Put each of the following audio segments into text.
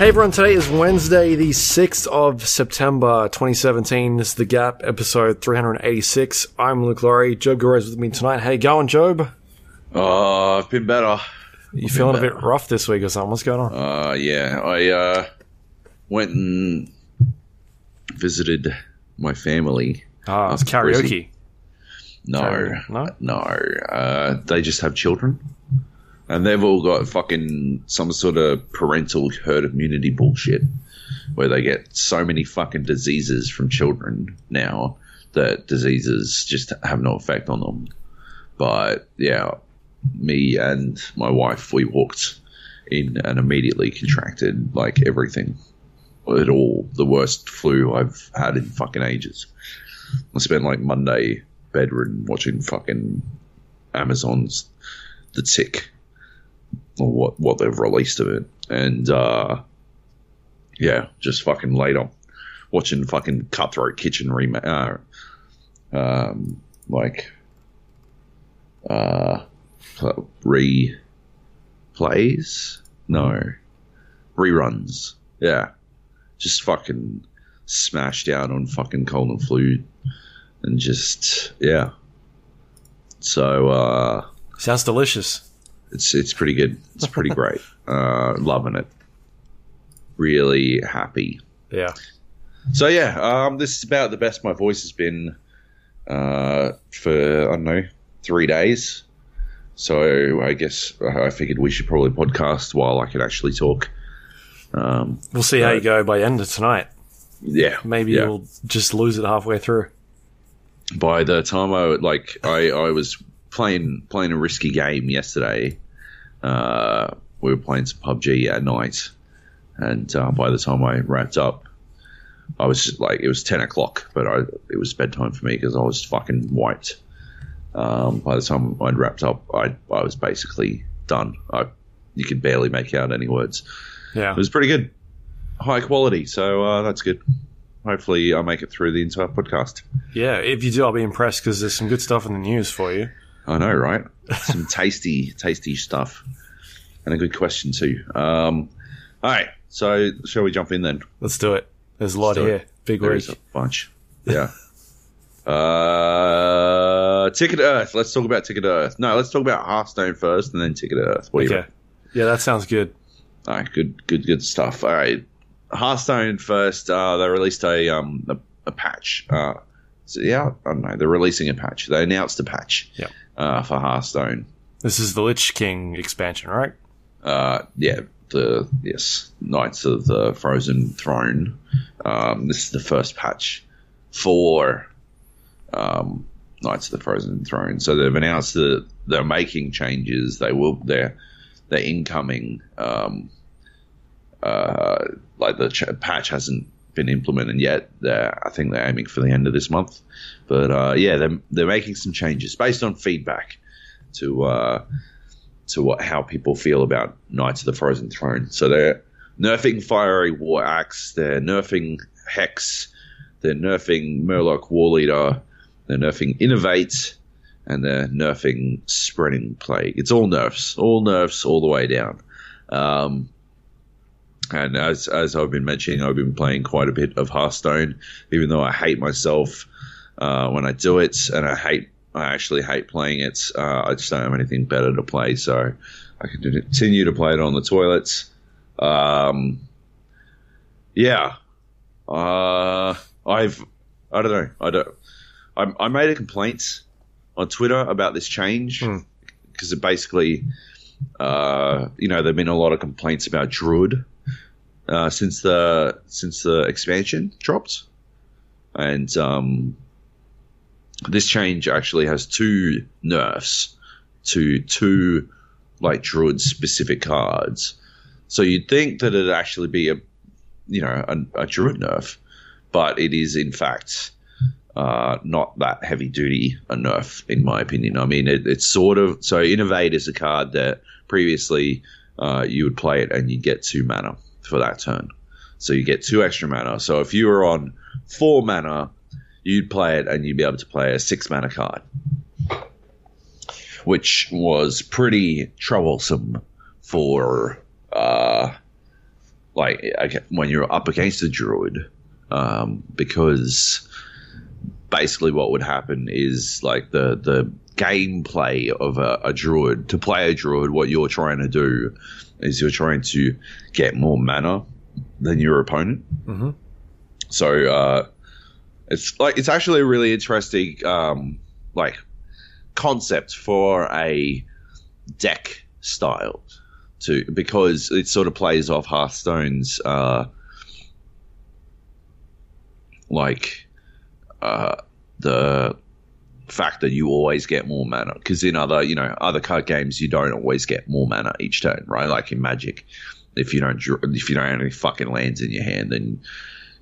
Hey everyone, today is Wednesday, the 6th of September 2017. This is The Gap, episode 386. I'm Luke Lawrie. Joab is with me tonight. How you going, Joab? Oh, I've been better. You feeling a bit rough this week or something? What's going on? Uh, yeah, I uh, went and visited my family. Ah, it's after prison. karaoke. No, Karaoke, no? no. Uh, they just have children, and they've all got fucking some sort of parental herd immunity bullshit, where they get so many fucking diseases from children now that diseases just have no effect on them. But yeah, me and my wife, we walked in and immediately contracted like everything. at all the worst flu I've had in fucking ages. I spent like Monday bedridden watching fucking Amazon's The Tick or what what they've released of it, and uh, yeah, just fucking on watching fucking Cutthroat Kitchen remake, uh, um, like uh, pl- replays, no. Reruns, yeah, just fucking smashed out on fucking cold and flu and just yeah. So uh, Sounds delicious. It's it's pretty good. It's pretty great. Uh, loving it. Really happy. Yeah. So yeah, um, this is about the best my voice has been uh, for I don't know three days. So I guess I figured we should probably podcast while I can actually talk. Um, We'll see how you go by the end of tonight. yeah, Maybe yeah. you'll just lose it halfway through. by the time I like I, I was playing playing a risky game yesterday. Uh, we were playing some PUBG at night, and uh, by the time I wrapped up, I was just like it was ten o'clock, but I it was bedtime for me because I was fucking wiped. Um, by the time I'd wrapped up, I I was basically done. I you could barely make out any words. Yeah. It was pretty good, high quality. So uh, that's good. Hopefully, I'll make it through the entire podcast. Yeah, if you do, I'll be impressed because there's some good stuff in the news for you. I know, right? Some tasty, tasty stuff, and a good question too. Um, all right, so shall we jump in then? Let's do it. There's a lot it. here. Big There week. a bunch. Yeah. uh, Ticket to Earth. Let's talk about Ticket to Earth. No, let's talk about Hearthstone first, and then Ticket to Earth. What Okay. Yeah, that sounds good. All right, good, good, good stuff. All right, Hearthstone first. Uh, they released a um a, a patch. Uh, so yeah, I don't know. They're releasing a patch. They announced a patch. Yeah. Uh, for Hearthstone. This is the Lich King expansion, right? Uh, yeah, the yes, Knights of the Frozen Throne. Um, this is the first patch for um, Knights of the Frozen Throne. So they've announced that they're making changes. They will. They're they're incoming. Um, uh, like the ch- patch hasn't been implemented yet. I think they're aiming for the end of this month. But uh, yeah, they're they're making some changes based on feedback to uh, to what how people feel about Knights of the Frozen Throne. So they're nerfing Fiery War Axe, they're nerfing Hex, they're nerfing Murloc War Leader, they're nerfing Innovate, and they're nerfing Spreading Plague. It's all nerfs, all nerfs, all the way down. Um, and as as I've been mentioning, I've been playing quite a bit of Hearthstone, even though I hate myself uh, when I do it, and I hate I actually hate playing it. Uh, I just don't have anything better to play, so I can continue to play it on the toilets. Um, yeah, uh, I've I don't know I don't I, I made a complaint on Twitter about this change Hmm. because it basically uh, you know there've been a lot of complaints about Druid uh, since the since the expansion dropped, and um, this change actually has two nerfs to two like druid specific cards. So you'd think that it'd actually be a you know a, a druid nerf, but it is in fact uh, not that heavy duty a nerf in my opinion. I mean it, it's sort of so innovate is a card that previously uh, you would play it and you get two mana for that turn. So you get two extra mana. So if you were on four mana, you'd play it and you'd be able to play a six mana card, which was pretty troublesome for uh, like when you're up against a druid, um, because basically what would happen is like the the gameplay of a, a, druid to play a druid what you're trying to do is you're trying to get more mana than your opponent mm-hmm. so uh, it's like it's actually a really interesting um, like concept for a deck style to because it sort of plays off hearthstone's uh, like uh, the fact that you always get more mana because in other you know other card games you don't always get more mana each turn right like in magic if you don't if you don't have any fucking lands in your hand then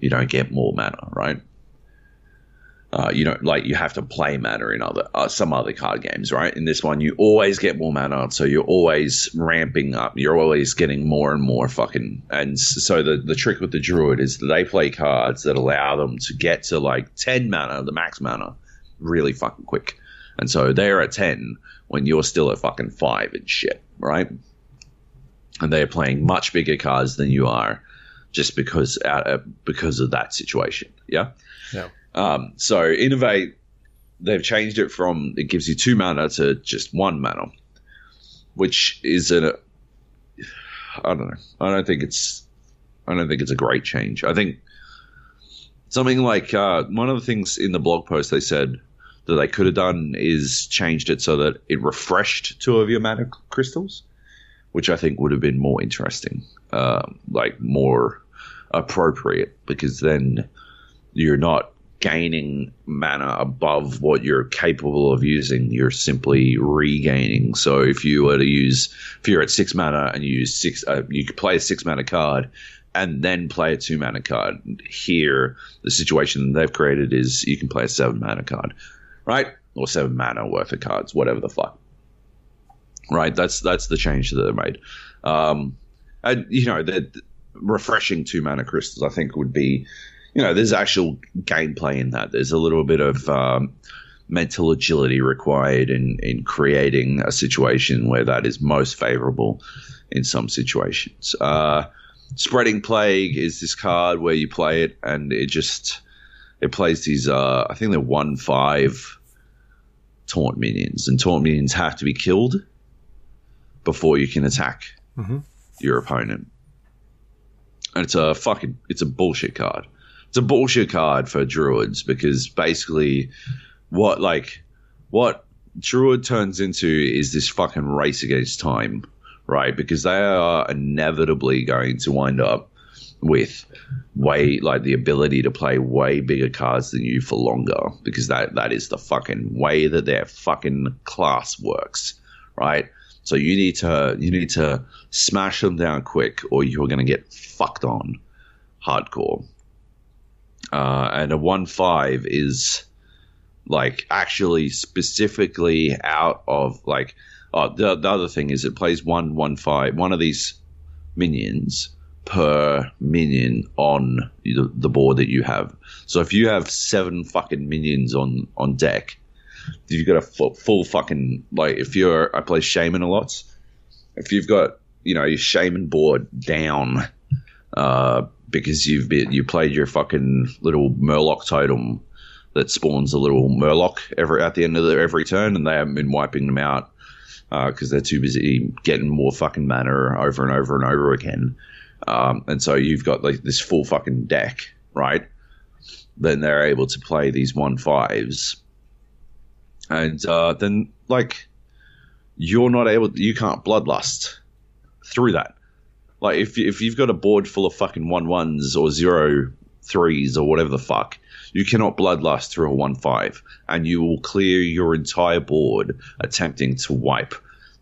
you don't get more mana right uh, you know, like you have to play mana in other uh, some other card games, right? In this one, you always get more mana, so you're always ramping up. You're always getting more and more fucking. And so the the trick with the druid is that they play cards that allow them to get to like ten mana, the max mana, really fucking quick. And so they're at ten when you're still at fucking five and shit, right? And they're playing much bigger cards than you are, just because uh, because of that situation. Yeah. Yeah. Um, so innovate, they've changed it from it gives you two mana to just one mana, which is a I don't know. I don't think it's I don't think it's a great change. I think something like uh, one of the things in the blog post they said that they could have done is changed it so that it refreshed two of your mana crystals, which I think would have been more interesting, uh, like more appropriate, because then you're not gaining mana above what you're capable of using. You're simply regaining. So if you were to use, if you're at six mana and you use six, uh, you could play a six mana card and then play a two mana card. Here, the situation they've created is you can play a seven mana card, right? Or seven mana worth of cards, whatever the fuck. Right, that's that's the change that they made. Um, and you know, the refreshing two mana crystals, I think, would be you know, there's actual gameplay in that. There's a little bit of um, mental agility required in, in creating a situation where that is most favorable in some situations. Uh, Spreading Plague is this card where you play it and it just it plays these uh, I think they're one five taunt minions and taunt minions have to be killed before you can attack mm-hmm. your opponent. And it's a fucking it's a bullshit card it's a bullshit card for druids because basically what like what druid turns into is this fucking race against time, right? Because they are inevitably going to wind up with way like the ability to play way bigger cards than you for longer because that that is the fucking way that their fucking class works, right? So you need to you need to smash them down quick or you're going to get fucked on hardcore uh, and a one five is like actually specifically out of like oh, the, the other thing is it plays one one five one of these minions per minion on the, the board that you have. So if you have seven fucking minions on on deck, you've got a full, fucking like if you're I play shaman a lot. If you've got you know your shaman board down uh, because you've been, you played your fucking little Murloc totem that spawns a little Murloc every at the end of the, every turn, and they haven't been wiping them out because uh, they're too busy getting more fucking mana over and over and over again. Um, and so you've got like this full fucking deck, right? Then they're able to play these one fives, and uh, then like you're not able, you can't bloodlust through that. Like if if you've got a board full of fucking one ones or zero threes or whatever the fuck, you cannot bloodlust through a one five, and you will clear your entire board attempting to wipe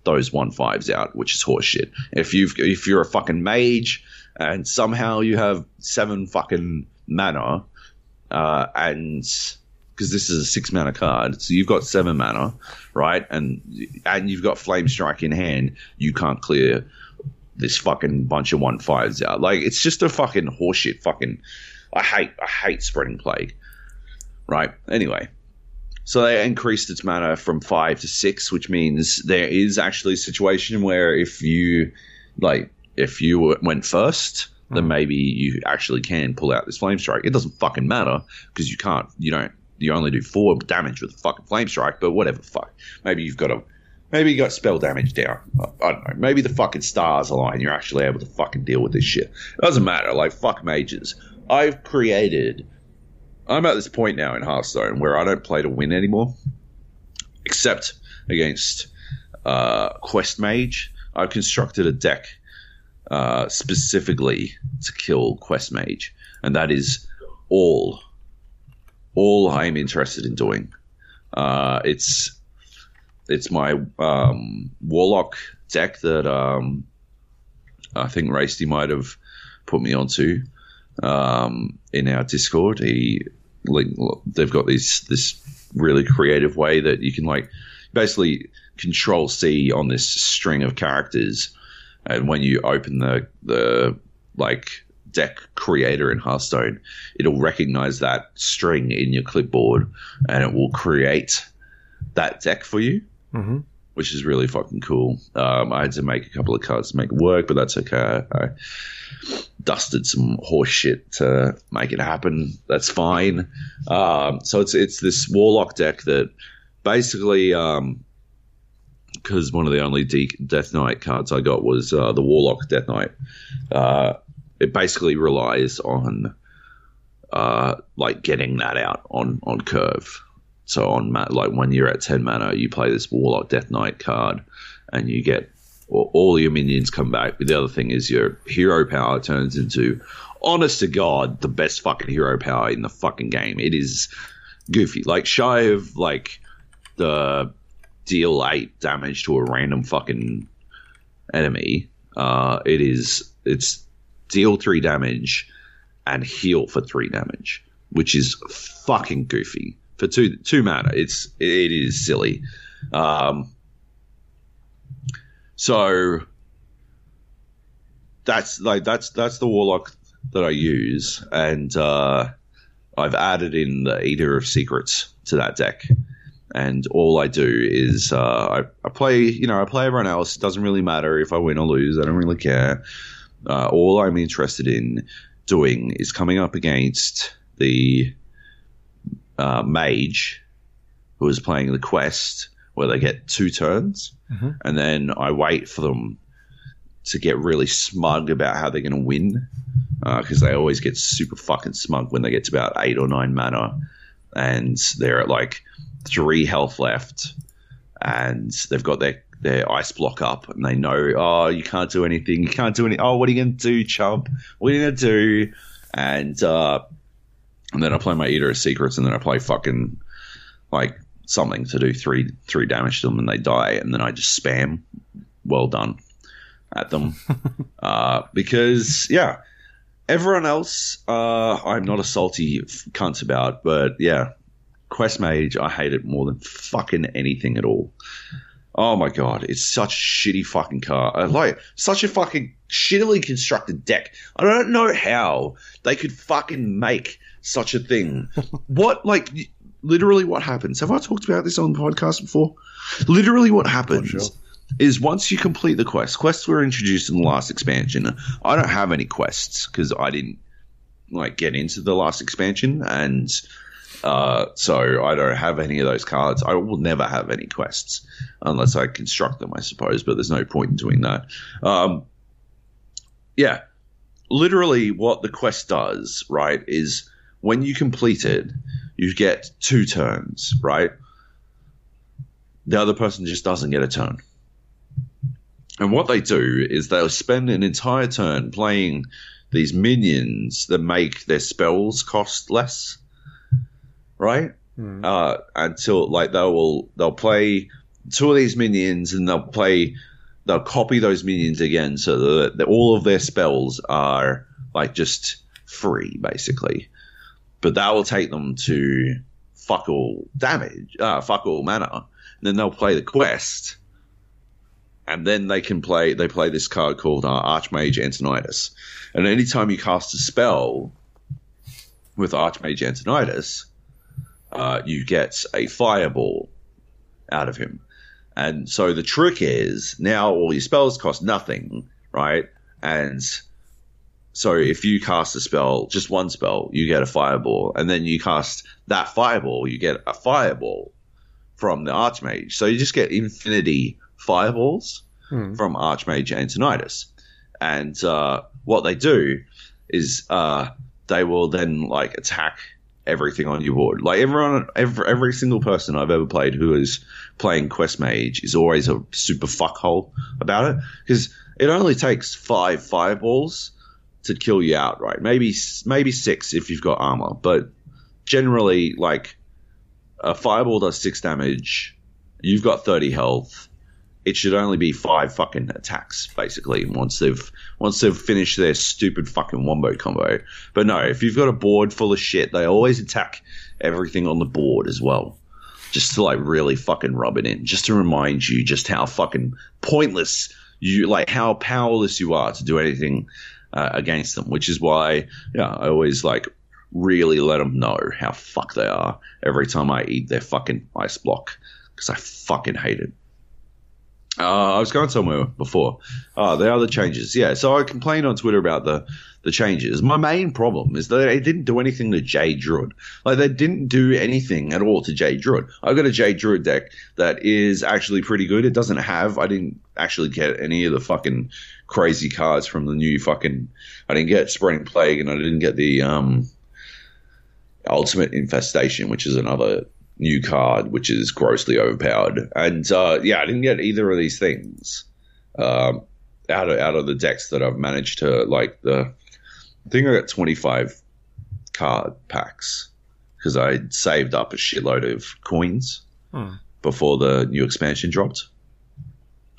those one fives out, which is horseshit. If you've if you're a fucking mage and somehow you have seven fucking mana, uh, and because this is a six mana card, so you've got seven mana, right? And and you've got flame strike in hand, you can't clear this fucking bunch of one fives out. Like it's just a fucking horseshit. Fucking, I hate I hate spreading plague. Right. Anyway, so they increased its mana from five to six, which means there is actually a situation where if you like if you went first, then hmm. maybe you actually can pull out this flame strike. It doesn't fucking matter because you can't. You don't. You only do four damage with a fucking flame strike. But whatever, fuck. Maybe you've got a. Maybe you got spell damage down. I, I don't know. Maybe the fucking stars align. You're actually able to fucking deal with this shit. It doesn't matter. Like fuck mages. I've created. I'm at this point now in Hearthstone where I don't play to win anymore, except against uh, Quest Mage. I've constructed a deck uh, specifically to kill Quest Mage, and that is all all I'm interested in doing. Uh, it's it's my um, Warlock deck that um, I think Rasty might have put me onto um, in our Discord. He like they've got this this really creative way that you can like basically control C on this string of characters, and when you open the the like deck creator in Hearthstone, it'll recognize that string in your clipboard, and it will create that deck for you. Mm-hmm. Which is really fucking cool. Um, I had to make a couple of cards to make it work, but that's okay. I dusted some horse shit to make it happen. That's fine. Um, so it's it's this warlock deck that basically um, because one of the only De- Death Knight cards I got was uh, the Warlock Death Knight. Uh, it basically relies on uh, like getting that out on on curve. So on like when you're at ten mana, you play this Warlock Death Knight card, and you get all, all your minions come back. But the other thing is your hero power turns into, honest to God, the best fucking hero power in the fucking game. It is goofy, like shy of like the deal eight damage to a random fucking enemy. Uh, it is it's deal three damage and heal for three damage, which is fucking goofy for two two mana. It's it is silly. Um, so that's like that's that's the warlock that I use, and uh, I've added in the Eater of Secrets to that deck and all I do is uh, I, I, play, you know, I play everyone else. It doesn't really matter if I win or lose. I don't really care. Uh, all I'm interested in doing is coming up against the uh, mage who is playing the quest where they get two turns, mm-hmm. and then I wait for them to get really smug about how they're going to win because uh, they always get super fucking smug when they get to about eight or nine mana, and they're at like three health left, and they've got their their ice block up, and they know, oh, you can't do anything, you can't do any. Oh, what are you going to do, chump? What are you going to do? And uh, and then I play my Eater of Secrets, and then I play fucking like something to do three three damage to them, and they die, and then I just spam. Well done at them, uh, because yeah, everyone else, uh, I'm not a salty cunt about, but yeah, Quest Mage, I hate it more than fucking anything at all. Oh my god, it's such a shitty fucking car. Uh, like such a fucking shittily constructed deck. I don't know how they could fucking make such a thing. what like literally what happens? Have I talked about this on the podcast before? Literally what happens sure. is once you complete the quest, quests were introduced in the last expansion. I don't have any quests because I didn't like get into the last expansion and uh, so I don't have any of those cards. I will never have any quests unless I construct them, I suppose. But there's no point in doing that. Um, yeah, literally, what the quest does, right, is when you complete it, you get two turns, right? The other person just doesn't get a turn. And what they do is they'll spend an entire turn playing these minions that make their spells cost less right? Mm. Uh, until like they will they'll play two of these minions and they'll play they'll copy those minions again so that, that all of their spells are like just free basically. But that will take them to fuck all damage, uh, fuck all mana. And then they'll play the quest, and then they can play. They play this card called uh, Archmage Antonidas. And anytime you cast a spell with Archmage Antonidas, uh, you get a fireball out of him. And so the trick is now all your spells cost nothing, right? And So if you cast a spell, just one spell, you get a fireball, and then you cast that fireball, you get a fireball from the Archmage. So you just get infinity fireballs Hmm. from Archmage Antonidas. And uh, what they do is uh, they will then like attack everything on your board. Like everyone, every, every single person I've ever played who is playing Quest Mage is always a super fuckhole about it because it only takes five fireballs to kill you outright. Maybe maybe six if you've got armor, but generally like a fireball does six damage. You've got thirty health. It should only be five fucking attacks basically once they've once they've finished their stupid fucking wombo combo. But no, if you've got a board full of shit, they always attack everything on the board as well. Just to like really fucking rub it in, just to remind you just how fucking pointless you like how powerless you are to do anything uh, against them. Which is why, yeah, I always like really let them know how fuck they are every time I eat their fucking ice block because I fucking hate it. Uh, I was going somewhere before. Oh, the other changes. Yeah, so I complained on Twitter about the the changes. My main problem is that they didn't do anything to Jade Druid. Like they didn't do anything at all to Jade Druid. I got a Jade Druid deck that is actually pretty good. It doesn't have. I didn't actually get any of the fucking crazy cards from the new fucking. I didn't get Spreading Plague, and I didn't get the um, Ultimate Infestation, which is another new card, which is grossly overpowered. And uh, yeah, I didn't get either of these things um, out of out of the decks that I've managed to like. The I think I got twenty five card packs because I saved up a shitload of coins Hmm. before the new expansion dropped.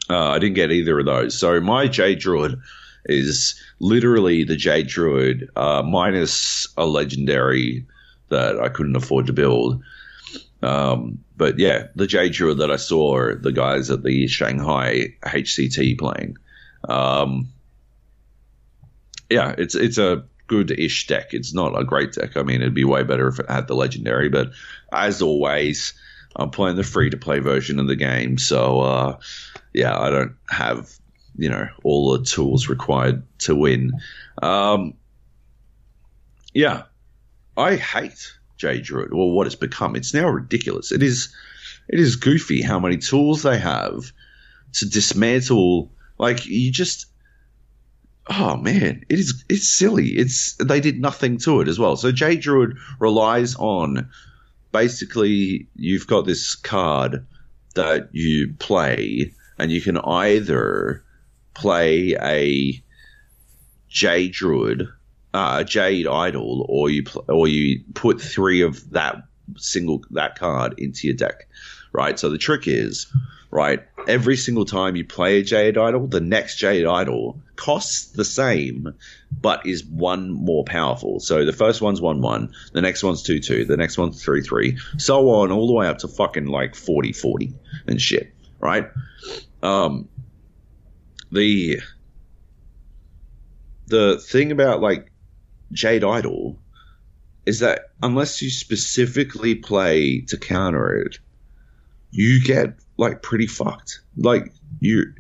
Uh, I didn't get either of those. So my Jade Druid is literally the Jade Druid uh, minus a legendary that I couldn't afford to build. Um, but yeah, the Jade that I saw the guys at the Shanghai HCT playing. Um, yeah, it's it's a good-ish deck. It's not a great deck. I mean, it'd be way better if it had the legendary. But as always, I'm playing the free-to-play version of the game, so uh, yeah, I don't have you know all the tools required to win. Um, yeah, I hate Jade Druid, or what it's become. It's now ridiculous. It is, it is goofy how many tools they have to dismantle. Like you just, oh man, it is. It's silly. It's they did nothing to it as well. So Jade Druid relies on basically you've got this card that you play, and you can either play a Jade Druid uh, Jade Idol, or you pl- or you put three of that single that card into your deck, right? So the trick is, right, every single time you play a Jade Idol, the next Jade Idol costs the same, but is one more powerful. So the first one's one one, the next one's two two, the next one's three three, so on, all the way up to fucking like 40 40 and shit, right? Um, the the thing about like Jade Idol is that unless you specifically play to counter it, you get like pretty fucked. Like you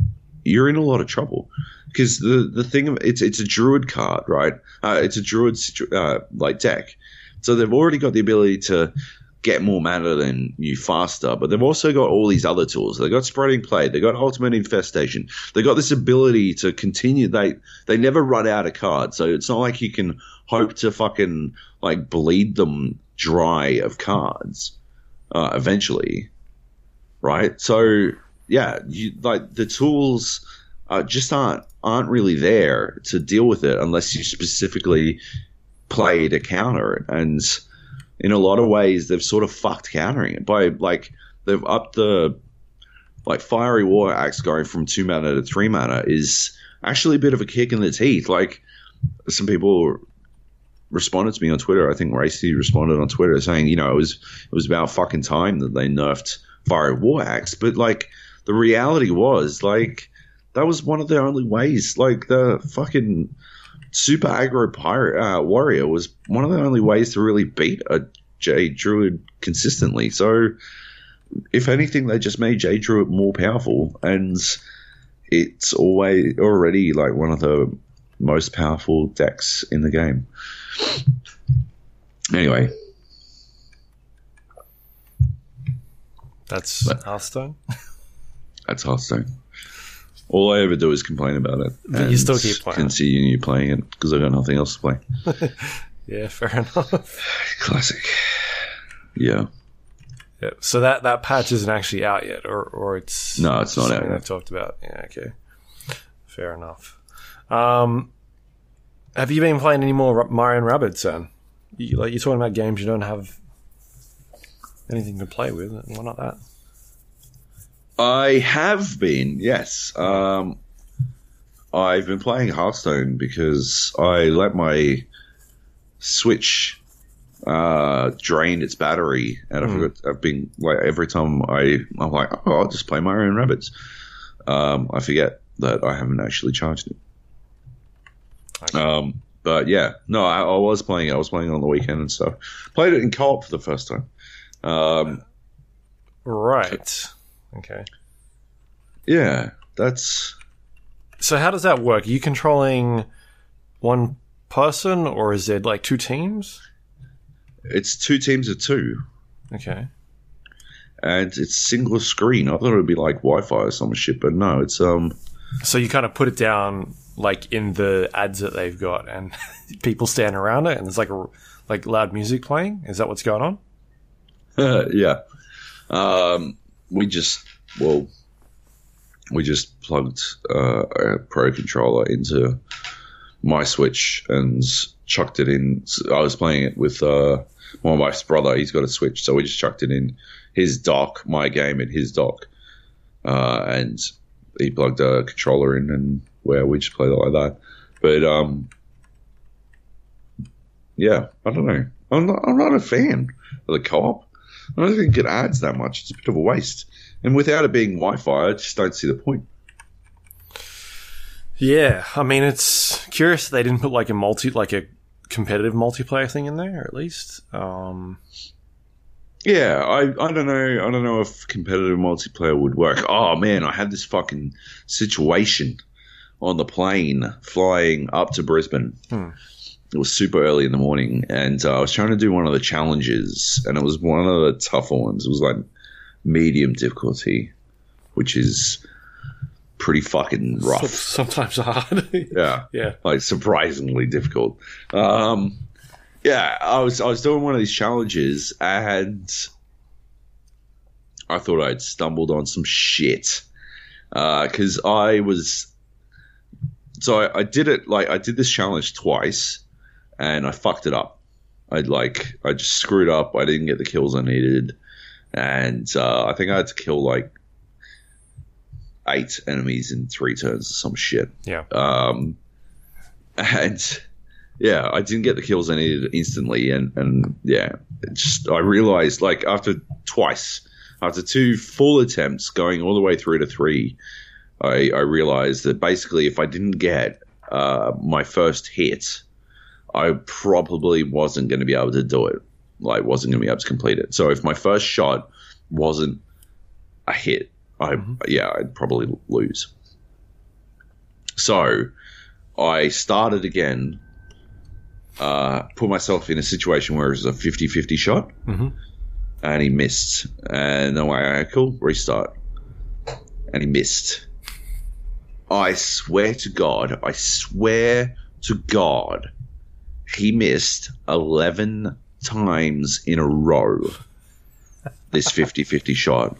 you're in a lot of trouble because the the thing of it's it's a druid card, right? Uh, it's a druid uh, like deck, so they've already got the ability to get more mana than you faster, but they've also got all these other tools. They've got spreading play, they've got ultimate infestation, they've got this ability to continue. They they never run out of cards, so it's not like you can hope to fucking like bleed them dry of cards uh, eventually, right? So yeah, you like the tools uh, just aren't aren't really there to deal with it unless you specifically play to counter it and in a lot of ways they've sort of fucked countering it by like they've upped the like fiery war axe going from two mana to three mana is actually a bit of a kick in the teeth. Like some people responded to me on Twitter. I think Racy responded on Twitter saying, you know, it was it was about fucking time that they nerfed Fire war axe. But like the reality was like that was one of the only ways. Like the fucking super aggro pirate uh, warrior was one of the only ways to really beat a Jade Druid consistently. So, if anything, they just made Jade Druid more powerful, and it's always already like one of the most powerful decks in the game. Anyway, That's Hearthstone. that's Hearthstone. All I ever do is complain about it. But you still keep playing it. Continue playing it because I got nothing else to play. Yeah, fair enough. Classic. Yeah. Yeah. So that that patch isn't actually out yet, or or it's No, it's not out something yet. I talked about. Yeah. Okay. Fair enough. Um, have you been playing any more Mario and Rabbids? Then, you, like you're talking about games you don't have anything to play with. And why not that? I have been, yes. Um, I've been playing Hearthstone because I let my Switch uh, drain its battery, and I forgot. I've been like every time I, I'm like, oh, I'll just play Mario and Rabbids. Um, I forget that I haven't actually charged it. Um, but yeah, no, I, I was playing it. I was playing it on the weekend and stuff. Played it in co-op for the first time. Um, Right. Okay. yeah, that's So how does that work? Are you controlling one person, or is it like two teams? it's two teams of two. Okay. and it's single screen. I thought it would be like Wi-Fi or some shit, but no, it's um, So you kind of put it down like in the ads that they've got, and people stand around it, and there's like a, like loud music playing. Is that what's going on? yeah. Um, we just well, we just plugged uh, a Pro controller into my Switch and chucked it in. I was playing it with uh, my wife's brother. He's got a Switch, so we just chucked it in his dock, my game in his dock, uh, and he plugged a controller in, and where we just played it like that. But um, yeah, I don't know. I'm not, I'm not a fan of the co-op. I don't think it adds that much. It's a bit of a waste. And without it being Wi-Fi, I just don't see the point. Yeah, I mean it's curious they didn't put like a multi like a competitive multiplayer thing in there at least. Um, Yeah, I, I don't know. I don't know if competitive multiplayer would work. Oh man, I had this fucking situation on the plane flying up to Brisbane. Hmm. It was super early in the morning, and uh, I was trying to do one of the challenges, and it was one of the tougher ones. It was like medium difficulty, which is pretty fucking rough. sometimes hard. Yeah. yeah. like surprisingly difficult. Um, yeah, I was I was doing one of these challenges and I thought I'd stumbled on some shit because I was so I, I did it like I did this challenge twice and I fucked it up. I like I just screwed up. I didn't get the kills I needed, and uh, I think I had to kill like eight enemies in three turns or some shit. Yeah. Um, and yeah, I didn't get the kills I needed instantly, and and yeah, it just I realized like after twice, after two full attempts going all the way through to three, I I realized that basically if I didn't get uh, my first hit, I probably wasn't going to be able to do it. Like wasn't going to be able to complete it. So if my first shot wasn't a hit, I yeah I'd probably lose. So I started again, uh, put myself in a situation where it was a 50 50 shot, Mhm. and he missed. And I'm like, "Okay, cool, restart. And he missed. I swear to God, I swear to God, he missed 11 times in a row this 50 50 shot.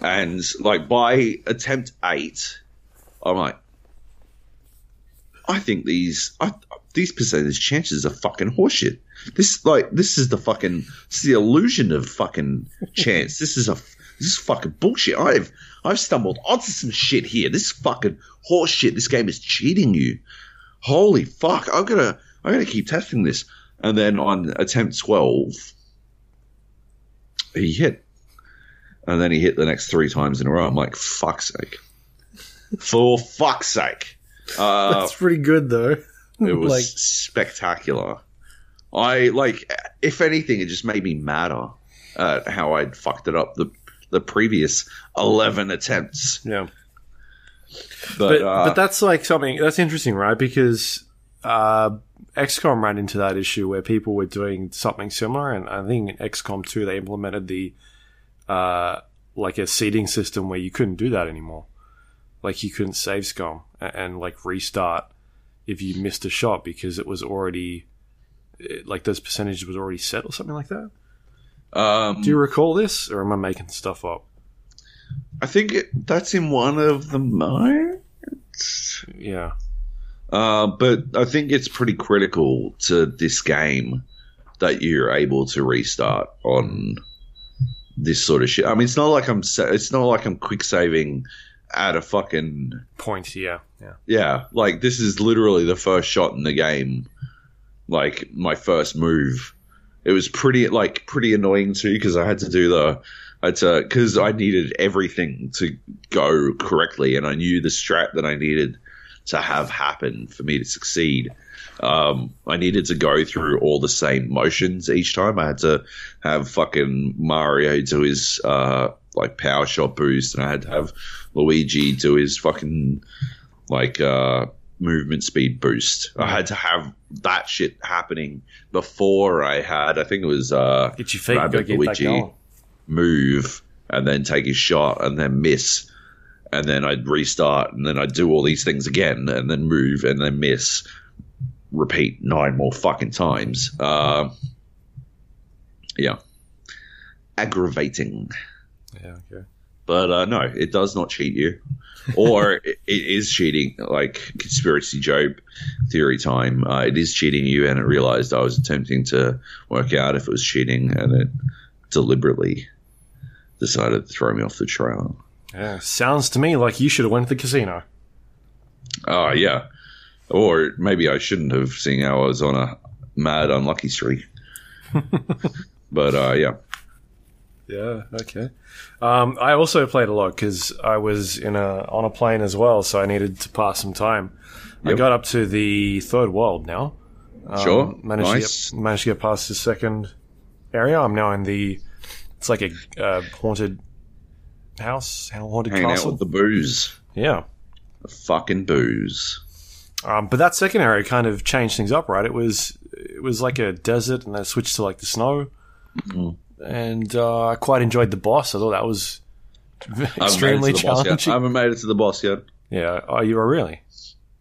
And like by attempt eight, I'm like, I think these I, these percentage chances are fucking horseshit. This like this is the fucking it's the illusion of fucking chance. This is a this is fucking bullshit. I've I've stumbled onto some shit here. This is fucking horseshit. This game is cheating you. Holy fuck! I'm gonna I'm gonna keep testing this. And then on attempt twelve, he hit, and then he hit the next three times in a row. I'm like, fuck's sake! For fuck's sake! Uh, That's pretty good though. It was like spectacular. I like, if anything, it just made me madder at how I'd fucked it up the the previous eleven attempts. yeah. But, But uh, but that's like something that's interesting, right? Because uh, XCOM ran into that issue where people were doing something similar, and I think in XCOM two they implemented the uh, like a seeding system where you couldn't do that anymore. Like you couldn't save scum and, and like restart if you missed a shot because it was already it, like those percentages was already set or something like that. um, Do you recall this, or am I making stuff up? I think it, that's in one of the modes. Yeah, Uh, but I think it's pretty critical to this game that you're able to restart on this sort of shit. I mean, it's not like I'm sa- it's not like I'm quick saving at a fucking point. Yeah, yeah. yeah. Like this is literally the first shot in the game. Like my first move. It was pretty like pretty annoying too because I had to do the I had to because I needed everything to go correctly and I knew the strat that I needed to have happen for me to succeed. Um, I needed to go through all the same motions each time. I had to have fucking Mario do his uh, like power shot boost, and I had to have Luigi do his fucking like uh, movement speed boost. I had to have that shit happening before I had. I think it was uh, Get your feet, Rabbit get Luigi move and then take his shot and then miss. And then I'd restart and then I'd do all these things again and then move and then miss. Repeat nine more fucking times. Uh, yeah. Aggravating Yeah, okay. but uh, no it does not cheat you. Or it, it is cheating like conspiracy joe theory time. Uh, it is cheating you and it realized i was attempting to work out if it was cheating and it deliberately decided to throw me off the trail. Yeah, sounds to me like you should have went to the casino. oh yeah. Or maybe i shouldn't have seeing how i was on a mad unlucky streak. But uh, yeah Yeah, okay. Um, I also played a lot because I was in a on a plane as well, so I needed to pass some time. I got up to the third world now. Um, Sure. managed Nice. to get, managed to get past the second area. I'm now in the. It's like a uh, haunted house, haunted hanging out with the Boos yeah. the fucking Boos Um, but that second area kind of changed things up, right? It was it was like a desert, and then it switched to like the snow. Mm-hmm. And uh, I quite enjoyed the boss. I thought that was I haven't made it extremely to the boss yet. I haven't made it to the boss yet Yeah. Oh, you are really?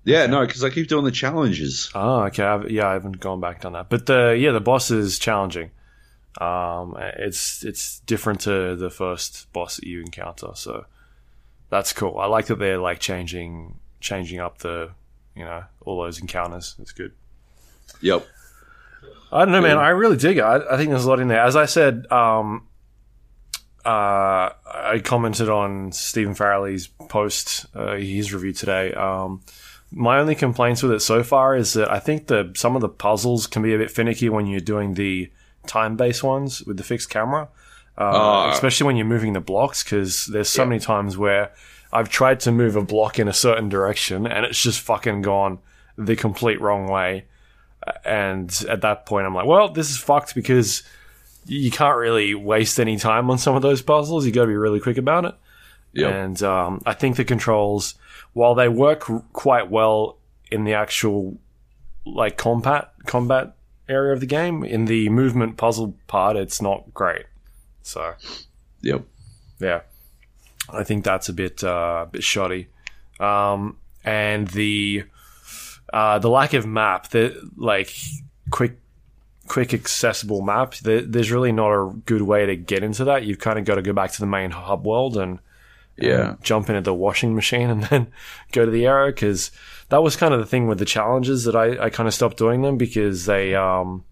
Yeah, no, because I keep doing the challenges. Oh, okay. I've, yeah, I haven't gone back on that. But the yeah, the boss is challenging. Um, it's it's different to the first boss that you encounter, so that's cool. I like that they're like changing changing up the you know all those encounters. It's good. Yep. I don't know, man. I really dig it. I, I think there's a lot in there. As I said, um, uh, I commented on Stephen Farrelly's post, uh, his review today. Um, my only complaints with it so far is that I think the some of the puzzles can be a bit finicky when you're doing the time-based ones with the fixed camera, uh, Ah. especially when you're moving the blocks. Because there's so many times where I've tried to move a block in a certain direction and it's just fucking gone the complete wrong way. And at that point, I'm like, well, this is fucked because you can't really waste any time on some of those puzzles. You got to be really quick about it. Yep. And um, I think the controls, while they work r- quite well in the actual like combat combat area of the game, in the movement puzzle part, it's not great. So Yep. yeah, I think that's a bit uh, a bit shoddy. Um, and the uh, the lack of map, the like quick quick accessible map. There, there's really not a good way to get into that. You've kind of got to go back to the main hub world and Yeah. jump into the washing machine and then go to the arrow because that was kind of the thing with the challenges that I, I kind of stopped doing them because they um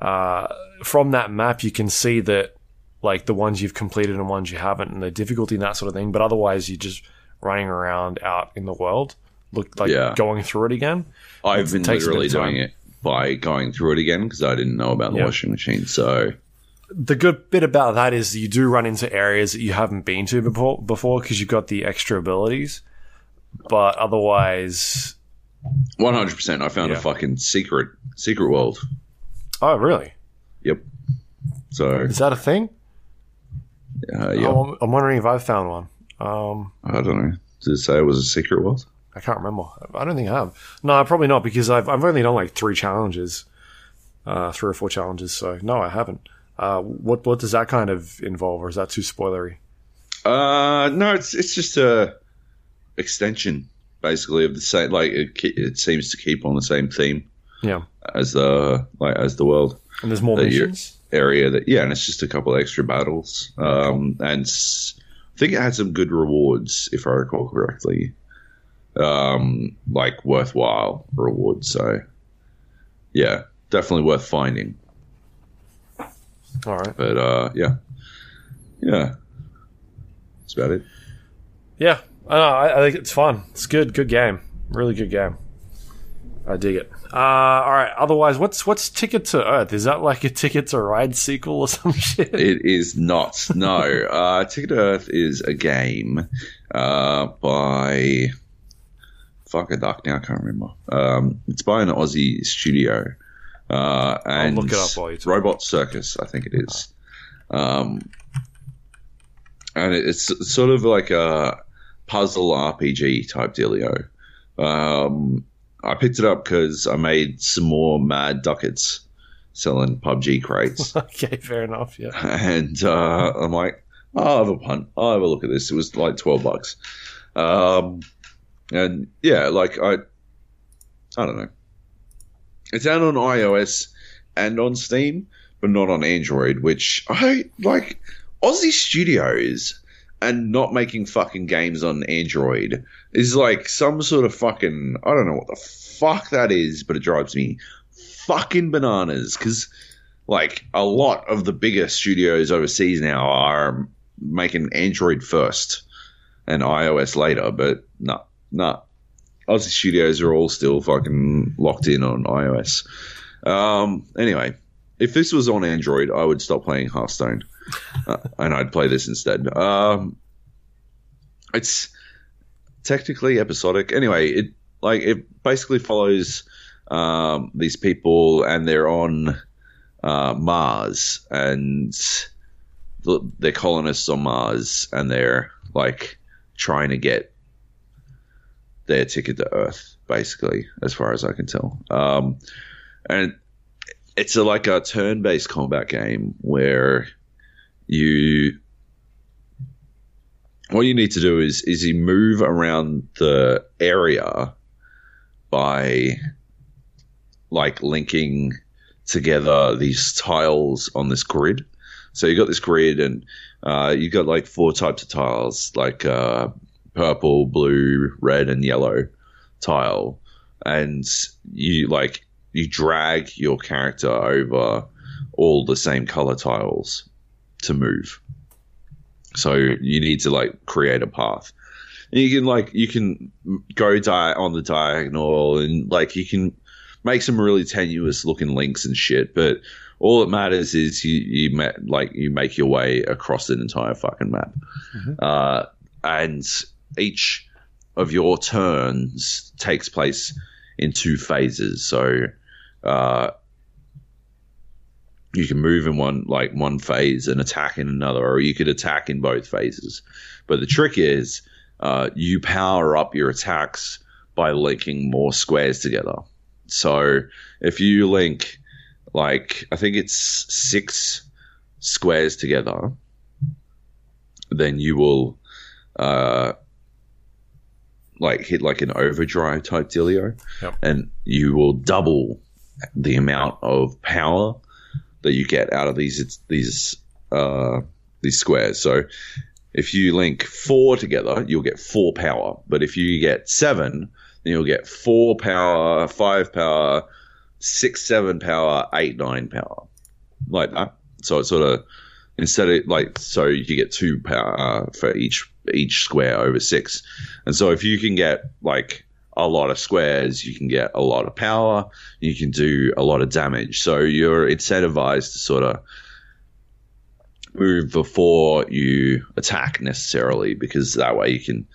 uh from that map you can see that like the ones you've completed and ones you haven't and the difficulty and that sort of thing but otherwise you're just running around out in the world look like Yeah. going through it again I've been takes a bit literally doing it by going through it again because I didn't know about the Yeah. washing machine. So the good bit about that is you do run into areas that you haven't been to before before because you've got the extra abilities but otherwise 100%, I found Yeah. a fucking secret secret world. oh really Yep. So is that a thing uh, yeah, I'm- I'm wondering if I've found one. Um, I don't know. Did it say it was a secret world? I can't remember. I don't think I have. No, probably not because I've I've only done like three challenges, uh, three or four challenges. So no, I haven't. Uh, what what does that kind of involve, or is that too spoilery? Uh, no, it's it's just a extension basically of the same. Like it, it seems to keep on the same theme Yeah, as the like as the world and there's more That missions. area. That yeah, and it's just a couple extra battles. Um, and s- I think it had some good rewards if I recall correctly. Um, like worthwhile rewards. So yeah, definitely worth finding. All right. But uh, yeah, yeah, that's about it. Yeah, I, know, I, I think it's fun. It's good. Good game. Really good game. I dig it. Uh, all right. Otherwise, what's what's Ticket to Earth? Is that like a Ticket to Ride sequel or some shit? It is not. No, uh, Ticket to Earth is a game uh, by fuck a duck. Now I can't remember. Um, it's by an Aussie studio, uh, and look it up while you. Robot Circus, I think it is. Um, and it's sort of like a puzzle RPG type dealio. Um, I picked it up because I made some more mad ducats selling PUBG crates. okay, fair enough. Yeah. and uh, I'm like, I'll have a punt. I'll have a look at this. It was like twelve bucks, um, and yeah, like I, I don't know. It's out on iOS and on Steam, but not on Android. Which I like. Aussie Studios and not making fucking games on Android is like some sort of fucking I don't know what the fuck that is, but it drives me fucking bananas because like a lot of the bigger studios overseas now are making Android first and iOS later, but no, no. Aussie studios are all still fucking locked in on iOS. Um, anyway, if this was on Android, I would stop playing Hearthstone uh, and I'd play this instead. Um, it's technically episodic. Anyway, it like it basically follows um, these people and they're on uh, Mars and the, they're colonists on Mars and they're like trying to get their ticket to Earth, basically, as far as I can tell. Um, and it's a, like a turn-based combat game where you what you need to do is is you move around the area by like linking together these tiles on this grid. So you got this grid, and uh, you got like four types of tiles, like uh, purple, blue, red, and yellow tile, and you like you drag your character over all the same color tiles to move. So you need to like create a path. And you can like you can go di- on the diagonal and like you can make some really tenuous looking links and shit, but all that matters is you you ma- like you make your way across an entire fucking map, uh, and each of your turns takes place in two phases. So uh, you can move in one like one phase and attack in another, or you could attack in both phases. But the trick is uh, you power up your attacks by linking more squares together. So if you link like I think it's six squares together, then you will uh, like hit like an overdrive type dealio, Yep. and you will double the amount of power that you get out of these these uh, these squares. So if you link four together, you'll get four power. But if you get seven, then you'll get four power, five power, six, seven power, eight, nine power, like that. So it's sort of instead of like so you get two power uh, for each each square over six, and so if you can get like a lot of squares, you can get a lot of power, you can do a lot of damage. So you're incentivized to sort of move before you attack necessarily, because that way you can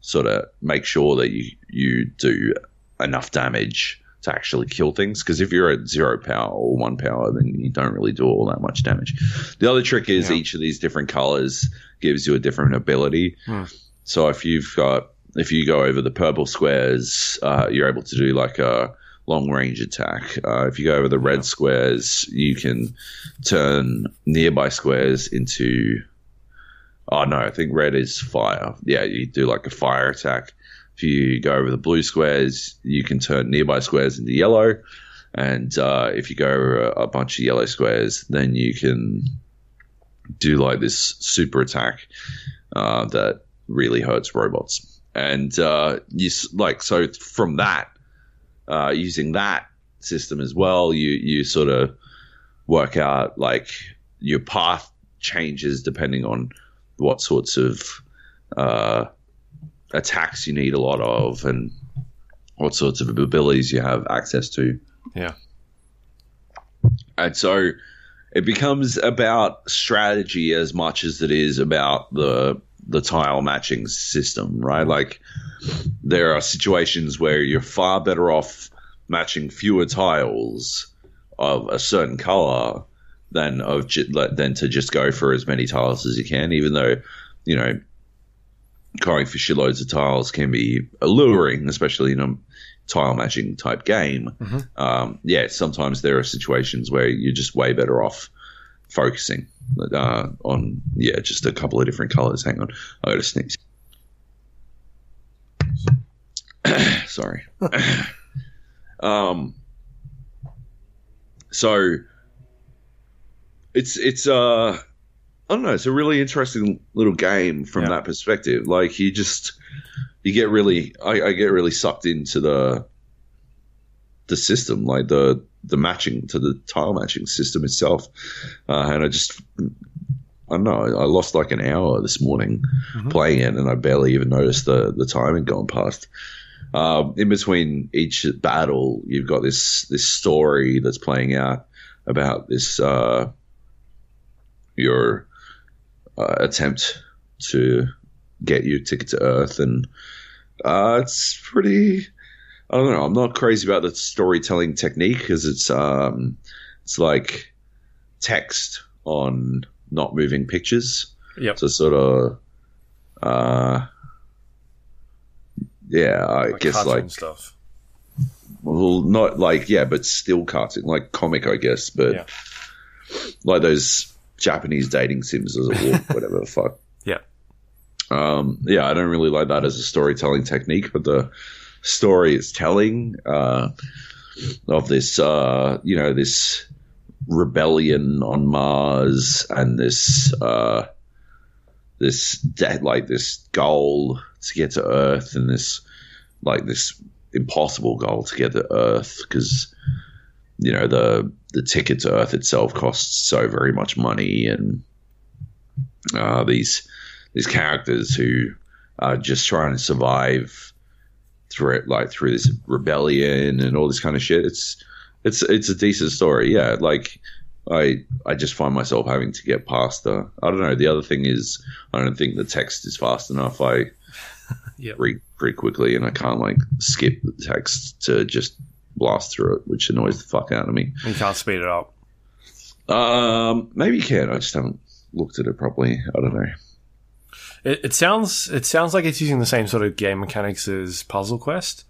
sort of make sure that you you do enough damage to actually kill things. Because if you're at zero power or one power, then you don't really do all that much damage. The other trick is Yeah. each of these different colors gives you a different ability. Hmm. So if you've got if you go over the purple squares, uh, you're able to do like a long range attack. Uh, if you go over the red squares, you can turn nearby squares into. Oh no, I think red is fire. Yeah, you do like a fire attack. If you go over the blue squares, you can turn nearby squares into yellow. And uh, if you go over a, bunch of yellow squares, then you can do like this super attack uh, that really hurts robots. And uh, you like so from that, uh, using that system as well, you you sort of work out like your path changes depending on what sorts of uh, attacks you need a lot of and what sorts of abilities you have access to. Yeah. And so it becomes about strategy as much as it is about the the tile matching system, right? Like there are situations where you're far better off matching fewer tiles of a certain color than of than to just go for as many tiles as you can, even though you know going for shitloads of tiles can be alluring, especially in a tile matching type game. Um, yeah, sometimes there are situations where you're just way better off focusing uh, on yeah just a couple of different colors. Hang on, I got to sneeze. Sorry. um. So it's it's uh I don't know. It's a really interesting little game from Yeah. that perspective. Like you just you get really I, I get really sucked into the the system, like the the matching to the tile matching system itself, uh, and I just I don't know. I lost like an hour this morning playing it, and I barely even noticed the the time had gone past. Um, in between each battle, you've got this this story that's playing out about this uh, your uh, attempt to get your ticket to Earth, and uh, it's pretty. I don't know. I'm not crazy about the storytelling technique because it's um, it's like text on not moving pictures. Yep. So sort of, uh, yeah, I Like guess like stuff. well, not like yeah, but still cartoon, like comic, I guess, but Yeah. like those Japanese dating sims as a walk, whatever the fuck. Yeah. Um, yeah, I don't really like that as a storytelling technique, but the story it's telling uh, of this, uh, you know, this rebellion on Mars and this, uh, this de- like this goal to get to Earth and this, like this impossible goal to get to Earth because you know the the ticket to Earth itself costs so very much money, and uh, these these characters who are just trying to survive through it, like through this rebellion and all this kind of shit. It's it's it's a decent story, yeah. Like I I just find myself having to get past the. I don't know. The other thing is I don't think the text is fast enough. I Yep. read pretty quickly, and I can't like skip the text to just blast through it, which annoys the fuck out of me. You can't speed it up. Um, maybe you can. I just haven't looked at it properly. I don't know. It, it sounds it sounds like it's using the same sort of game mechanics as Puzzle Quest.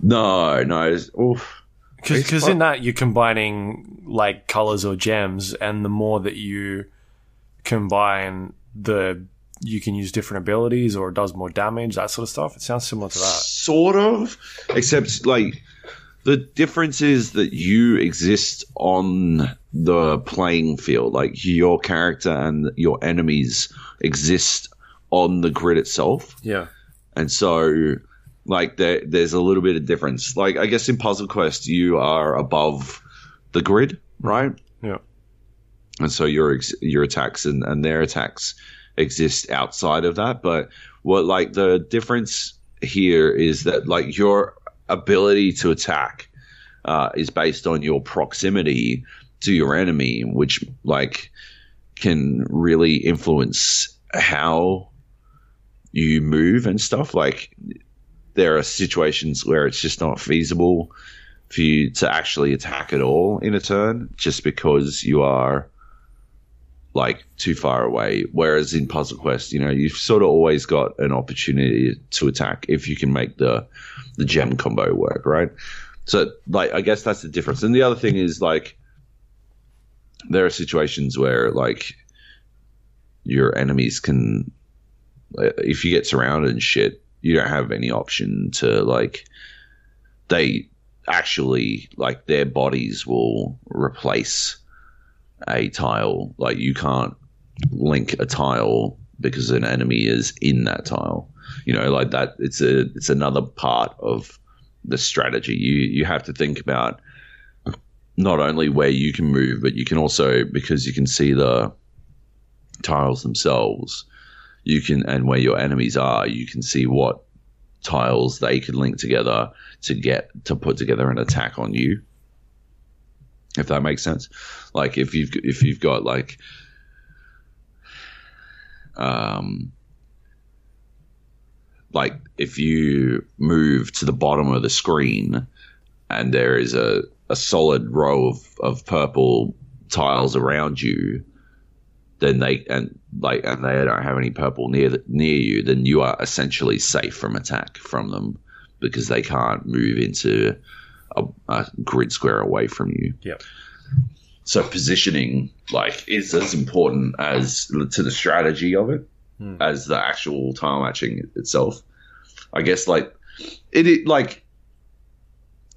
No, no. It's, oof. Because in that you're combining like colors or gems, and the more that you combine, the you can use different abilities or does more damage, that sort of stuff. It sounds similar to that. Sort of, except like the difference is that you exist on the playing field. Like your character and your enemies exist on the grid itself. Yeah. And so, like, there, there's a little bit of difference. Like, I guess in Puzzle Quest, you are above the grid, right? Yeah. And so your ex- your attacks and, and their attacks exist outside of that. But what, like, the difference here is that, like, your ability to attack uh, is based on your proximity to your enemy, which, like, can really influence how you move and stuff. Like there are situations where it's just not feasible for you to actually attack at all in a turn, just because you are like too far away. Whereas in Puzzle Quest, you know, you've sort of always got an opportunity to attack if you can make the the gem combo work, right? So, like, I guess that's the difference. And the other thing is like, there are situations where like your enemies can, uh, if you get surrounded and shit, you don't have any option to like, they actually like their bodies will replace a tile. Like you can't link a tile because an enemy is in that tile. You know, like that. It's a it's another part of the strategy. You you have to think about not only where you can move, but you can also because you can see the tiles themselves. You can and where your enemies are, you can see what tiles they can link together to get to put together an attack on you if that makes sense. Like if you've if you've got like um like if you move to the bottom of the screen and there is a, a solid row of, of purple tiles around you then they and like and they don't have any purple near the, near you then you are essentially safe from attack from them because they can't move into a, a grid square away from you Yep. so positioning like is as important as to the strategy of it as the actual tile matching itself. I guess like it, it like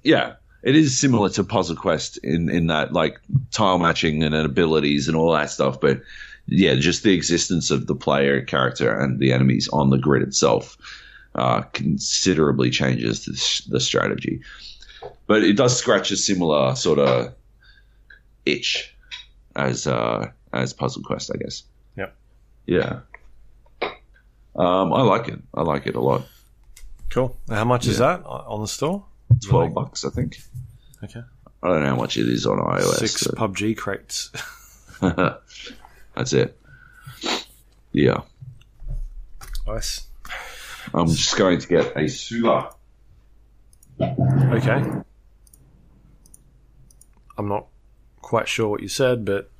yeah, it is similar to Puzzle Quest in in that like tile matching and abilities and all that stuff, but yeah, just the existence of the player character and the enemies on the grid itself uh, considerably changes the, the strategy. But it does scratch a similar sort of itch as uh, as Puzzle Quest, I guess. Yep. Yeah. Um, I like it. I like it a lot. Cool. How much is that on the store? Twelve bucks, I think. Okay. I don't know how much it is on iOS. Six so- PUBG crates. That's it. Yeah. nice. I'm just going to get a Sula. Okay. I'm not quite sure what you said, but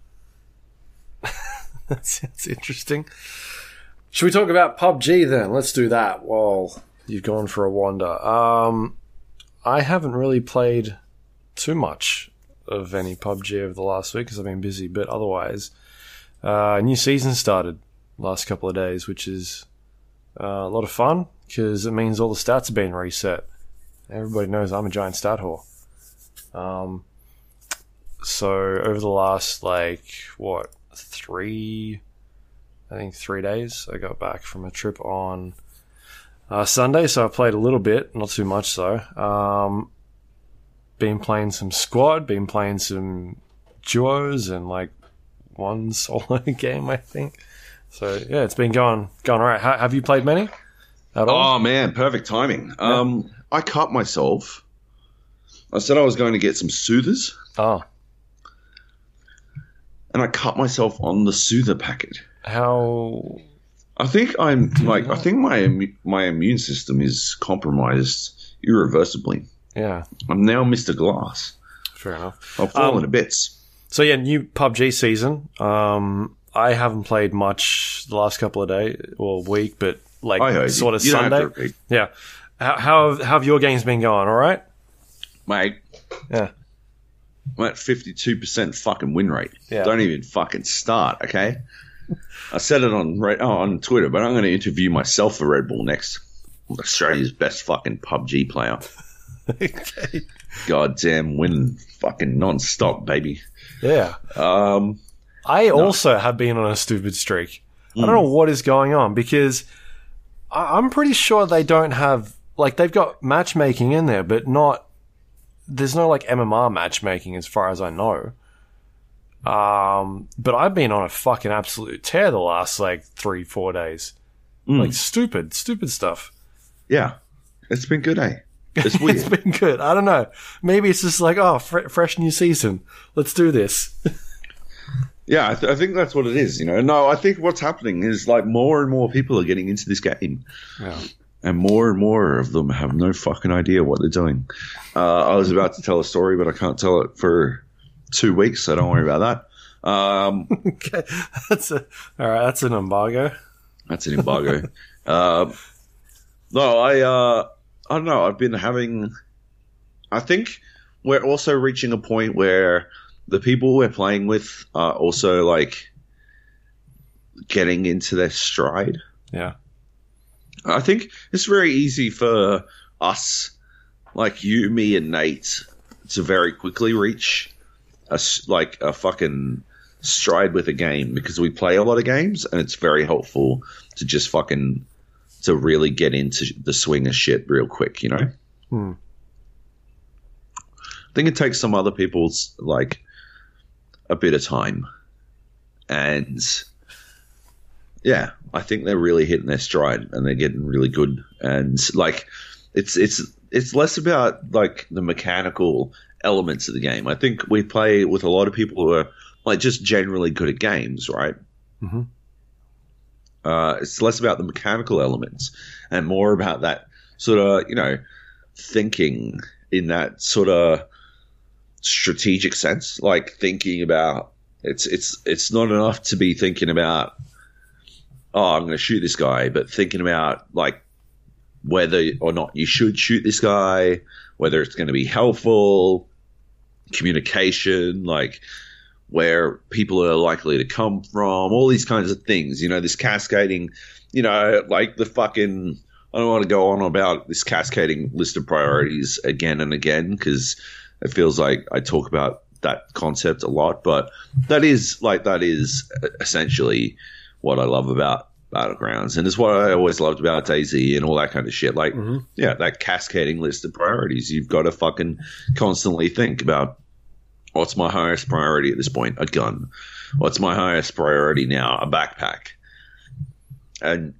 that sounds interesting. Should we talk about PUBG then? Let's do that while you've gone for a wander. Um, I haven't really played too much of any PUBG over the last week because I've been busy, but otherwise, uh, a new season started last couple of days, which is uh, a lot of fun because it means all the stats have been reset. Everybody knows I'm a giant stat whore. Um, so over the last like what three, I think three days, I got back from a trip on uh, Sunday, so I played a little bit, not too much though. Um, been playing some squad, been playing some duos, and like one solo game, I think. So yeah, it's been going going alright. Ha- have you played many at all? Oh man, perfect timing. Um, I cut myself. I said I was going to get some soothers, Oh, and I cut myself on the soother packet. how? I think I'm like I think my my immune system is compromised irreversibly. Yeah, I'm now Mr. Glass. fair enough. I've fallen Um, to bits. So yeah, new PUBG season. Um, I haven't played much the last couple of days or week, but like I sort of You Sunday. Yeah. How, how have, how have your games been going? All right. mate. Yeah. I'm at 52% fucking win rate. Yeah. Don't even fucking start, okay? I said it on oh, on Twitter, but I'm going to interview myself for Red Bull next. I'm Australia's best fucking PUBG player. okay. Goddamn winning fucking non-stop, baby. Yeah. Um, I also have been on a stupid streak. I don't know what is going on because I- I'm pretty sure they don't have like they've got matchmaking in there, but not. There's no like MMR matchmaking as far as I know. Um, but I've been on a fucking absolute tear the last like three, four days. Like stupid, stupid stuff. yeah. It's been good, eh? It's weird. it's been good. I don't know. Maybe it's just like, oh, fre- fresh new season. Let's do this. Yeah, I, th- I think that's what it is. You know, no, I think what's happening is like more and more people are getting into this game, Yeah. And more and more of them have no fucking idea what they're doing. Uh, I was about to tell a story, but I can't tell it for two weeks, so don't worry about that. Um, Okay, that's a all right. That's an embargo. That's an embargo. uh, no, I uh, I don't know. I've been having. I think we're also reaching a point where the people we're playing with are also like getting into their stride. Yeah, I think it's very easy for us, like you, me, and Nate, to very quickly reach a like a fucking stride with a game because we play a lot of games, and it's very helpful to just fucking to really get into the swing of shit real quick. You know. Hmm. I think it takes some other people's like a bit of time, and yeah, I think they're really hitting their stride and they're getting really good. And like, it's it's it's less about like the mechanical elements of the game. I think we play with a lot of people who are like just generally good at games, right? Mhm. Uh, it's less about the mechanical elements and more about that sort of you know thinking in that sort of strategic sense, like thinking about it's it's it's not enough to be thinking about oh I'm going to shoot this guy, but thinking about like whether or not you should shoot this guy, whether it's going to be helpful, communication, like where people are likely to come from, all these kinds of things. You know, this cascading, you know, like the fucking. I don't want to go on about this cascading list of priorities again and again because it feels like I talk about that concept a lot, but that is like that is uh, essentially what I love about Battlegrounds, and it's what I always loved about DayZ and all that kind of shit. Like, Mhm. yeah, that cascading list of priorities. You've got to fucking constantly think about what's my highest priority at this point? A gun. What's my highest priority now? A backpack. And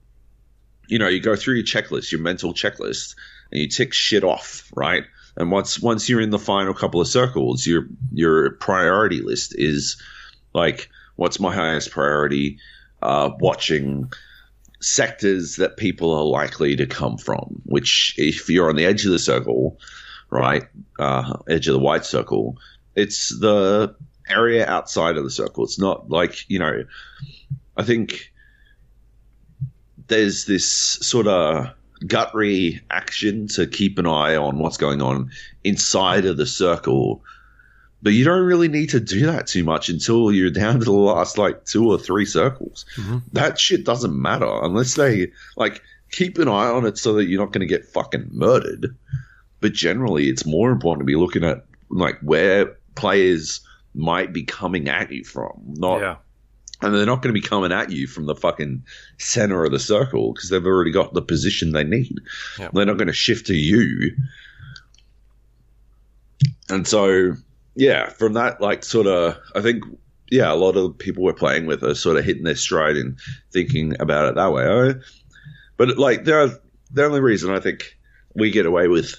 you know, you go through your checklist, your mental checklist, and you tick shit off, right? And once once you're in the final couple of circles, your your priority list is like, what's my highest priority? Uh, watching sectors that people are likely to come from. Which, if you're on the edge of the circle, right, uh, edge of the white circle, it's the area outside of the circle. It's not like you know. I think there's this sort of gut reaction to keep an eye on what's going on inside of the circle. But you don't really need to do that too much until you're down to the last like two or three circles. Mhm. That shit doesn't matter unless they like keep an eye on it so that you're not going to get fucking murdered. But generally, it's more important to be looking at like where players might be coming at you from, not yeah, and they're not going to be coming at you from the fucking center of the circle because they've already got the position they need. Yeah. They're not going to shift to you. And so, yeah, from that, like, sort of, I think, yeah, a lot of people we're playing with are sort of hitting their stride and thinking about it that way. I, but, like, there are, the only reason I think we get away with,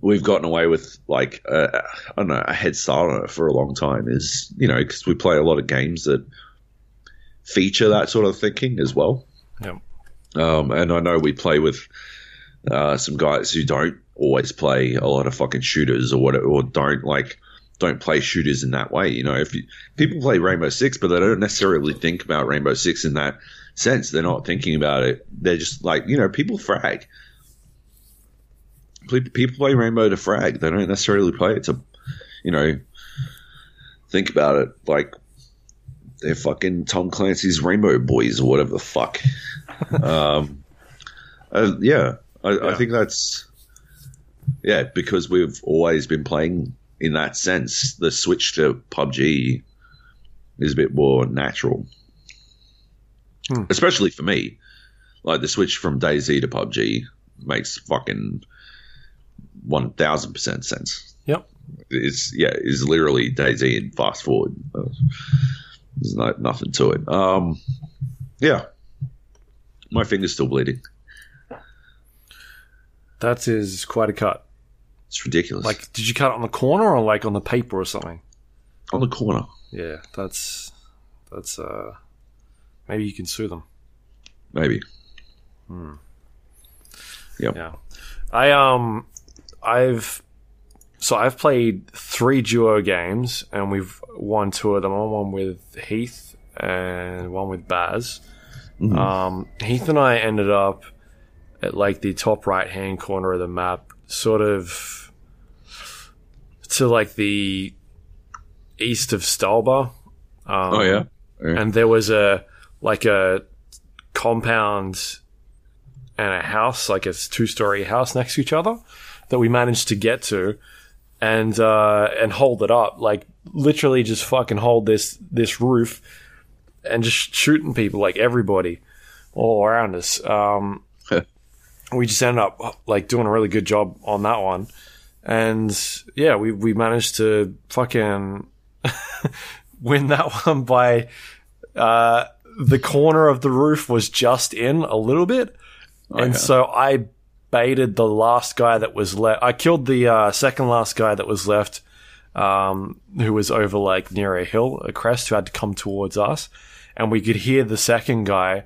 we've gotten away with, like, uh, I don't know, a head start on it for a long time is, you know, because we play a lot of games that feature that sort of thinking as well. Yep. Um, and I know we play with uh, some guys who don't always play a lot of fucking shooters or what, or don't like don't play shooters in that way. You know, if you, people play Rainbow Six, but they don't necessarily think about Rainbow Six in that sense. They're not thinking about it. They're just like you know, people frag. People play Rainbow to frag. They don't necessarily play it to, you know, think about it like they're fucking Tom Clancy's Rainbow Boys or whatever the fuck. um, uh, yeah, I, I think that's yeah because we've always been playing in that sense. The switch to PUBG is a bit more natural, Hmm. especially for me. Like the switch from DayZ to PUBG makes fucking one thousand percent sense. Yep. It's yeah, it's literally DayZ and fast forward. There's no, nothing to it. Um, yeah, my finger's still bleeding. that is quite a cut. It's ridiculous. Like, did you cut it on the corner or like on the paper or something? on the corner. Yeah, that's that's uh maybe you can sue them. Maybe. Hmm. Yeah. I um I've so I've played three duo games, and we've won two of them. Won with Heath and one with Baz. Um, Heath and I ended up at like the top right hand corner of the map, sort of to like the east of Stalber. Um, Oh yeah. yeah. and there was a like a compound and a house, like a two story house next to each other that we managed to get to and uh, and hold it up, like literally just fucking hold this this roof and just shooting people, like everybody all around us. Um, we just ended up like doing a really good job on that one, and yeah, we we managed to fucking win that one by uh, the corner of the roof was just in a little bit, and so I baited the last guy that was left. I killed the uh, second last guy that was left, um, who was over like near a hill, a crest, who had to come towards us, and we could hear the second guy,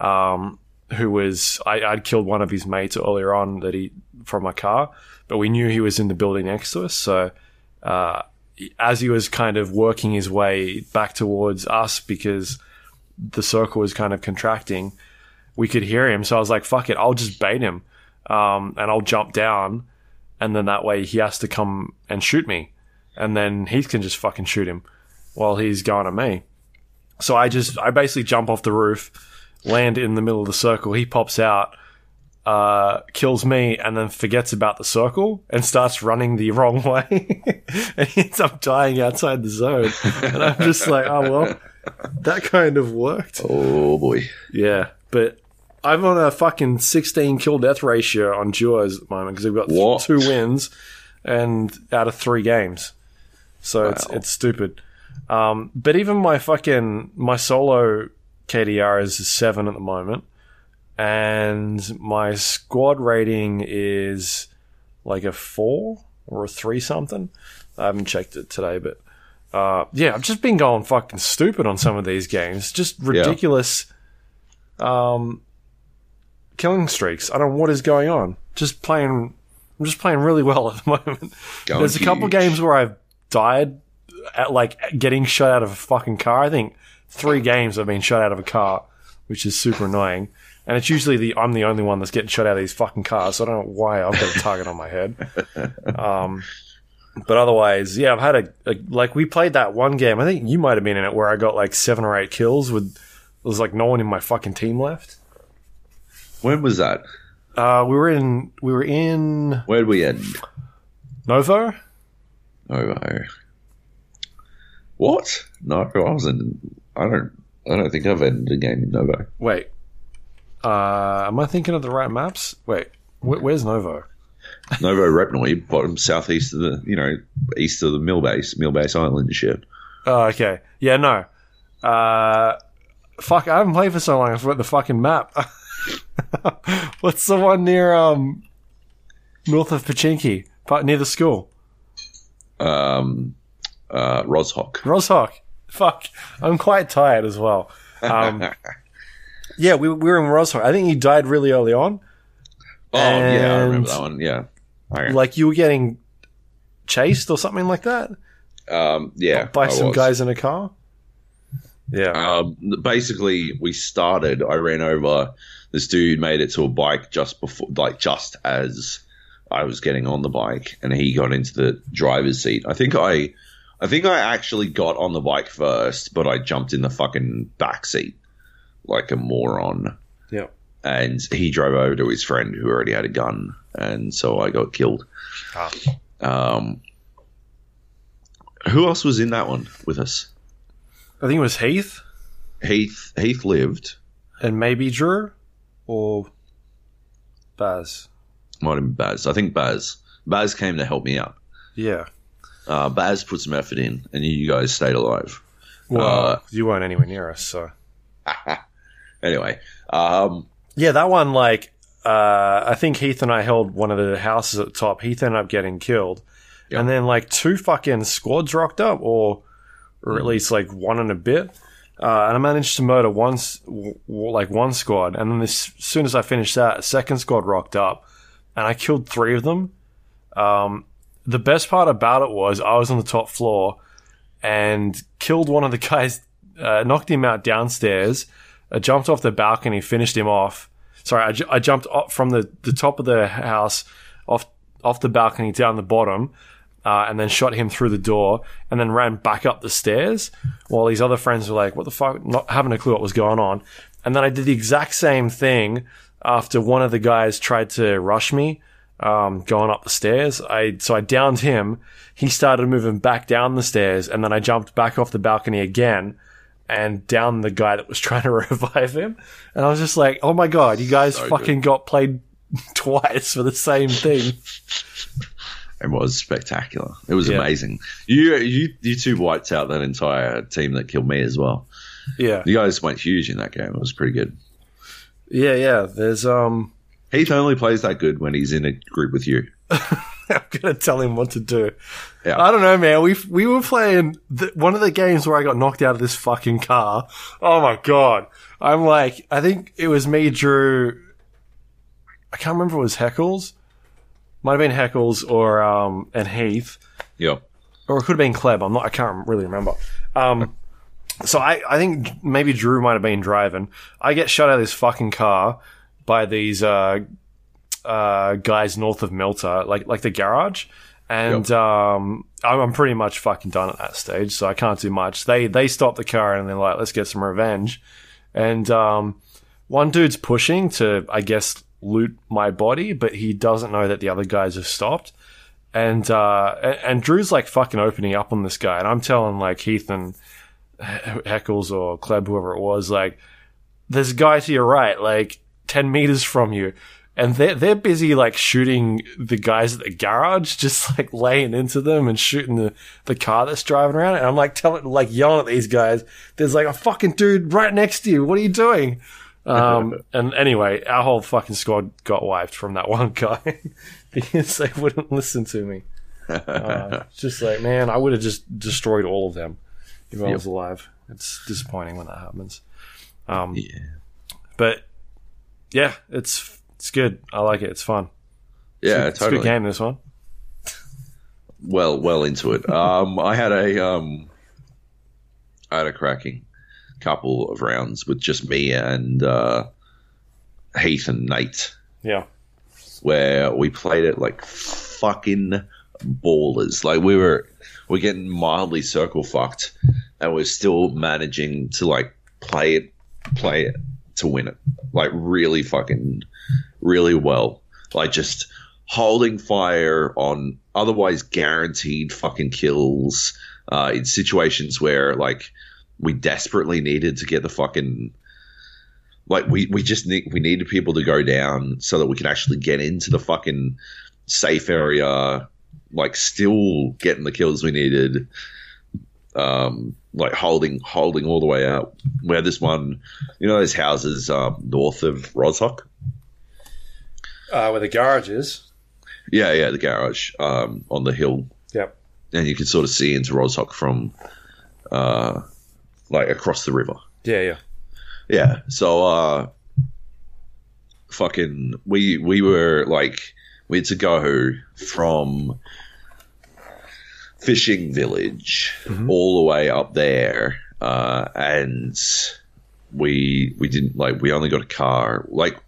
um, who was I, I'd killed one of his mates earlier on that he from my car, but we knew he was in the building next to us, so. Uh, as he was kind of working his way back towards us because the circle was kind of contracting, we could hear him. So I was like, fuck it, I'll just bait him. Um, and I'll jump down. And then that way he has to come and shoot me. And then he can just fucking shoot him while he's going at me. So I just, I basically jump off the roof, land in the middle of the circle. He pops out, uh, kills me, and then forgets about the circle and starts running the wrong way. and he ends up dying outside the zone. And I'm just like, oh, well, that kind of worked. Oh boy. Yeah, but I'm on a fucking 16 kill death ratio on duos at the moment because we've got th- two wins and out of three games. So it's it's stupid. Um, but even my fucking my solo KDR is a seven at the moment, and my squad rating is like a four or a three something. I haven't checked it today, but uh, yeah, I've just been going fucking stupid on some of these games. Just ridiculous um, killing streaks. I don't know what is going on. Just playing. I'm just playing really well at the moment. Going There's a couple games where I've died at like getting shot out of a fucking car. I think three games I've been shot out of a car, which is super annoying. And it's usually the I'm the only one that's getting shot out of these fucking cars. So I don't know why I've got a target on my head. Um, but otherwise, yeah, I've had a, a like we played that one game. I think you might have been in it where I got like seven or eight kills with there was like no one in my fucking team left. When was that? Uh, we were in we were in Where did we end? Novo. Oh, oh. What? No, I wasn't. I don't. I don't think I've ended a game in Novo. Wait, uh, am I thinking of the right maps? Wait, wh- where's Novo? Novorepnoye, bottom southeast of the, you know, east of the mill base, mill base island and shit. Oh, okay. Yeah, no. Uh, fuck, I haven't played for so long. I forgot the fucking map. What's the one near um north of Pochinki, part near the school? Um, uh, Rozhok. Rozhok. Fuck, I'm quite tired as well. Um, yeah, we, we were in Rozhok. I think you died really early on. Oh yeah, I remember that one. Yeah, Okay. Like you were getting chased or something like that um, yeah, by I some was. guys in a car. Yeah. Um, basically, we started. I ran over. This dude made it to a bike just before, like just as I was getting on the bike, and he got into the driver's seat. I think I, I think I actually got on the bike first, but I jumped in the fucking back seat like a moron. yeah. And he drove over to his friend who already had a gun, and so I got killed. Ah. Um, who else was in that one with us? I think it was Heath Heath. Heath lived. and maybe Drew or Baz. Might have been Baz. I think Baz. Baz came to help me out. Yeah. Uh, Baz put some effort in, and you guys stayed alive. Well, Uh, you weren't anywhere near us, so Anyway, um, yeah, that one like uh, I think Heath and I held one of the houses at the top. Heath ended up getting killed, Yep. and then like two fucking squads rocked up, or or at least like one and a bit. Uh, and I managed to murder one, s- w- w- like one squad, and then as soon as I finished that, a second squad rocked up, and I killed three of them. Um, the best part about it was I was on the top floor and killed one of the guys, uh, knocked him out downstairs, uh, jumped off the balcony, finished him off. Sorry, I, ju- I jumped up from the, the top of the house off off the balcony down the bottom, uh, and then shot him through the door, and then ran back up the stairs while these other friends were like, "What the fuck?" Not having a clue what was going on. And then I did the exact same thing after one of the guys tried to rush me, um, going up the stairs. I so I downed him. He started moving back down the stairs, and then I jumped back off the balcony again and down the guy that was trying to revive him. And I was just like, "Oh my god, you guys So fucking got played twice for the same thing." It was spectacular. It was Yeah. amazing. You, you, you two wiped out that entire team that killed me as well. Yeah, You guys went huge in that game. It was pretty good. yeah, yeah. There's um. Heath only plays that good when he's in a group with you. I'm gonna tell him what to do. Yeah. I don't know, man. We we were playing the, one of the games where I got knocked out of this fucking car. Oh my god! I'm like, I think it was me, Drew. I can't remember if it was Heckles. Might have been Heckles or um and Heath, Yeah. or it could have been Kleb. I'm not. I can't really remember. Um, so I I think maybe Drew might have been driving. I get shot out of this fucking car by these uh uh, guys north of Mylta, like like the garage, and um, I'm, I'm pretty much fucking done at that stage, so I can't do much. They they stop the car and they're like, "Let's get some revenge," and um, one dude's pushing to, I guess, loot my body, but he doesn't know that the other guys have stopped. And uh, and, and Drew's like fucking opening up on this guy, and I'm telling like Heath and Heckles or Kleb, whoever it was, like, there's a guy to your right, like ten meters from you, and they're they're busy like shooting the guys at the garage, just like laying into them and shooting the, the car that's driving around. And I'm like telling, like yelling at these guys. There's like a fucking dude right next to you. What are you doing? Um, and anyway, our whole fucking squad got wiped from that one guy because they wouldn't listen to me. Uh, just like, man, I would have just destroyed all of them if I Yep. was alive. It's disappointing when that happens. Um, Yeah. but yeah, it's it's good. I like it. It's fun. Yeah, it's a totally. good game. This one. well well into it. Um, I had a um, I had a cracking couple of rounds with just me and uh, Heath and Nate, Yeah. where we played it like fucking ballers. Like we were we're getting mildly circle fucked, and we're still managing to like play it, play it to win it, like really fucking, really well. Like just holding fire on otherwise guaranteed fucking kills uh, in situations where like we desperately needed to get the fucking like we, we just need we needed people to go down so that we can actually get into the fucking safe area like still getting the kills we needed um like holding holding all the way out where this one you know those houses um north of Rozhok Uh, where the garage is. yeah yeah the garage um on the hill Yep. and you can sort of see into Rozhok from uh like across the river Yeah, yeah. Yeah. So uh fucking we we were like we had to go from fishing village all the way up there uh and we we didn't like we only got a car like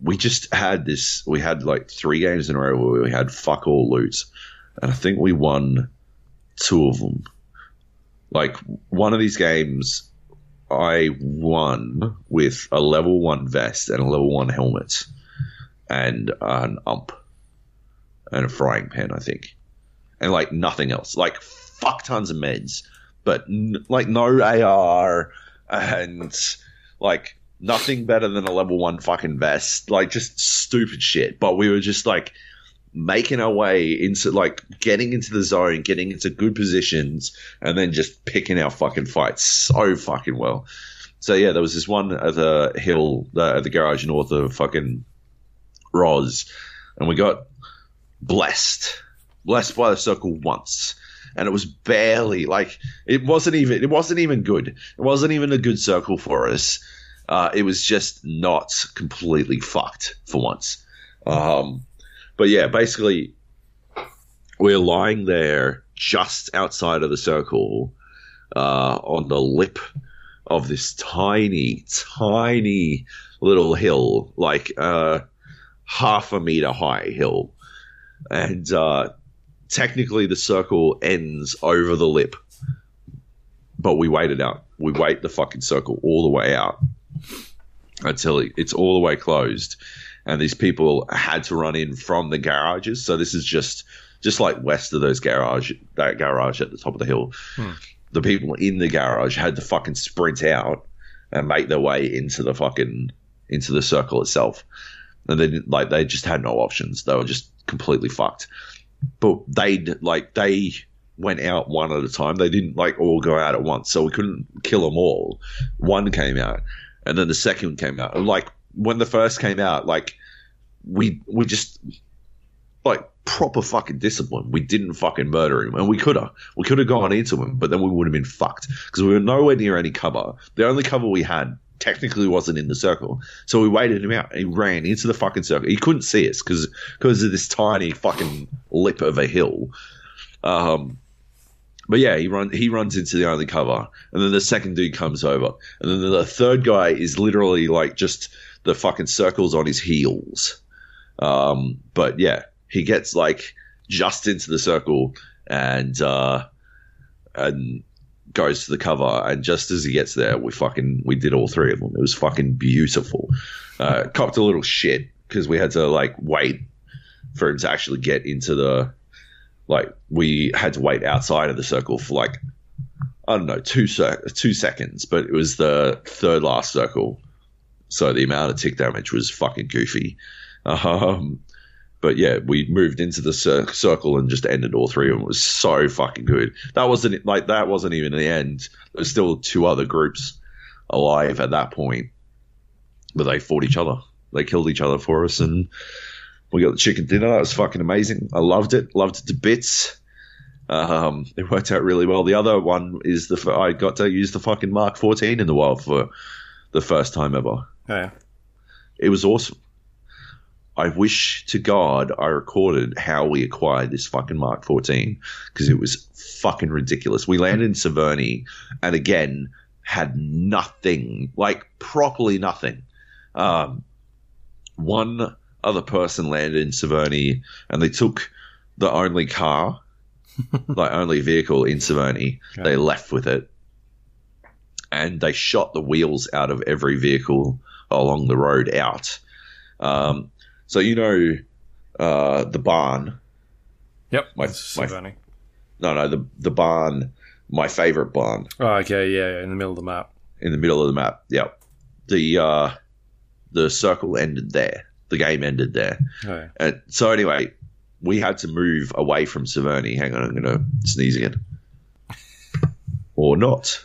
we just had this we had like three games in a row where we had fuck all loot and i think we won two of them. Like one of these games I won with a level one vest and a level one helmet and an ump and a frying pan, I think, and like nothing else. Like fuck tons of meds, but n- like no AR and like nothing better than a level one fucking vest. Like just stupid shit. But we were just like making our way into like getting into the zone, getting into good positions, and then just picking our fucking fights so fucking well. So yeah, there was this one at the hill uh, at the garage north of fucking Roz, and we got blessed, blessed by the circle once, and it was barely like it wasn't even it wasn't even good. It wasn't even a good circle for us. Uh, it was just not completely fucked for once. Um, but yeah, basically, we're lying there just outside of the circle uh, on the lip of this tiny, tiny little hill, like uh, half a meter high hill. And uh, technically, the circle ends over the lip, but we waited out. We wait the fucking circle all the way out until it's all the way closed. And these people had to run in from the garages. So this is just just like west of those garage that garage at the top of the hill. Hmm. The people in the garage had to fucking sprint out and make their way into the fucking into the circle itself. And they like they just had no options. They were just completely fucked. But they like they went out one at a time. They didn't like all go out at once, so we couldn't kill them all. One came out, and then the second came out. Like when the first came out, like we we just like proper fucking discipline. We didn't fucking murder him, and we could have. We could have gone into him, but then we would have been fucked because we were nowhere near any cover. The only cover we had technically wasn't in the circle, so we waited him out. He ran into the fucking circle. He couldn't see us because because of this tiny fucking lip of a hill. Um, but yeah, he run he runs into the only cover, and then the second dude comes over, and then the third guy is literally like just the fucking circles on his heels. Um, but yeah, he gets like just into the circle and uh, and goes to the cover, and just as he gets there, we fucking we did all three of them. It was fucking beautiful. Uh, copped a little shit because we had to like wait for him to actually get into the like we had to wait outside of the circle for like I don't know two sec- two seconds, but it was the third last circle, so the amount of tick damage was fucking goofy. Um, but yeah, we moved into the cir- circle and just ended all three of them. It was so fucking good. That wasn't like that wasn't even the end. There's still two other groups alive at that point, but they fought each other. They killed each other for us, and we got the chicken dinner. That was fucking amazing. I loved it. Loved it to bits. Um, it worked out really well. The other one is the I got to use the fucking Mark 14 in the wild for the first time ever. Oh, yeah. It was awesome. I wish to God I recorded how we acquired this fucking Mark 14 because it was fucking ridiculous. We landed in Severny and again had nothing, like properly nothing. Um, one other person landed in Severny and they took the only car, like only vehicle in Severny. Okay. They left with it and they shot the wheels out of every vehicle along the road out. Um, so you know uh, the barn. Yep. My- my-. No, no, the the barn. My favorite barn Oh, okay. Yeah, in the middle of the map. in the middle of the map. Yep. The uh, the circle ended there. The game ended there. Oh. And so anyway, we had to move away from Severny. Hang on, I'm gonna sneeze again. or not.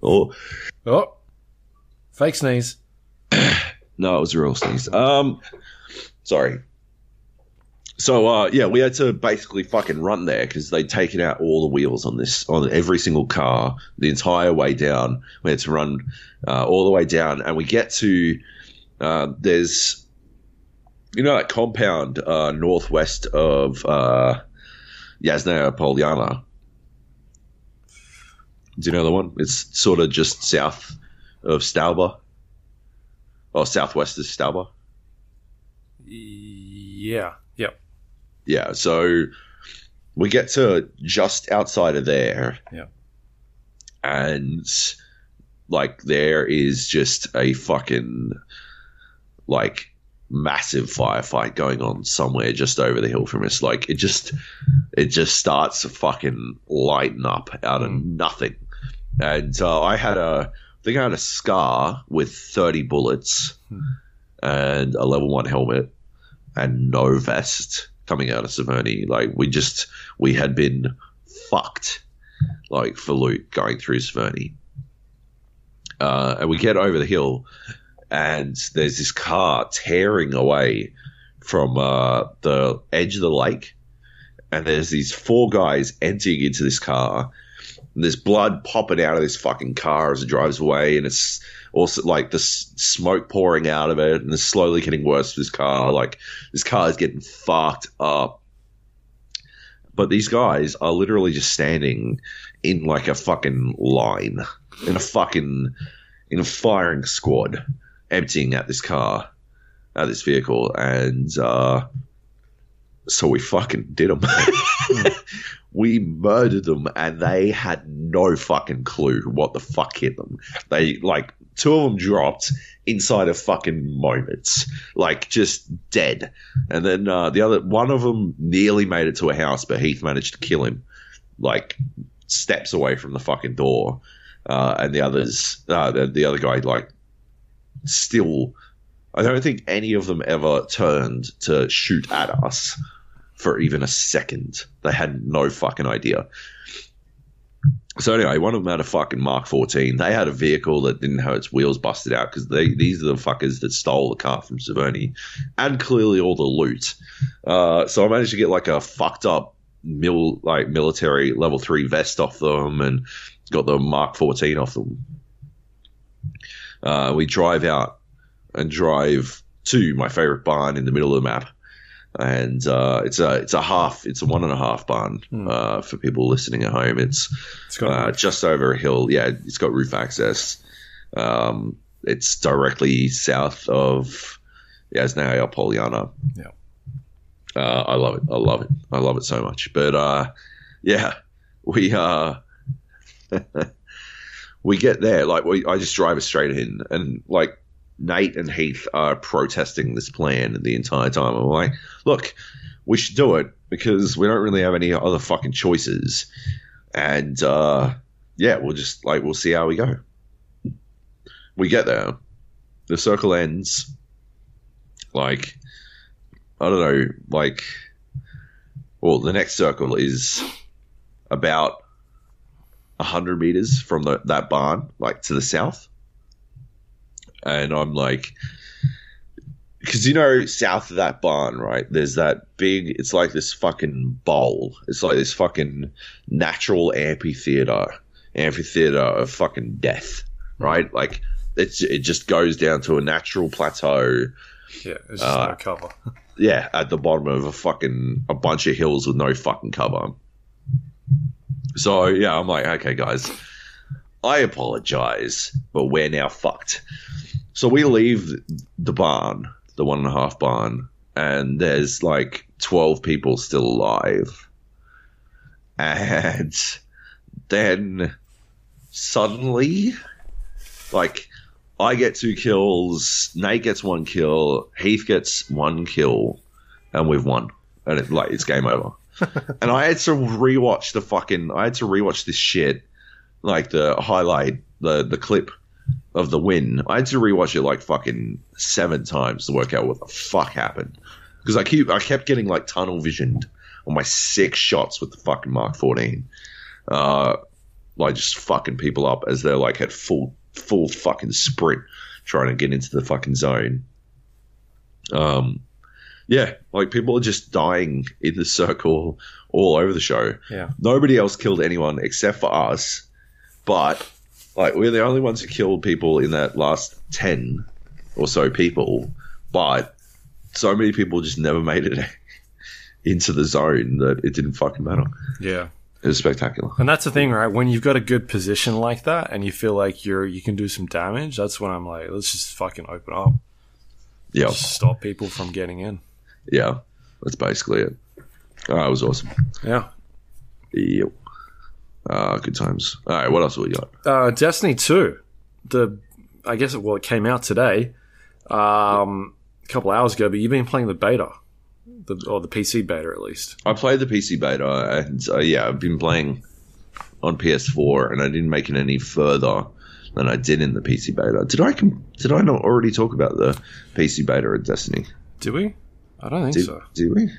Or Oh, fake sneeze. No, it was a real sneeze. Um, sorry. So uh, yeah, we had to basically fucking run there because they'd taken out all the wheels on this on every single car the entire way down. We had to run uh, all the way down, and we get to uh, there's you know that compound uh, northwest of uh, Yasnaya Polyana. Do you know the one? It's sort of just south of Stalber. Or southwest of Stalber. Yeah. Yep. Yeah, so we get to just outside of there. Yeah. And like there is just a fucking like massive firefight going on somewhere just over the hill from us. Like it just it just starts to fucking lighten up out of nothing. And uh, I had a I think I had a scar with 30 bullets and a level 1 helmet and no vest coming out of Severny. Like we just we had been fucked like for loot going through Severny. Uh, and we get over the hill and there's this car tearing away from uh, the edge of the lake. And there's these four guys entering into this car. And there's blood popping out of this fucking car as it drives away, and it's also like the smoke pouring out of it, and it's slowly getting worse for this car. Like this car is getting fucked up. but these guys are literally just standing in like a fucking line, in a fucking, in a firing squad, emptying at this car, at this vehicle, and uh, so we fucking did them. we murdered them, and they had no fucking clue what the fuck hit them. They like two of them dropped inside of fucking moments, like just dead. And then uh, the other one of them nearly made it to a house, but Heath managed to kill him, like steps away from the fucking door. Uh, and the others, uh, the, the other guy, like still. I don't think any of them ever turned to shoot at us for even a second. They had no fucking idea. So anyway, one of them had a fucking Mark 14. They had a vehicle that didn't have its wheels busted out because these are the fuckers that stole the car from Severny and clearly all the loot. Uh, so I managed to get like a fucked up mil like military level three vest off them and got the Mark 14 off them. Uh, we drive out and drive to my favorite barn in the middle of the map and uh, it's a it's a half it's a one and a half barn mm. uh, for people listening at home. It's, it's uh, just over a hill. Yeah, it's got roof access. Um, it's directly south of Yasnaya Polyana. Yeah, uh, I love it. I love it. I love it so much. But uh, yeah, we uh, we get there. Like we, I just drive straight in, and like Nate and Heath are protesting this plan the entire time. I'm like, look, we should do it because we don't really have any other fucking choices. And uh, yeah, we'll just like we'll see how we go. We get there, the circle ends. Like, I don't know, like, well, the next circle is about hundred meters from the, that barn, like to the south and I'm like, because you know, south of that barn, right? There's that big. It's like this fucking bowl. It's like this fucking natural amphitheater, amphitheater of fucking death, right? Like it's it just goes down to a natural plateau. Yeah, it's just uh, no cover. yeah, at the bottom of a fucking a bunch of hills with no fucking cover. So yeah, I'm like, okay, guys, I apologize, but we're now fucked. So we leave the barn, the one and a half barn, and there's like 12 people still alive. And then suddenly, like, I get two kills, Nate gets one kill, Heath gets one kill, and we've won. And it, like, it's game over. and I had to rewatch the fucking, I had to rewatch this shit, like the highlight, the, the clip of the win, I had to rewatch it like fucking seven times to work out what the fuck happened. Because I keep I kept getting like tunnel visioned on my six shots with the fucking Mark 14. Uh, like just fucking people up as they're like at full full fucking sprint trying to get into the fucking zone. Um, yeah, like people are just dying in the circle all over the show. Yeah, nobody else killed anyone except for us, but like we're the only ones who killed people in that last ten or so people, but so many people just never made it into the zone that it didn't fucking matter. Yeah. It was spectacular. And that's the thing, right? When you've got a good position like that and you feel like you're you can do some damage, that's when I'm like, let's just fucking open up. Yeah. Stop people from getting in. Yeah. That's basically it. Oh, it was awesome. Yeah. Yep. Uh, good times. All right, what else have we got? Uh, Destiny Two. The I guess it, well, it came out today, um, a couple hours ago. But you've been playing the beta, the, or the PC beta at least. I played the PC beta, and uh, yeah, I've been playing on PS4, and I didn't make it any further than I did in the PC beta. Did I? Did I not already talk about the PC beta of Destiny? Do we? I don't think did, so. Do we?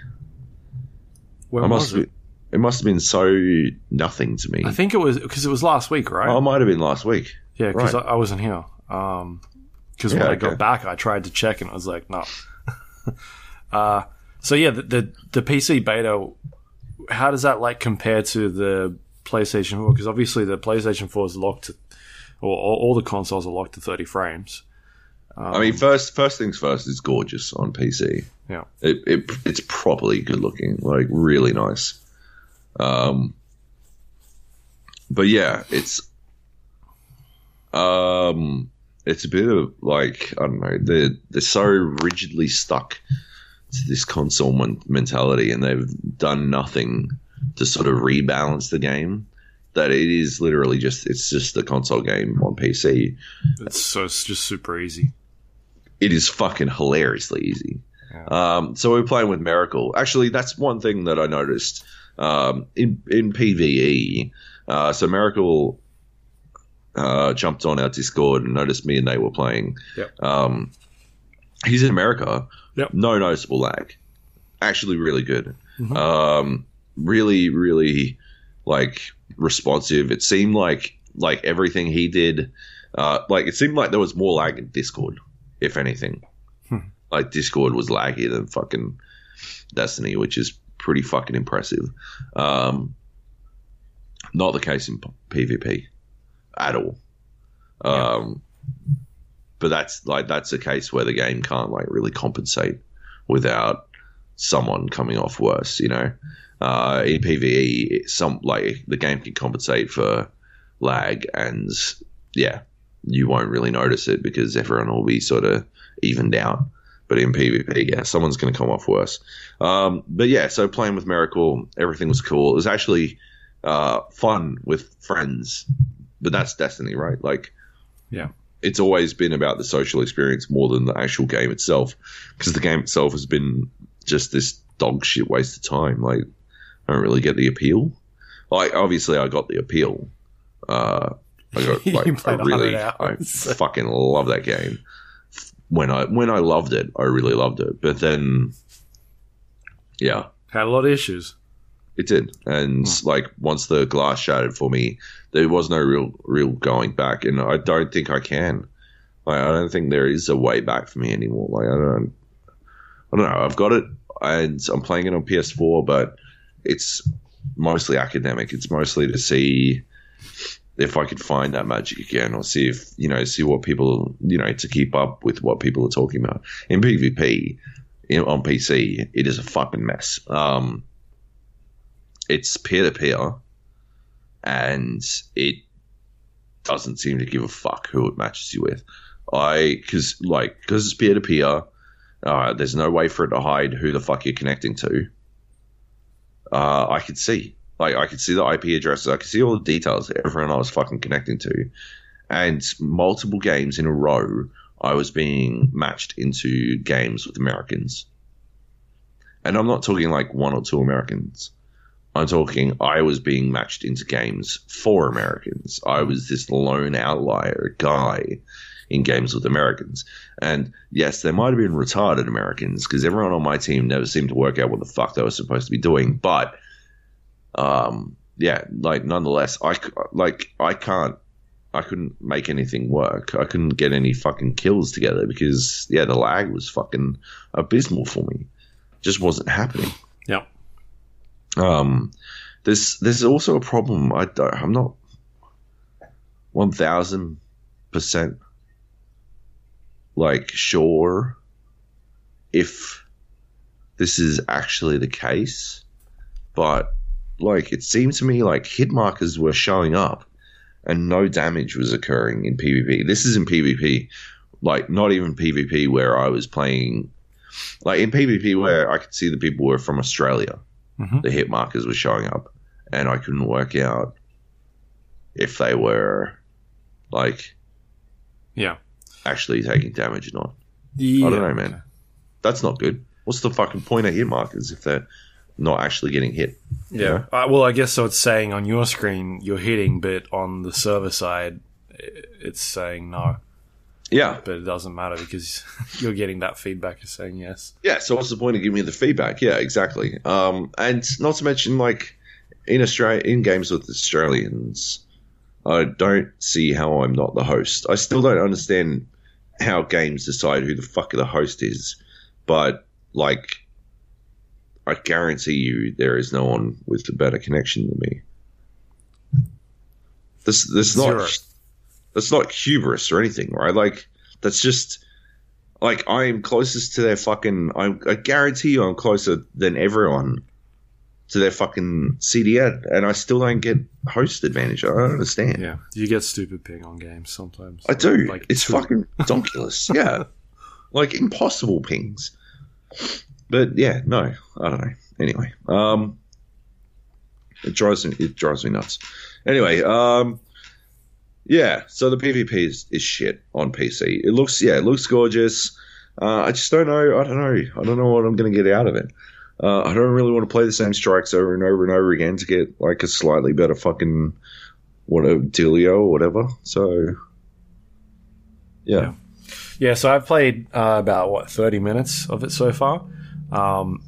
When I must be. It must have been so nothing to me. I think it was because it was last week, right? Oh, it might have been last week. Yeah, because right. I, I, wasn't here. Um, because when yeah, I got back, I tried to check and I was like, no. uh, so yeah, the, the, the PC beta, how does that like compare to the PlayStation 4? Because obviously the PlayStation 4 is locked to, or all, all the consoles are locked to 30 frames. Um, I mean, first first things first, it's gorgeous on PC. Yeah, it, it it's properly good looking, like really nice. Um, but yeah, it's um, it's a bit of like I don't know. They're they're so rigidly stuck to this console mentality, and they've done nothing to sort of rebalance the game. That it is literally just it's just a console game on PC. It's so it's just super easy. It is fucking hilariously easy. Yeah. Um, so we're playing with Miracle. Actually, that's one thing that I noticed um, in in PVE. Uh, so Miracle uh, jumped on our Discord and noticed me and they were playing. Yep. Um, he's in America. Yep. No noticeable lag. Actually, really good. Mhm. Um, really, really like responsive. It seemed like like everything he did. Uh, like it seemed like there was more lag in Discord, if anything. Hmm. Like Discord was laggy than fucking Destiny, which is pretty fucking impressive. Um, not the case in PvP at all. Um, but that's like that's a case where the game can't like really compensate without someone coming off worse. You know, uh, in PVE, some like the game can compensate for lag, and yeah, you won't really notice it because everyone will be sort of evened out. But in PvP, yeah, someone's going to come off worse. Um, but yeah, so playing with Miracle, everything was cool. It was actually uh, fun with friends, but that's Destiny, right? Like, Yeah. it's always been about the social experience more than the actual game itself, because the game itself has been just this dog shit waste of time. Like, I don't really get the appeal. Like, obviously, I got the appeal. Uh, I got like I played 100 really, I fucking love that game. When I when I loved it, I really loved it. But then, yeah, Had a lot of issues. it did. And hmm. like once the glass shattered for me, there was no real real going back, and I don't think I can. Like, I don't think there is a way back for me anymore. Like I don't, I don't know. I've got it, and I'm playing it on PS4, but it's mostly academic. It's mostly to see if I could find that magic again, or see if you know, see what people you know to keep up with what people are talking about in PvP. Know, on PC, it is a fucking mess. Um, it's peer to peer, and it doesn't seem to give a fuck who it matches you with. I because like because it's peer to peer, there's no way for it to hide who the fuck you're connecting to. Uh, I could see, like, I could see the IP addresses, I could see all the details of everyone I was fucking connecting to, and multiple games in a row, I was being matched into games with Americans. And I'm not talking like one or two Americans. I'm talking I was being matched into games for Americans. I was this lone outlier guy in games with Americans. And yes, there might have been retarded Americans because everyone on my team never seemed to work out what the fuck they were supposed to be doing. But, um, yeah, like nonetheless, I like I can't, I couldn't make anything work. I couldn't get any fucking kills together because yeah, the lag was fucking abysmal for me. Just wasn't happening. Yeah. Um, there's there's also a problem. I don't, I'm not one thousand percent like sure if this is actually the case, but like it seemed to me like hit markers were showing up and no damage was occurring in PvP. This is in PvP, like not even PvP where I was playing, like in PvP where I could see the people were from Australia Mhm. the hit markers were showing up, and I couldn't work out if they were like Yeah. actually taking damage or not. yeah. I don't know, man. That's not good. What's the fucking point of hit markers if they're not actually getting hit? Yeah. Uh, well, I guess so. It's saying on your screen you're hitting, but on the server side, it's saying no. Yeah, But it doesn't matter because you're getting that feedback as saying yes. yeah. So what's the point of giving me the feedback? Yeah, exactly. Um, and not to mention like in Australia, in games with Australians, I don't see how I'm not the host. I still don't understand how games decide who the fuck the host is, but like, I guarantee you there is no one with a better connection than me. This this not that's not hubris or anything, right? Like that's just like I'm closest to their fucking. I, I guarantee you, I'm closer than everyone to their fucking CDN, and I still don't get host advantage. I don't understand. Yeah, you get stupid ping on games sometimes. I do. Like, it's fucking donkulous. yeah, like impossible pings. But yeah, no, I don't know. Anyway, um, it drives me. It drives me nuts. Anyway, um, yeah. So the PvP is, is shit on PC. It looks yeah, it looks gorgeous. Uh, I just don't know. I don't know. I don't know what I'm going to get out of it. Uh, I don't really want to play the same strikes over and over and over again to get like a slightly better fucking whatever dealio or whatever. So yeah. Yeah, so I've played uh, about what thirty minutes of it so far. Um,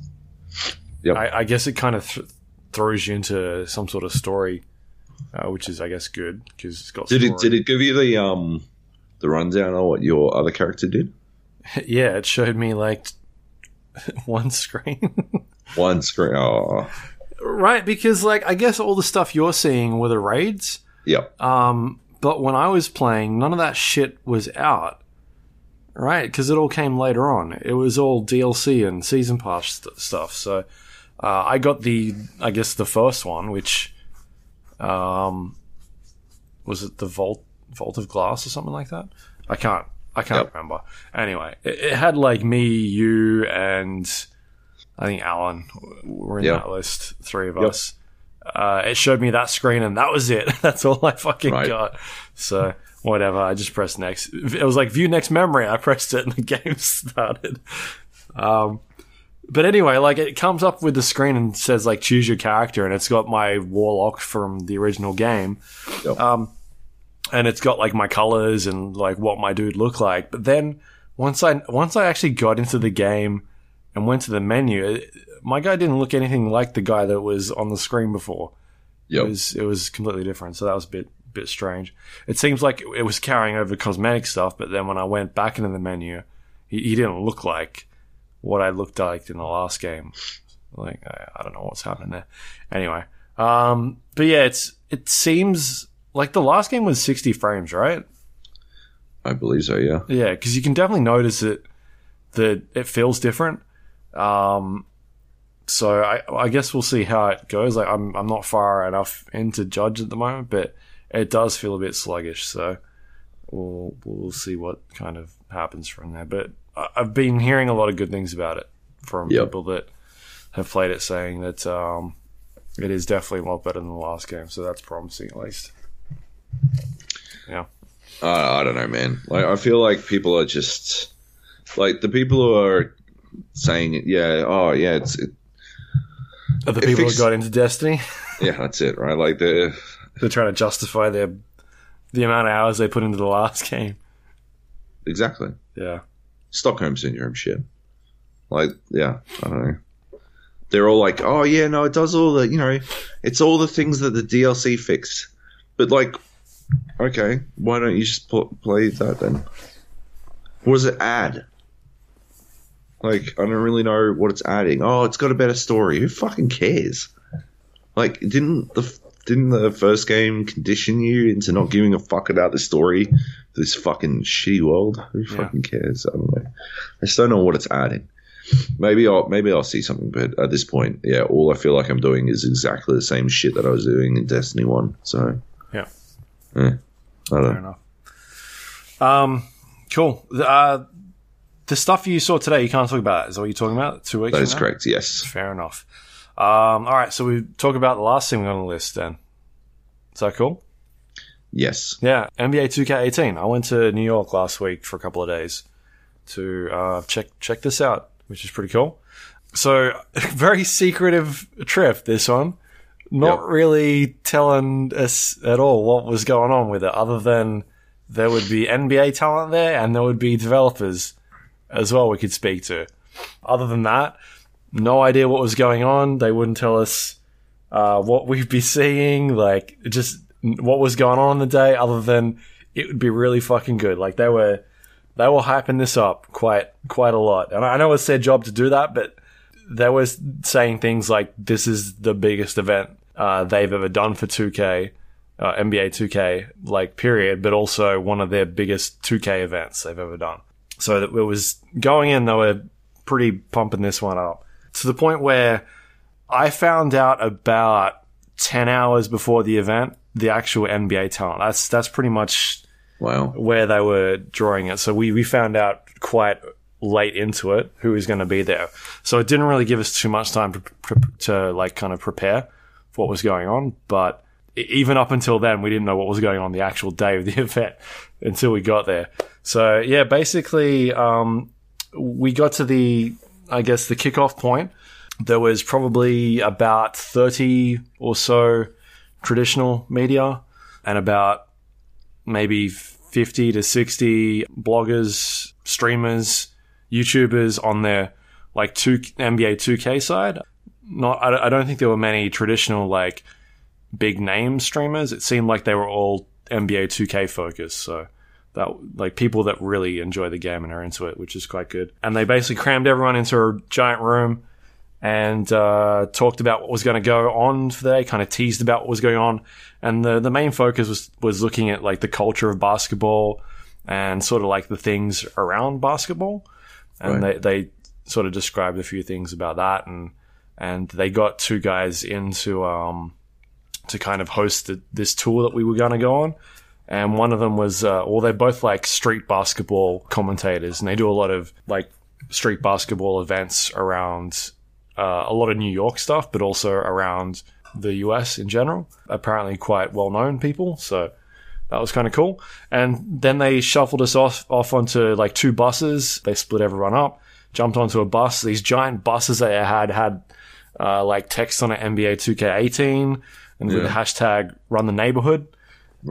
Yep. I, I guess it kind of th- throws you into some sort of story, uh, which is, I guess, good because it's got. Did it did it give you the um the rundown on what your other character did? yeah, it showed me like one screen. One screen. Oh, right, because like I guess all the stuff you're seeing were the raids. yep. Um, but when I was playing, none of that shit was out. Right, because it all came later on. It was all DLC and season pass st- stuff. So uh, I got the, I guess the first one, which um, was it the Vault Vault of Glass or something like that. I can't, I can't Yep. remember. Anyway, it, it had like me, you, and I think Alan were in Yep. that list. Three of Yep. us. Uh, it showed me that screen, and that was it. That's all I fucking Right. got. So whatever, I just pressed next. It was like view next memory. I pressed it, and the game started. Um, but anyway, like it comes up with the screen and says like choose your character, and it's got my warlock from the original game. Yep. Um, and it's got like my colors and like what my dude looked like. But then once I once I actually got into the game and went to the menu, it, my guy didn't look anything like the guy that was on the screen before. It was it was completely different. So that was a bit bit strange. It seems like it was carrying over cosmetic stuff, but then when I went back into the menu, he, he didn't look like what I looked like in the last game. Like I, I don't know what's happening there. Anyway, um, but yeah, it's it seems like the last game was sixty frames, right? I believe so. Yeah. Yeah, because you can definitely notice it that it feels different. Um, so I, I guess we'll see how it goes. Like I'm I'm not far enough in to judge at the moment, but it does feel a bit sluggish. So we'll we'll see what kind of happens from there. But I've been hearing a lot of good things about it from Yep. people that have played it, saying that um, it is definitely a lot better than the last game. So that's promising, at least. Yeah. Uh, I don't know, man. Like I feel like people are just like the people who are saying, yeah, oh yeah, it's it, Of the It people fix- who got into Destiny. yeah, that's it, right? Like the They're trying to justify their the amount of hours they put into the last game. exactly Yeah. Stockholm syndrome shit. Like, yeah, I don't know. They're all like, oh yeah, no, it does all the, you know, it's all the things that the DLC fixed. But like, okay, why don't you just pl- play that then? What does it add? Like, I don't really know what it's adding. Oh, it's got a better story. Who fucking cares? Like, didn't the didn't the first game condition you into not giving a fuck about the story? This fucking shitty world. Who Yeah. fucking cares? I don't know. I just don't know what it's adding. Maybe I'll maybe I'll see something, but at this point, yeah, all I feel like I'm doing is exactly the same shit that I was doing in Destiny One. So Yeah. yeah, I don't Fair know. enough. Um, cool. Uh, the stuff you saw today, you can't talk about. Is that what you're talking about? Two weeks. That from now? correct. Yes. Fair enough. Um, all right. So we talk about the last thing on the list. Then. Is that cool? Yes. Yeah, NBA 2K18. I went to New York last week for a couple of days to uh, check check this out, which is pretty cool. So, very secretive trip. This one, not Yep. really telling us at all what was going on with it, other than there would be NBA talent there and there would be developers as well we could speak to. Other than that, no idea what was going on. They wouldn't tell us uh, what we'd be seeing, like just what was going on on the day, other than it would be really fucking good. Like they were, they were hyping this up quite, quite a lot. And I know it's their job to do that, but they were saying things like this is the biggest event uh, they've ever done for 2K, uh, NBA 2K, like period, but also one of their biggest 2K events they've ever done. So it was going in, they were pretty pumping this one up to the point where I found out about ten hours before the event the actual NBA talent. That's that's pretty much Wow. where they were drawing it. So we, we found out quite late into it who was going to be there. So it didn't really give us too much time to, to like kind of prepare for what was going on. But even up until then, we didn't know what was going on the actual day of the event until we got there. So yeah, basically, um, we got to the, I guess, the kickoff point. There was probably about 30 or so traditional media and about maybe 50 to 60 bloggers, streamers, YouTubers on their like two NBA 2K side. Not, I, I don't think there were many traditional like big name streamers. It seemed like they were all NBA 2K focused. So that like people that really enjoy the game and are into it, which is quite good. And they basically crammed everyone into a giant room and uh, talked about what was going to go on for the day, kind of teased about what was going on. And the, the main focus was, was looking at like the culture of basketball and sort of like the things around basketball. And Right. they, they sort of described a few things about that. And, and they got two guys into, um, to kind of host the, this tour that we were going to go on. And one of them was, uh, well, they're both like street basketball commentators and they do a lot of like street basketball events around uh, a lot of New York stuff, but also around the US in general. Apparently, quite well known people. So that was kind of cool. And then they shuffled us off off onto like two buses. They split everyone up, jumped onto a bus. These giant buses that they had had uh, like text on it NBA 2K18 and with the hashtag Run the Neighborhood.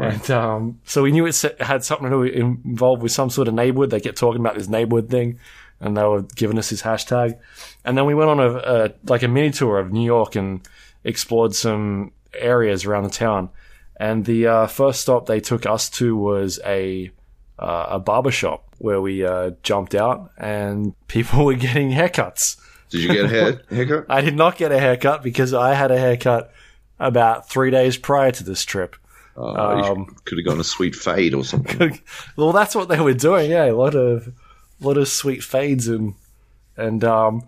And um, so we knew it had something to do involved with some sort of neighborhood. They kept talking about this neighborhood thing, and they were giving us this hashtag. And then we went on a, a like a mini tour of New York and explored some areas around the town. And the uh, first stop they took us to was a uh, a barber shop where we uh, jumped out, and people were getting haircuts. Did you get a hair, haircut? I did not get a haircut because I had a haircut about three days prior to this trip. Uh, you could have gone a sweet fade or something. well, that's what they were doing. Yeah, a lot of, a lot of sweet fades and and um,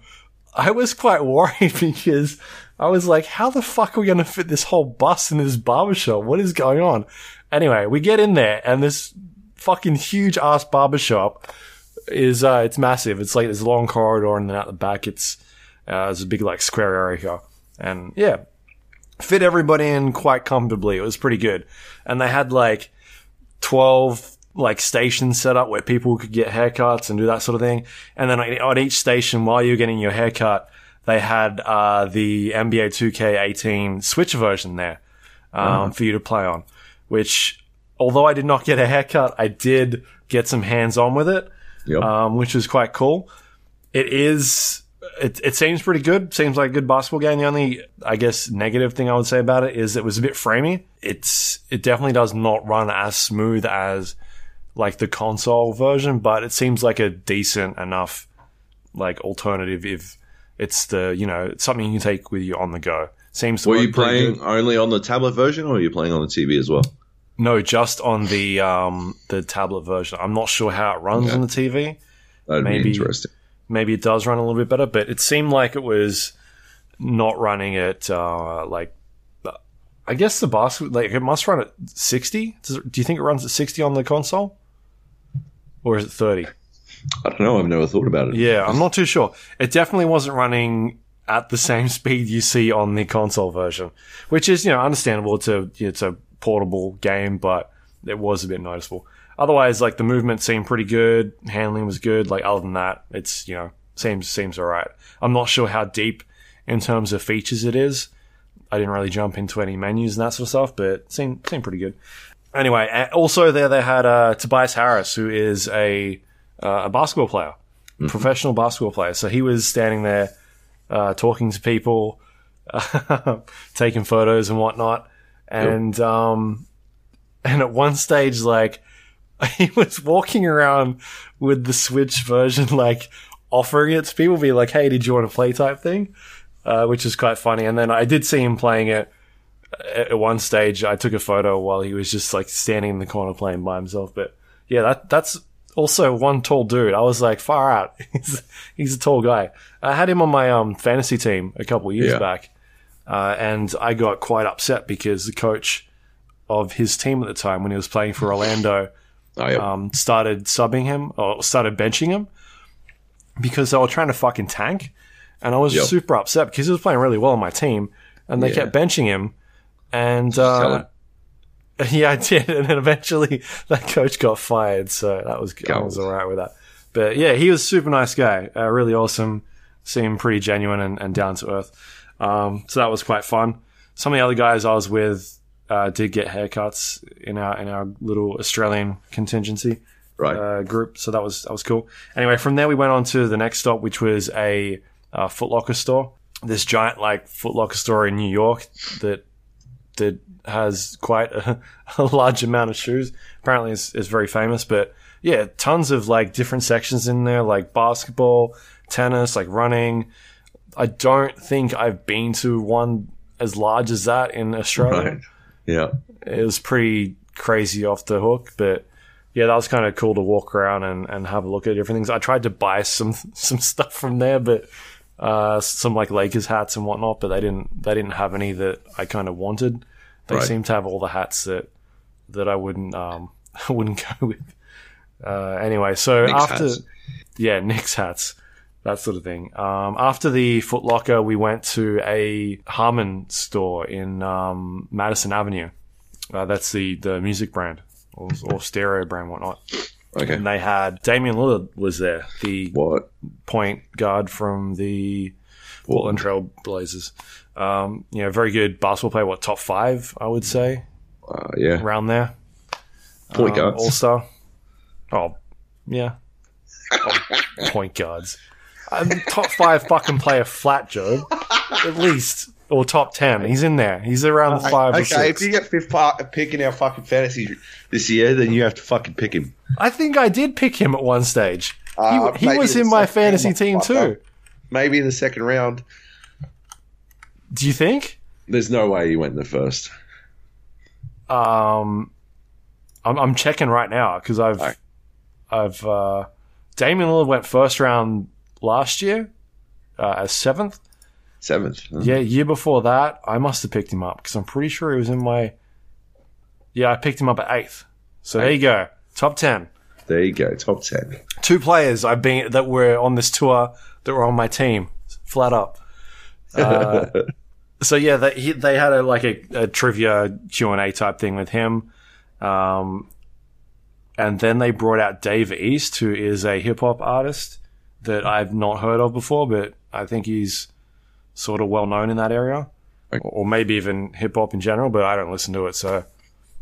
I was quite worried because I was like, how the fuck are we going to fit this whole bus in this barbershop? What is going on? Anyway, we get in there and this fucking huge ass barbershop is uh, it's massive. It's like this long corridor and then out the back it's uh, there's a big like square area here. and yeah, fit everybody in quite comfortably. It was pretty good, and they had like twelve like stations set up where people could get haircuts and do that sort of thing. And then on each station, while you're getting your haircut, they had uh, the NBA 2K18 Switch version there um, for you to play on. Which, although I did not get a haircut, I did get some hands on with it Yep. um, which was quite cool. It is. It, it seems pretty good. Seems like a good basketball game. The only, I guess, negative thing I would say about it is it was a bit framey. It's it definitely does not run as smooth as like the console version, but it seems like a decent enough like alternative if it's the you know it's something you can take with you on the go. Seems to Were you playing only on the tablet version, or were you playing on the TV as well? No, just on the um the tablet version. I'm not sure how it runs Yeah. on the TV. That'd Maybe- be interesting. Maybe it does run a little bit better, but it seemed like it was not running at uh, like I guess the basket like it must run at sixty. Does it, do you think it runs at sixty on the console, or is it thirty? I don't know. I've never thought about it. Yeah, I'm not too sure. It definitely wasn't running at the same speed you see on the console version, which is you know understandable. It's a it's a portable game, but it was a bit noticeable. Otherwise, like the movement seemed pretty good, handling was good. Like other than that, it's you know seems seems alright. I'm not sure how deep in terms of features it is. I didn't really jump into any menus and that sort of stuff, but seemed seemed pretty good. Anyway, also there they had uh, Tobias Harris, who is a uh, a basketball player, professional basketball player. So he was standing there uh, talking to people, taking photos and whatnot, and um, and at one stage, like he was walking around with the Switch version, like offering it to people, be like, "Hey, did you want to play?" type thing, uh, which is quite funny. And then I did see him playing it at at one stage. I took a photo while he was just like standing in the corner playing by himself. But yeah, that that's also one tall dude. I was like, far out. he's he's a tall guy. I had him on my um fantasy team a couple years Yeah. back, uh, and I got quite upset because the coach of his team at the time, when he was playing for Orlando, Oh, yeah. um, started subbing him or started benching him because they were trying to fucking tank. And I was Yep. super upset because he was playing really well on my team, and they Yeah. kept benching him. And uh, yeah, I did, and then eventually that coach got fired, so that was I was all right with that. But yeah, he was a super nice guy, uh, really awesome, seemed pretty genuine and, and down to earth. Um, so that was quite fun. Some of the other guys I was with uh, did get haircuts in our in our little Australian contingency right. uh, group, so that was that was cool. Anyway, from there we went on to the next stop, which was a uh, Foot Locker store. This giant like Foot Locker store in New York that that has quite a, a large amount of shoes. Apparently, it's, it's very famous. But yeah, tons of like different sections in there, like basketball, tennis, like running. I don't think I've been to one as large as that in Australia right. Yeah. it was pretty crazy off the hook, but yeah, that was kind of cool to walk around and, and have a look at different things. I tried to buy some some stuff from there, but uh, some like Lakers hats and whatnot, but they didn't they didn't have any that I kind of wanted. They Right. seemed to have all the hats that that I wouldn't um I wouldn't go with. Uh, anyway, so Knicks after hats. yeah, Knicks hats, that sort of thing. Um, after the Foot Locker, we went to a Harman store in um, Madison Avenue. Uh, that's the, the music brand or, or stereo brand, whatnot. Okay. And they had Damian Lillard was there, the What? point guard from the Portland Trail Blazers. Um, you know, very good basketball player. What top five? I would say Uh, yeah. around there. Point guards. All star. Oh, yeah. Oh, point guards. Um, top five fucking player flat, Joe. At least. Or top ten. He's in there. He's around the five or okay, six. if you get fifth pick in our fucking fantasy this year, then you have to fucking pick him. I think I did pick him at one stage. Uh, he he was in my fantasy team too. Maybe in the second round. Do you think? There's no way he went in the first. Um, I'm, I'm checking right now because I've, Alright. I've, uh, Damian Lillard went first round last year uh, as seventh. Seventh. huh? Yeah, year before that, I must have picked him up because I'm pretty sure he was in my. Yeah, I picked him up at eighth. So there you go, top ten. There you go. Top ten. Two players I've been that were on this tour that were on my team, flat up. Uh, so yeah, they he, they had a like a, a trivia Q and A type thing with him, um, and then they brought out Dave East, who is a hip hop artist that I've not heard of before, but I think he's sort of well known in that area, Okay. or, maybe even hip hop in general. But I don't listen to it, so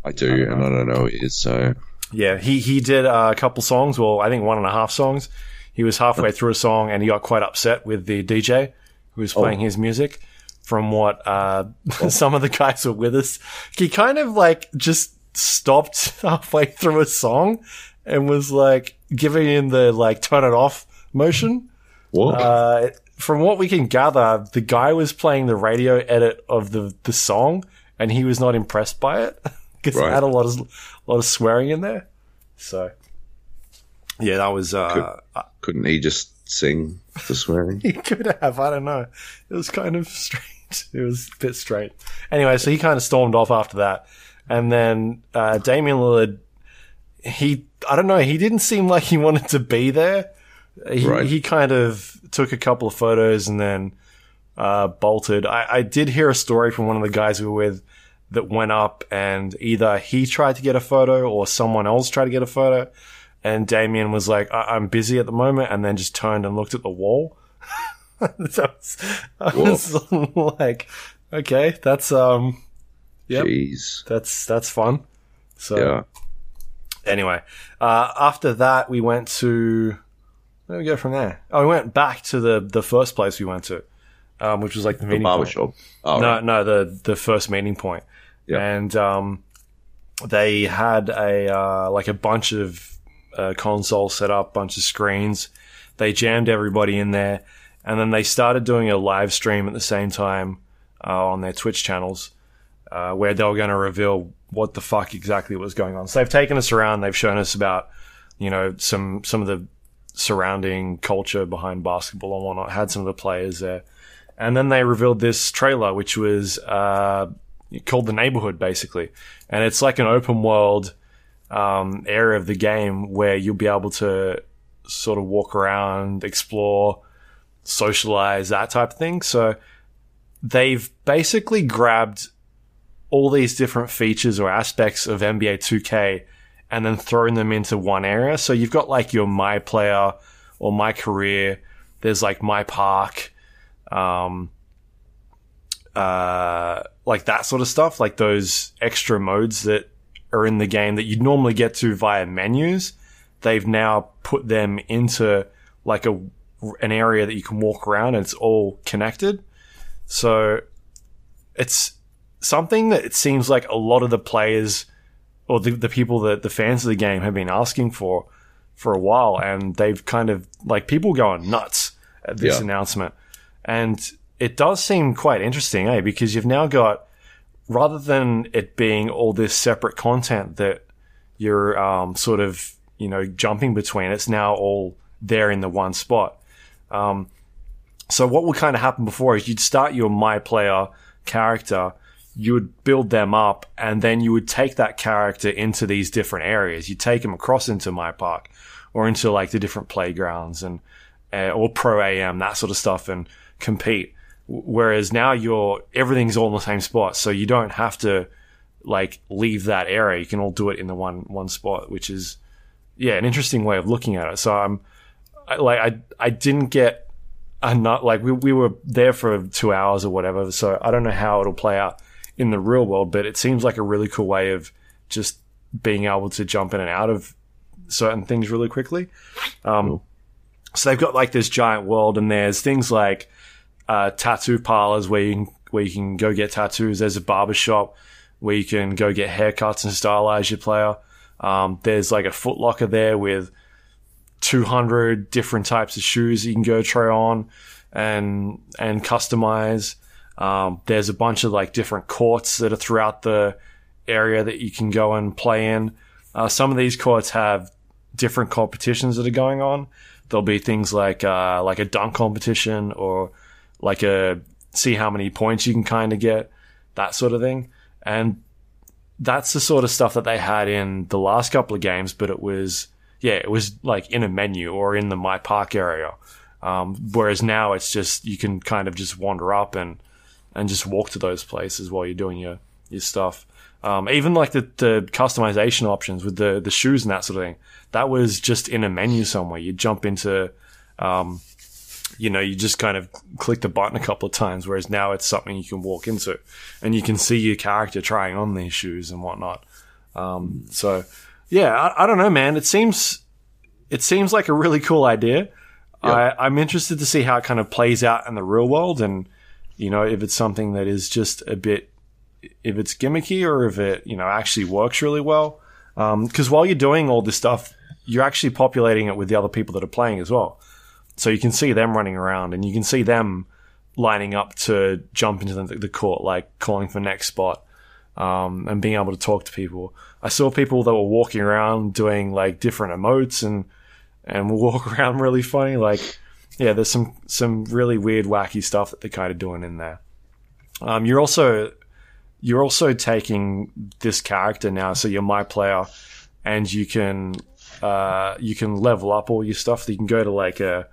I do, and I don't know who it is. So yeah, he he did a couple songs. Well, I think one and a half songs. He was halfway through a song and he got quite upset with the DJ who was playing his music. From what uh, some of the guys were with us, he kind of like just stopped halfway through a song and was like giving him the like turn it off motion. what? Uh, from what we can gather, the guy was playing the radio edit of the, the song, and he was not impressed by it because Right. it had a lot of lot of swearing in there. So, yeah, that was uh, Couldn't he just sing the swearing? he could have. I don't know. It was kind of strange. It was a bit strange. Anyway, so he kind of stormed off after that, and then uh, Damian Lillard. He, I don't know. He didn't seem like he wanted to be there. He, Right. he kind of took a couple of photos and then uh, bolted. I, I did hear a story from one of the guys we were with that went up and either he tried to get a photo or someone else tried to get a photo. And Damian was like, I- I'm busy at the moment, and then just turned and looked at the wall. I was, I was like, okay, that's um. Jeez. that's that's fun. So Yeah. anyway, uh, after that, we went to we go from there? Oh, we went back to the the first place we went to, um, which was like the The meeting point. barbershop. Oh, No, right. no, the the first meeting point. Yeah. And um, they had a uh, like a bunch of uh, consoles set up, bunch of screens. They jammed everybody in there, and then they started doing a live stream at the same time uh, on their Twitch channels, uh, where they were going to reveal what the fuck exactly was going on. So they've taken us around. They've shown us about you know some some of the surrounding culture behind basketball and whatnot. Had some of the players there And then they revealed this trailer, which was uh, called The Neighborhood, basically. And it's like an open world um, area of the game where you'll be able to sort of walk around, explore, socialize, that type of thing. So they've basically grabbed all these different features or aspects of NBA 2K and then thrown them into one area. So you've got like your My Player or My Career. There's like My Park, um, uh, like that sort of stuff, like those extra modes that are in the game that you'd normally get to via menus. They've now put them into like a an area that you can walk around and it's all connected. So it's something that it seems like a lot of the players or the, the people that the fans of the game have been asking for for a while and they've kind of like people going nuts at this Yeah. announcement and it does seem quite interesting eh because you've now got rather than it being all this separate content that you're um, sort of you know jumping between it's now all there in the one spot um, so what would kind of happen before is you'd start your my player character, you would build them up, and then you would take that character into these different areas. You take them across into my park or into like the different playgrounds and uh, or pro AM that sort of stuff and compete. Whereas now you're everything's all in the same spot, so you don't have to like leave that area. You can all do it in the one one spot, which is yeah an interesting way of looking at it. So I'm I, like I I didn't get enough like we we were there for two hours or whatever. So I don't know how it'll play out in the real world, but it seems like a really cool way of just being able to jump in and out of certain things really quickly. Um, So they've got like this giant world, and there's things like uh, tattoo parlors where you can where you can go get tattoos. There's a barber shop where you can go get haircuts and stylize your player. Um, there's like a Foot Locker there with 200 different types of shoes you can go try on and and customize. Um, there's a bunch of like different courts that are throughout the area that you can go and play in. Uh, some of these courts have different competitions that are going on. There'll be things like uh, like a dunk competition or like a see how many points you can kind of get, that sort of thing. And that's the sort of stuff that they had in the last couple of games, but it was yeah, it was like in a menu or in the My Park area. Um, whereas now it's just you can kind of just wander up and and just walk to those places while you're doing your your stuff. Um, even like the, the customization options with the the shoes and that sort of thing, that was just in a menu somewhere. You jump into, um, you know, you just kind of click the button a couple of times. Whereas now it's something you can walk into, and you can see your character trying on these shoes and whatnot. Um, so yeah, I, I don't know, man. It seems it seems like a really cool idea. I, I'm interested to see how it kind of plays out in the real world, and you know if it's something that is just a bit, if it's gimmicky or if it you know actually works really well. Because while you're doing all this stuff, you're actually populating it with the other people that are playing as well. So you can see them running around, and you can see them lining up to jump into the, the court, like calling for next spot um, and being able to talk to people. I saw people that were walking around doing like different emotes and and walk around really funny. Like, yeah, there's some some really weird, wacky stuff that they're kind of doing in there. Um, you're also you're also taking this character now, so you're my player, and you can uh, you can level up all your stuff. You can go to like a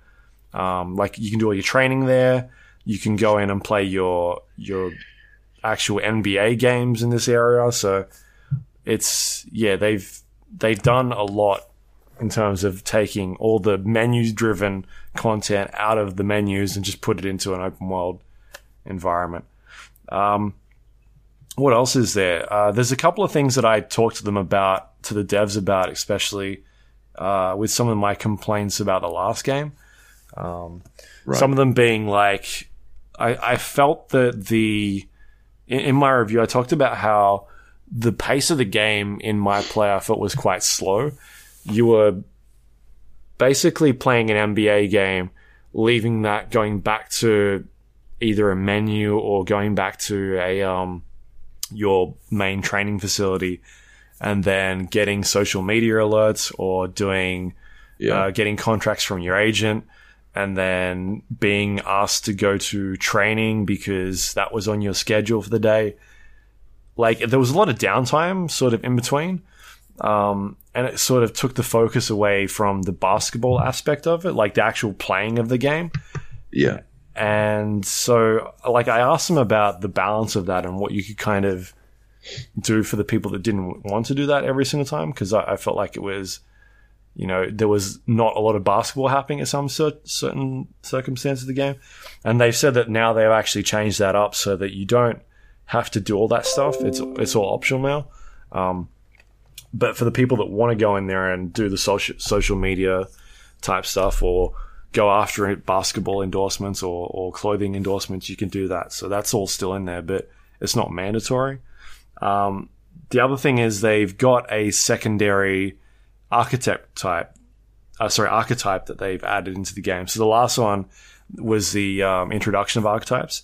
um, like you can do all your training there. You can go in and play your your actual NBA games in this area. So it's yeah, they've they've done a lot in terms of taking all the menu driven content out of the menus and just put it into an open world environment. Um, what else is there? Uh, there's a couple of things that I talked to them about, to the devs about, especially uh, with some of my complaints about the last game. Um, Right. Some of them being like, I, I felt that the in, in my review, I talked about how the pace of the game in my play I felt was quite slow. You were basically playing an NBA game, leaving that going back to either a menu or going back to a um your main training facility and then getting social media alerts or doing Yeah. uh, getting contracts from your agent and then being asked to go to training because that was on your schedule for the day. Like there was a lot of downtime sort of in between. Um, and it sort of took the focus away from the basketball aspect of it, like the actual playing of the game. Yeah. And so, like, I asked them about the balance of that and what you could kind of do for the people that didn't want to do that every single time because I, I, felt like it was, you know, there was not a lot of basketball happening at some cer- certain circumstances of the game. And they've said that now they've actually changed that up so that you don't have to do all that stuff. It's it's all optional now. Um, but for the people that want to go in there and do the social social media type stuff or go after basketball endorsements or, or clothing endorsements, you can do that. So that's all still in there, but it's not mandatory. Um, the other thing is they've got a secondary architect type, uh, sorry, archetype that they've added into the game. So the last one was the um, introduction of archetypes,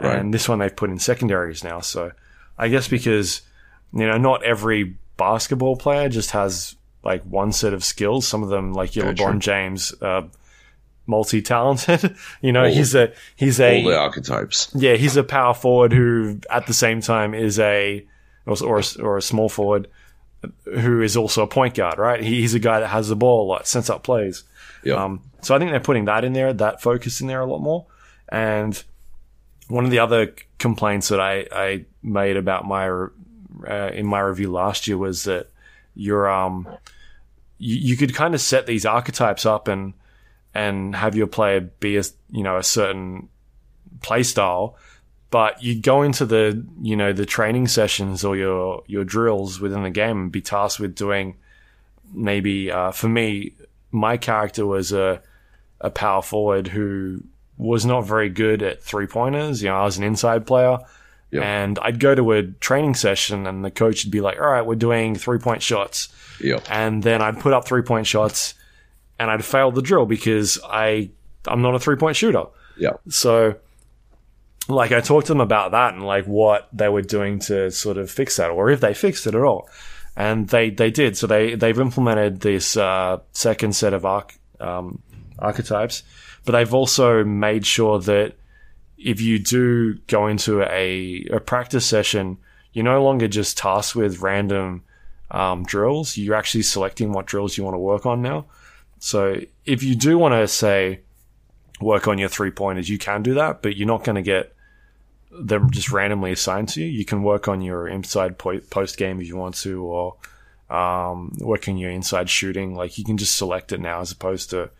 right. and this one they've put in secondaries now. So I guess because you know not every basketball player just has like one set of skills. Some of them, like your LeBron James, uh, multi-talented. you know, all, he's a he's a all the archetypes. Yeah, he's a power forward who, at the same time, is a or or a, or a small forward who is also a point guard. Right? He, he's a guy that has the ball a lot, sets up plays. Yeah. Um, so I think they're putting that in there, that focus in there a lot more. And one of the other complaints that I, I made about my uh, in my review last year was that you're um you, you could kind of set these archetypes up and and have your player be a you know a certain play style but you go into the you know the training sessions or your your drills within the game and be tasked with doing maybe uh, for me my character was a a power forward who was not very good at three pointers you know I was an inside player Yep. And I'd go to a training session and the coach would be like, all right, we're doing three point shots. Yep. And then I'd put up three point shots and I'd fail the drill because I, I'm not a three point shooter. Yeah. So, like, I talked to them about that and like what they were doing to sort of fix that or if they fixed it at all. And they, they did. So they, they've implemented this, uh, second set of arch, um, archetypes, but they've also made sure that if you do go into a, a practice session, you're no longer just tasked with random um, drills. You're actually selecting what drills you want to work on now. So if you do want to say work on your three pointers, you can do that, but you're not going to get them just randomly assigned to you. You can work on your inside post game if you want to, or um, work on your inside shooting. Like you can just select it now as opposed to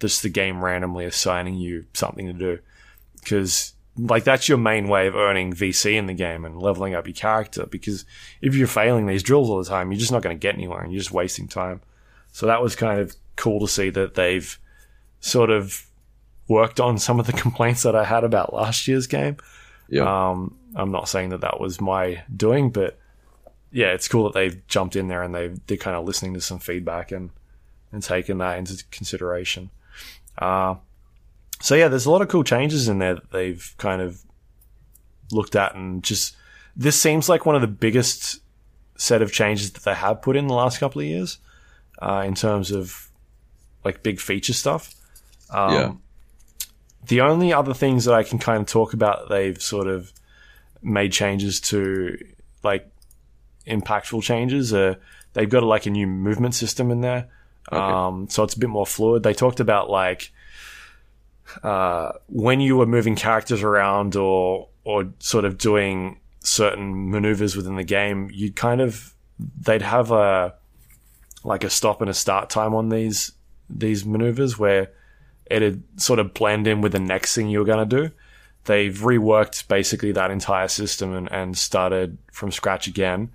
just the game randomly assigning you something to do because like that's your main way of earning VC in the game and leveling up your character. Because if you're failing these drills all the time, you're just not going to get anywhere and you're just wasting time. So that was kind of cool to see that they've sort of worked on some of the complaints that I had about last year's game. Yeah. Um, I'm not saying that that was my doing, but yeah, it's cool that they've jumped in there and they've, they're kind of listening to some feedback and, and taken that into consideration. Uh, so yeah, there's a lot of cool changes in there that they've kind of looked at and just this seems like one of the biggest set of changes that they have put in the last couple of years uh, in terms of like big feature stuff. Um, yeah. The only other things that I can kind of talk about they've sort of made changes to like impactful changes. Uh, they've got like a new movement system in there. Okay. Um, so it's a bit more fluid. They talked about like uh, when you were moving characters around or or sort of doing certain maneuvers within the game, you kind of they'd have a like a stop and a start time on these these maneuvers where it'd sort of blend in with the next thing you were to do. They've reworked basically that entire system and, and started from scratch again.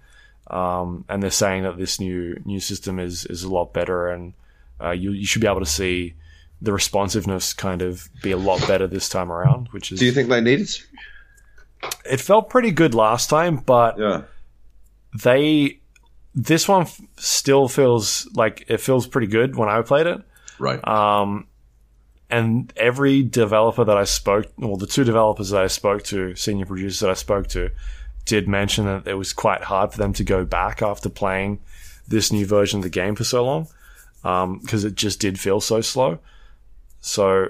Um, and they're saying that this new new system is is a lot better, and uh, you you should be able to see the responsiveness kind of be a lot better this time around. Which is, do you think they needed? It It felt pretty good last time, but yeah, they this one still feels like it feels pretty good when I played it. Right. Um, and every developer that I spoke, well, the two developers that I spoke to, senior producers that I spoke to, did mention that it was quite hard for them to go back after playing this new version of the game for so long because um, it just did feel so slow. So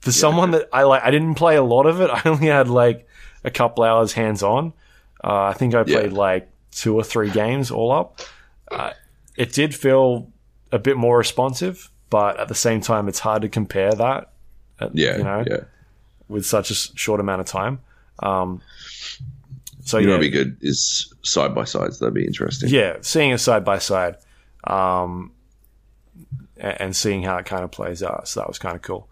For someone that I like, I didn't play a lot of it. I only had like a couple hours hands on. Uh, I think I played Yeah. like two or three games all up. Uh, it did feel a bit more responsive, but at the same time, it's hard to compare that. uh, Yeah, you know, yeah. with such a short amount of time. Um, so You know, yeah, what'd be good is side by sides. That'd be interesting. yeah, seeing a side by side, um, and seeing how it kind of plays out. So that was kind of cool.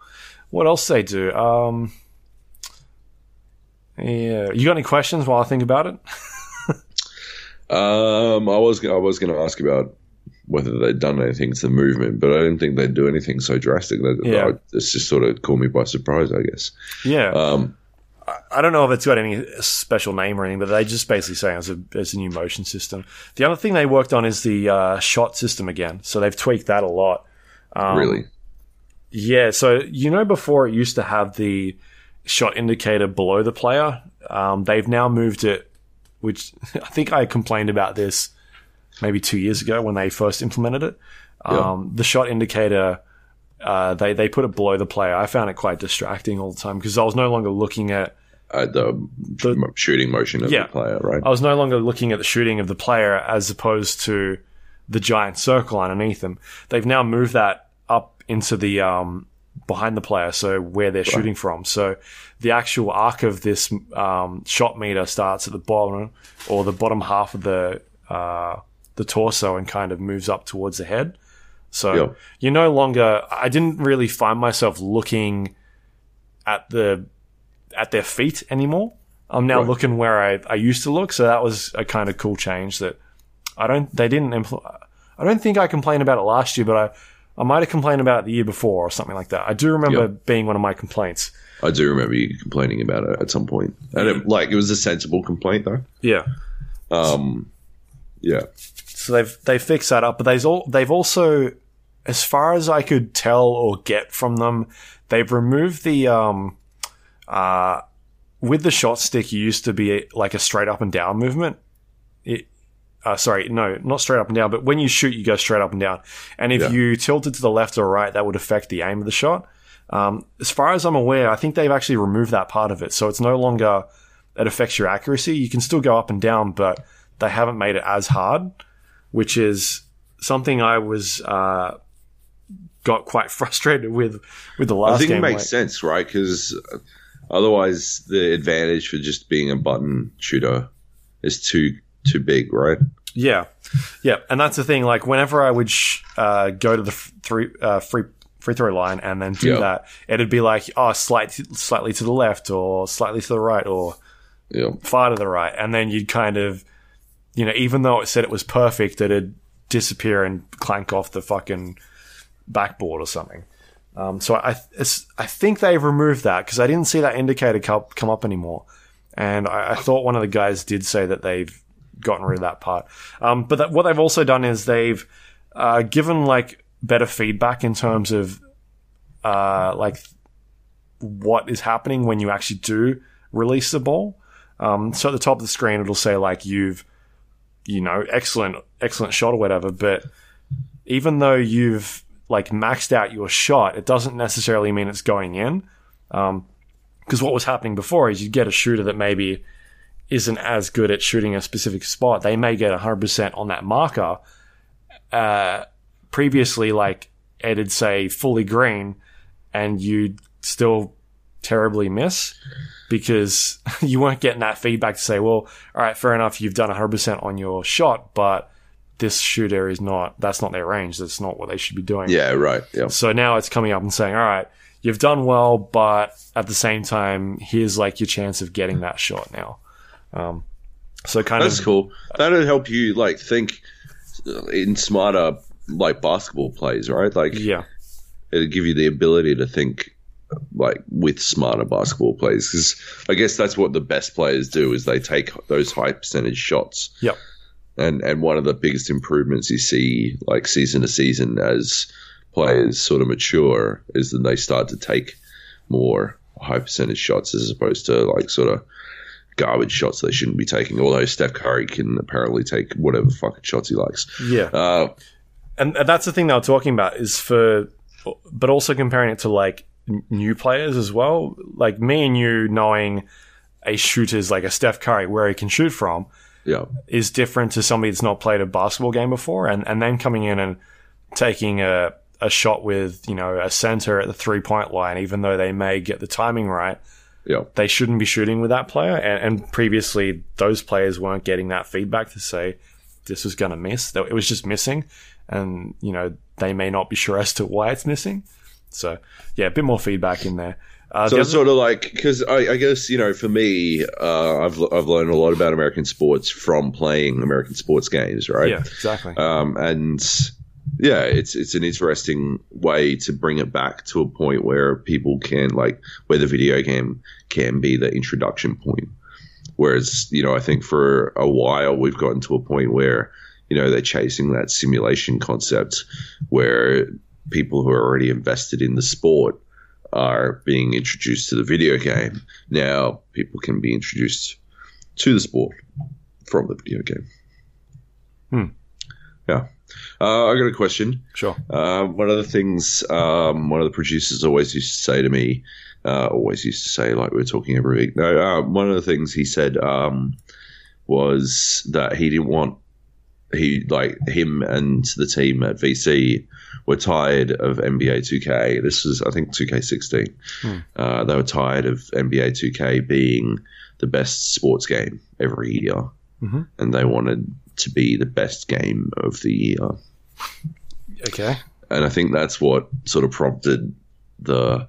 What else they do? Um, yeah, you got any questions while I think about it? Um, I was I was going to ask about whether they'd done anything to the movement, but I didn't think they'd do anything so drastic. That Yeah. it's just sort of caught me by surprise, I guess. Yeah, Um, I don't know if it's got any special name or anything, but they just basically saying it's a, it's a new motion system. The other thing they worked on is the uh, shot system again. So they've tweaked that a lot. Um, really, Yeah, so you know before it used to have the shot indicator below the player. Um, they've now moved it, which I think I complained about this maybe two years ago when they first implemented it. Um, The shot indicator, uh, they they put it below the player. I found it quite distracting all the time because I was no longer looking at uh, the, The- shooting motion of Yeah. the player, right? I was no longer looking at the shooting of the player as opposed to the giant circle underneath them. They've now moved that up into the um, behind the player, so where they're shooting from. So the actual arc of this um, shot meter starts at the bottom or the bottom half of the uh, the torso and kind of moves up towards the head. So Yeah. you're no longer. I didn't really find myself looking at the at their feet anymore. I'm now Right. looking where I, I used to look, so that was a kind of cool change that I don't they didn't impl- I don't think I complained about it last year, but I I might have complained about it the year before or something like that. I do remember Yeah. being one of my complaints. I do remember you complaining about it at some point, and it, like it was a sensible complaint though. Yeah. Um, yeah, So they've they fixed that up, but they've all they've also, as far as I could tell or get from them, they've removed the um, uh, with the shot stick. You used to be like a straight up and down movement. It, uh, sorry, no, not straight up and down, but when you shoot, you go straight up and down. And if Yeah. you tilted to the left or right, that would affect the aim of the shot. Um, as far as I'm aware, I think they've actually removed that part of it, so it's no longer it affects your accuracy. You can still go up and down, but they haven't made it as hard, which is something I was uh, got quite frustrated with with the last game. I think game. it makes like- sense, right? Because otherwise, the advantage for just being a button shooter is too too big, right? Yeah, yeah, and that's the thing. Like whenever I would sh- uh, go to the f- three uh, free free throw line and then do Yeah. that, it'd be like oh, slightly slightly to the left or slightly to the right or Yeah, far to the right, and then you'd kind of, you know, even though it said it was perfect, it'd disappear and clank off the fucking backboard or something. Um, so I, I think they've removed that because I didn't see that indicator come, come up anymore, and I, I thought one of the guys did say that they've gotten rid of that part. Um, but that, what they've also done is they've uh, given like better feedback in terms of uh, like what is happening when you actually do release the ball. Um, so at the top of the screen, it'll say like you've, you know, excellent, excellent shot or whatever. But even though you've like maxed out your shot, it doesn't necessarily mean it's going in. Because what was happening before is you'd get a shooter that maybe isn't as good at shooting a specific spot. They may get 100% on that marker. Uh, previously, like it'd say fully green, and you'd still terribly miss because you weren't getting that feedback to say, well, all right, fair enough, you've done 100% on your shot, but this shooter is not, that's not their range. That's not what they should be doing. yeah, right. Yeah, So now it's coming up and saying, all right, you've done well, but at the same time, here's like your chance of getting that shot now. Um, so kind that's of, that's cool. That'll help you like think in smarter like basketball plays, right? Like yeah, it'll give you the ability to think like with smarter basketball plays because I guess that's what the best players do is they take those high percentage shots. Yep. And and one of the biggest improvements you see like season to season as players sort of mature is that they start to take more high percentage shots as opposed to like sort of garbage shots they shouldn't be taking. Although Steph Curry can apparently take whatever fucking shots he likes. yeah. Uh, and and that's the thing they were talking about is for, but also comparing it to like new players as well. Like me and you knowing a shooter's like a Steph Curry where he can shoot from Yeah. is different to somebody that's not played a basketball game before, and and then coming in and taking a a shot with you know a center at the three point line, even though they may get the timing right, Yeah. they shouldn't be shooting with that player. And, and previously, those players weren't getting that feedback to say this was going to miss. It was just missing, and you know they may not be sure as to why it's missing. So yeah, a bit more feedback in there. Uh, So it's sort of like because I, I guess you know for me, uh, I've I've learned a lot about American sports from playing American sports games, right? yeah, exactly. Um, and yeah, it's it's an interesting way to bring it back to a point where people can like where the video game can be the introduction point. Whereas you know, I think for a while we've gotten to a point where you know they're chasing that simulation concept where people who are already invested in the sport are being introduced to the video game. Now people can be introduced to the sport from the video game. Hmm. Yeah. Uh, I got a question. sure. Uh, one of the things um, one of the producers always used to say to me, uh, always used to say, like we were talking every week. No, uh, one of the things he said um, was that he didn't want he like him and the team at VC were tired of NBA 2K. This was I think 2K16. Uh, they were tired of NBA 2K being the best sports game every year, Mhm. and they wanted to be the best game of the year Okay. and I think that's what sort of prompted the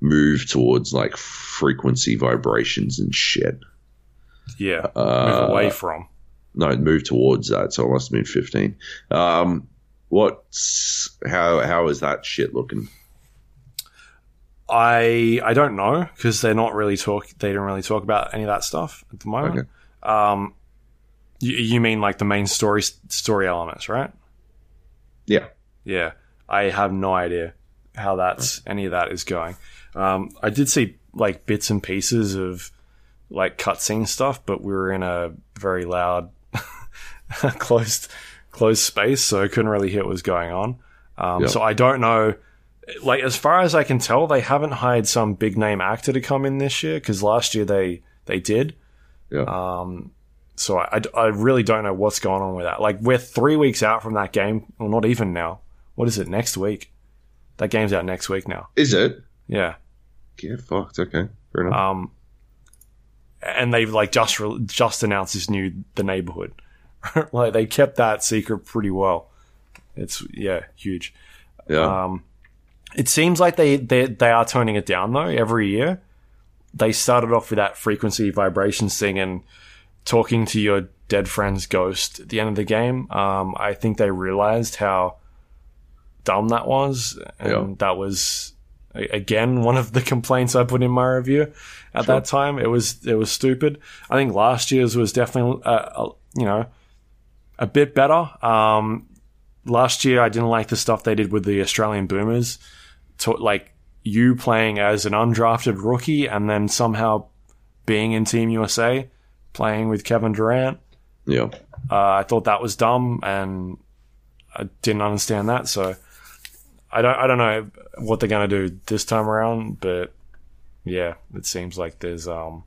move towards like frequency vibrations and shit. Yeah. Uh, Move away from. No, move towards that. So it must have been fifteen. Um, what's how how is that shit looking? I I don't know because they're not really talk. They didn't really talk about any of that stuff at the moment. Okay. Um, you, you mean like the main story story elements, right? Yeah, Yeah, I have no idea how that's any of that is going. Um, I did see like bits and pieces of like cutscene stuff, but we were in a very loud, closed closed space, so I couldn't really hear what was going on. Um, Yeah. So I don't know. Like as far as I can tell, they haven't hired some big name actor to come in this year because last year they they did. yeah, Um, so I, I really don't know what's going on with that. Like we're three weeks out from that game, well, not even now. What is it next week? That game's out next week now. is it? Yeah. Get fucked. Okay, fair enough. Um, and they've like just re- just announced this new The Neighborhood. like they kept that secret pretty well. It's yeah, huge. yeah, Um, it seems like they, they they are toning it down though every year. They started off with that frequency vibrations thing and talking to your dead friend's ghost at the end of the game. Um, I think they realized how dumb that was, and Yeah. that was again one of the complaints I put in my review at that time. It was it was stupid. I think last year's was definitely uh, uh, you know a bit better. Um, last year I didn't like the stuff they did with the Australian Boomers, to, like you playing as an undrafted rookie and then somehow being in Team USA, playing with Kevin Durant. yeah. Uh, I thought that was dumb, and I didn't understand that. So I don't I don't know what they're gonna do this time around, but yeah, it seems like there's um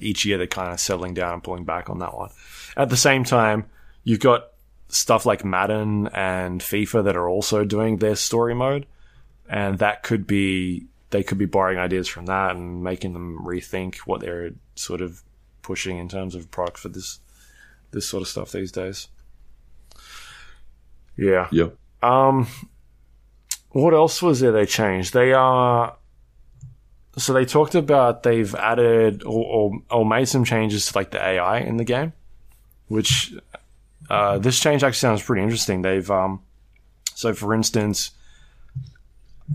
each year they're kind of settling down and pulling back on that one. At the same time, you've got stuff like Madden and FIFA that are also doing their story mode, and that could be they could be borrowing ideas from that and making them rethink what they're sort of pushing in terms of product for this this sort of stuff these days. Yeah. Yeah. Um, what else was there they changed? They are. So they talked about they've added or, or, or made some changes to like the AI in the game, which uh, this change actually sounds pretty interesting. They've um, so for instance,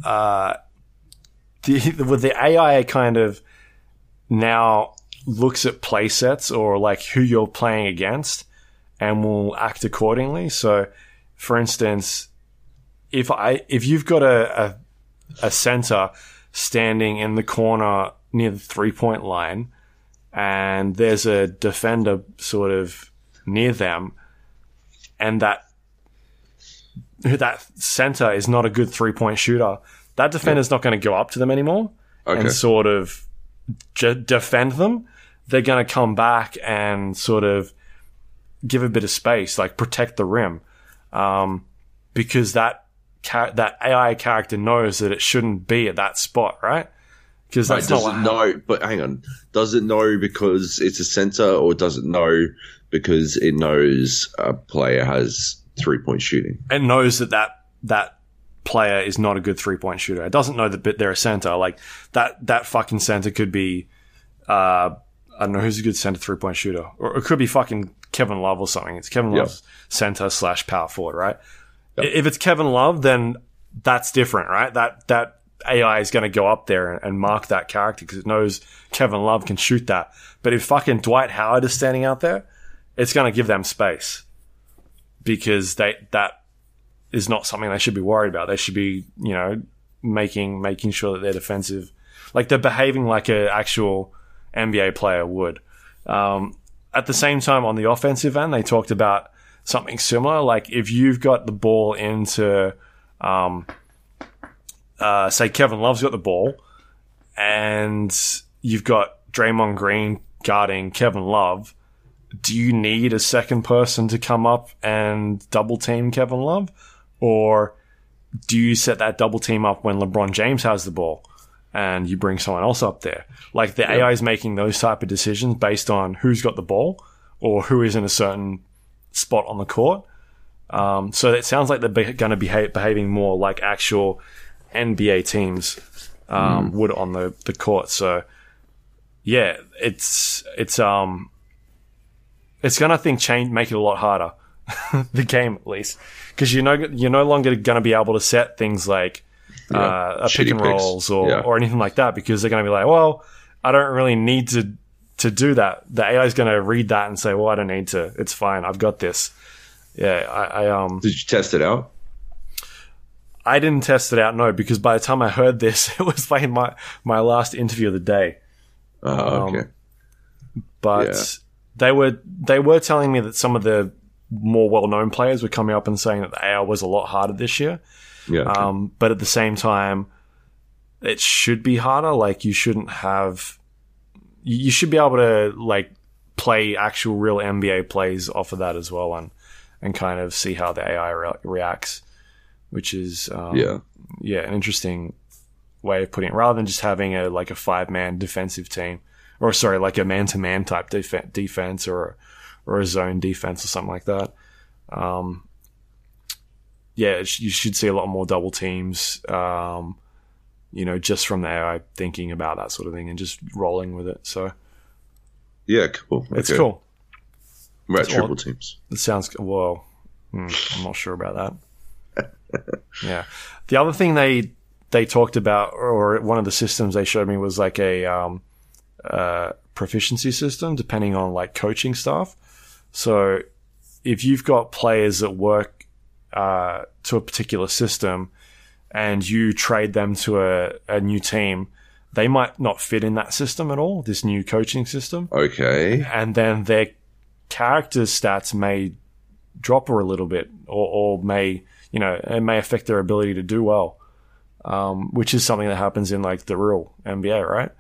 uh, the with the AI kind of now looks at play sets or like who you're playing against and will act accordingly. So, for instance, if I if you've got a a, a center standing in the corner near the three point line, and there's a defender sort of near them, and that that center is not a good three point shooter, that defender's not going to go up to them anymore Okay. and sort of j- defend them. They're going to come back and sort of give a bit of space, like protect the rim, um, because that that AI character knows that it shouldn't be at that spot, right? Because Right, that's not does what it know? But hang on, does it know because it's a center, or does it know because it knows a player has three point shooting? it knows that that that player is not a good three point shooter. It doesn't know that bit they're a center. Like that that fucking center could be uh I don't know who's a good center three point shooter. Or it could be fucking Kevin Love or something. It's Kevin Yeah. Love's center slash power forward, right? If it's Kevin Love, then that's different, right? That that AI is going to go up there and, and mark that character because it knows Kevin Love can shoot that. But if fucking Dwight Howard is standing out there, it's going to give them space because they that is not something they should be worried about. They should be, you know, making making sure that they're defensive, like they're behaving like an actual NBA player would. Um, at the same time, on the offensive end, they talked about something similar. Like if you've got the ball into, um, uh, say Kevin Love's got the ball, and you've got Draymond Green guarding Kevin Love. Do you need a second person to come up and double team Kevin Love? Or do you set that double team up when LeBron James has the ball and you bring someone else up there? Like the AI is making those type of decisions based on who's got the ball or who is in a certain spot on the court. Um, so it sounds like they're be- going to be behaving more like actual NBA teams um, would on the, the court. So yeah, it's it's um it's gonna think change make it a lot harder the game at least because you're no you're no longer going to be able to set things like uh, a pick and picks. rolls or, Yeah. or anything like that because they're going to be like, well, I don't really need to to do that. The AI is going to read that and say, well, I don't need to. It's fine. I've got this. Yeah, I, I um Did you test it out? I didn't test it out, no, because by the time I heard this, it was like my my last interview of the day. Oh, Um, okay. but Yeah. they were they were telling me that some of the more well known players were coming up and saying that the AI was a lot harder this year. Yeah. Um, but at the same time, it should be harder. Like you shouldn't have, you you should be able to like play actual real NBA plays off of that as well, and and kind of see how the AI re- reacts, which is um, yeah. yeah, an interesting way of putting it. Rather than just having a like a five man defensive team, or sorry, like a man to man type def- defense, or or a zone defense or something like that. Um, yeah, you should see a lot more double teams. Um, you know, just from the AI thinking about that sort of thing and just rolling with it. So Yeah, cool. it's Okay. cool. We're at triple teams. It sounds well. Hmm, I'm not sure about that. yeah. The other thing they they talked about, or one of the systems they showed me, was like a um, uh, proficiency system, depending on like coaching staff. So if you've got players that work uh, to a particular system, and you trade them to a, a new team, they might not fit in that system at all. This new coaching system Okay. and then their character stats may drop her a little bit, or, or may you know it may affect their ability to do well, um, which is something that happens in like the real NBA, right?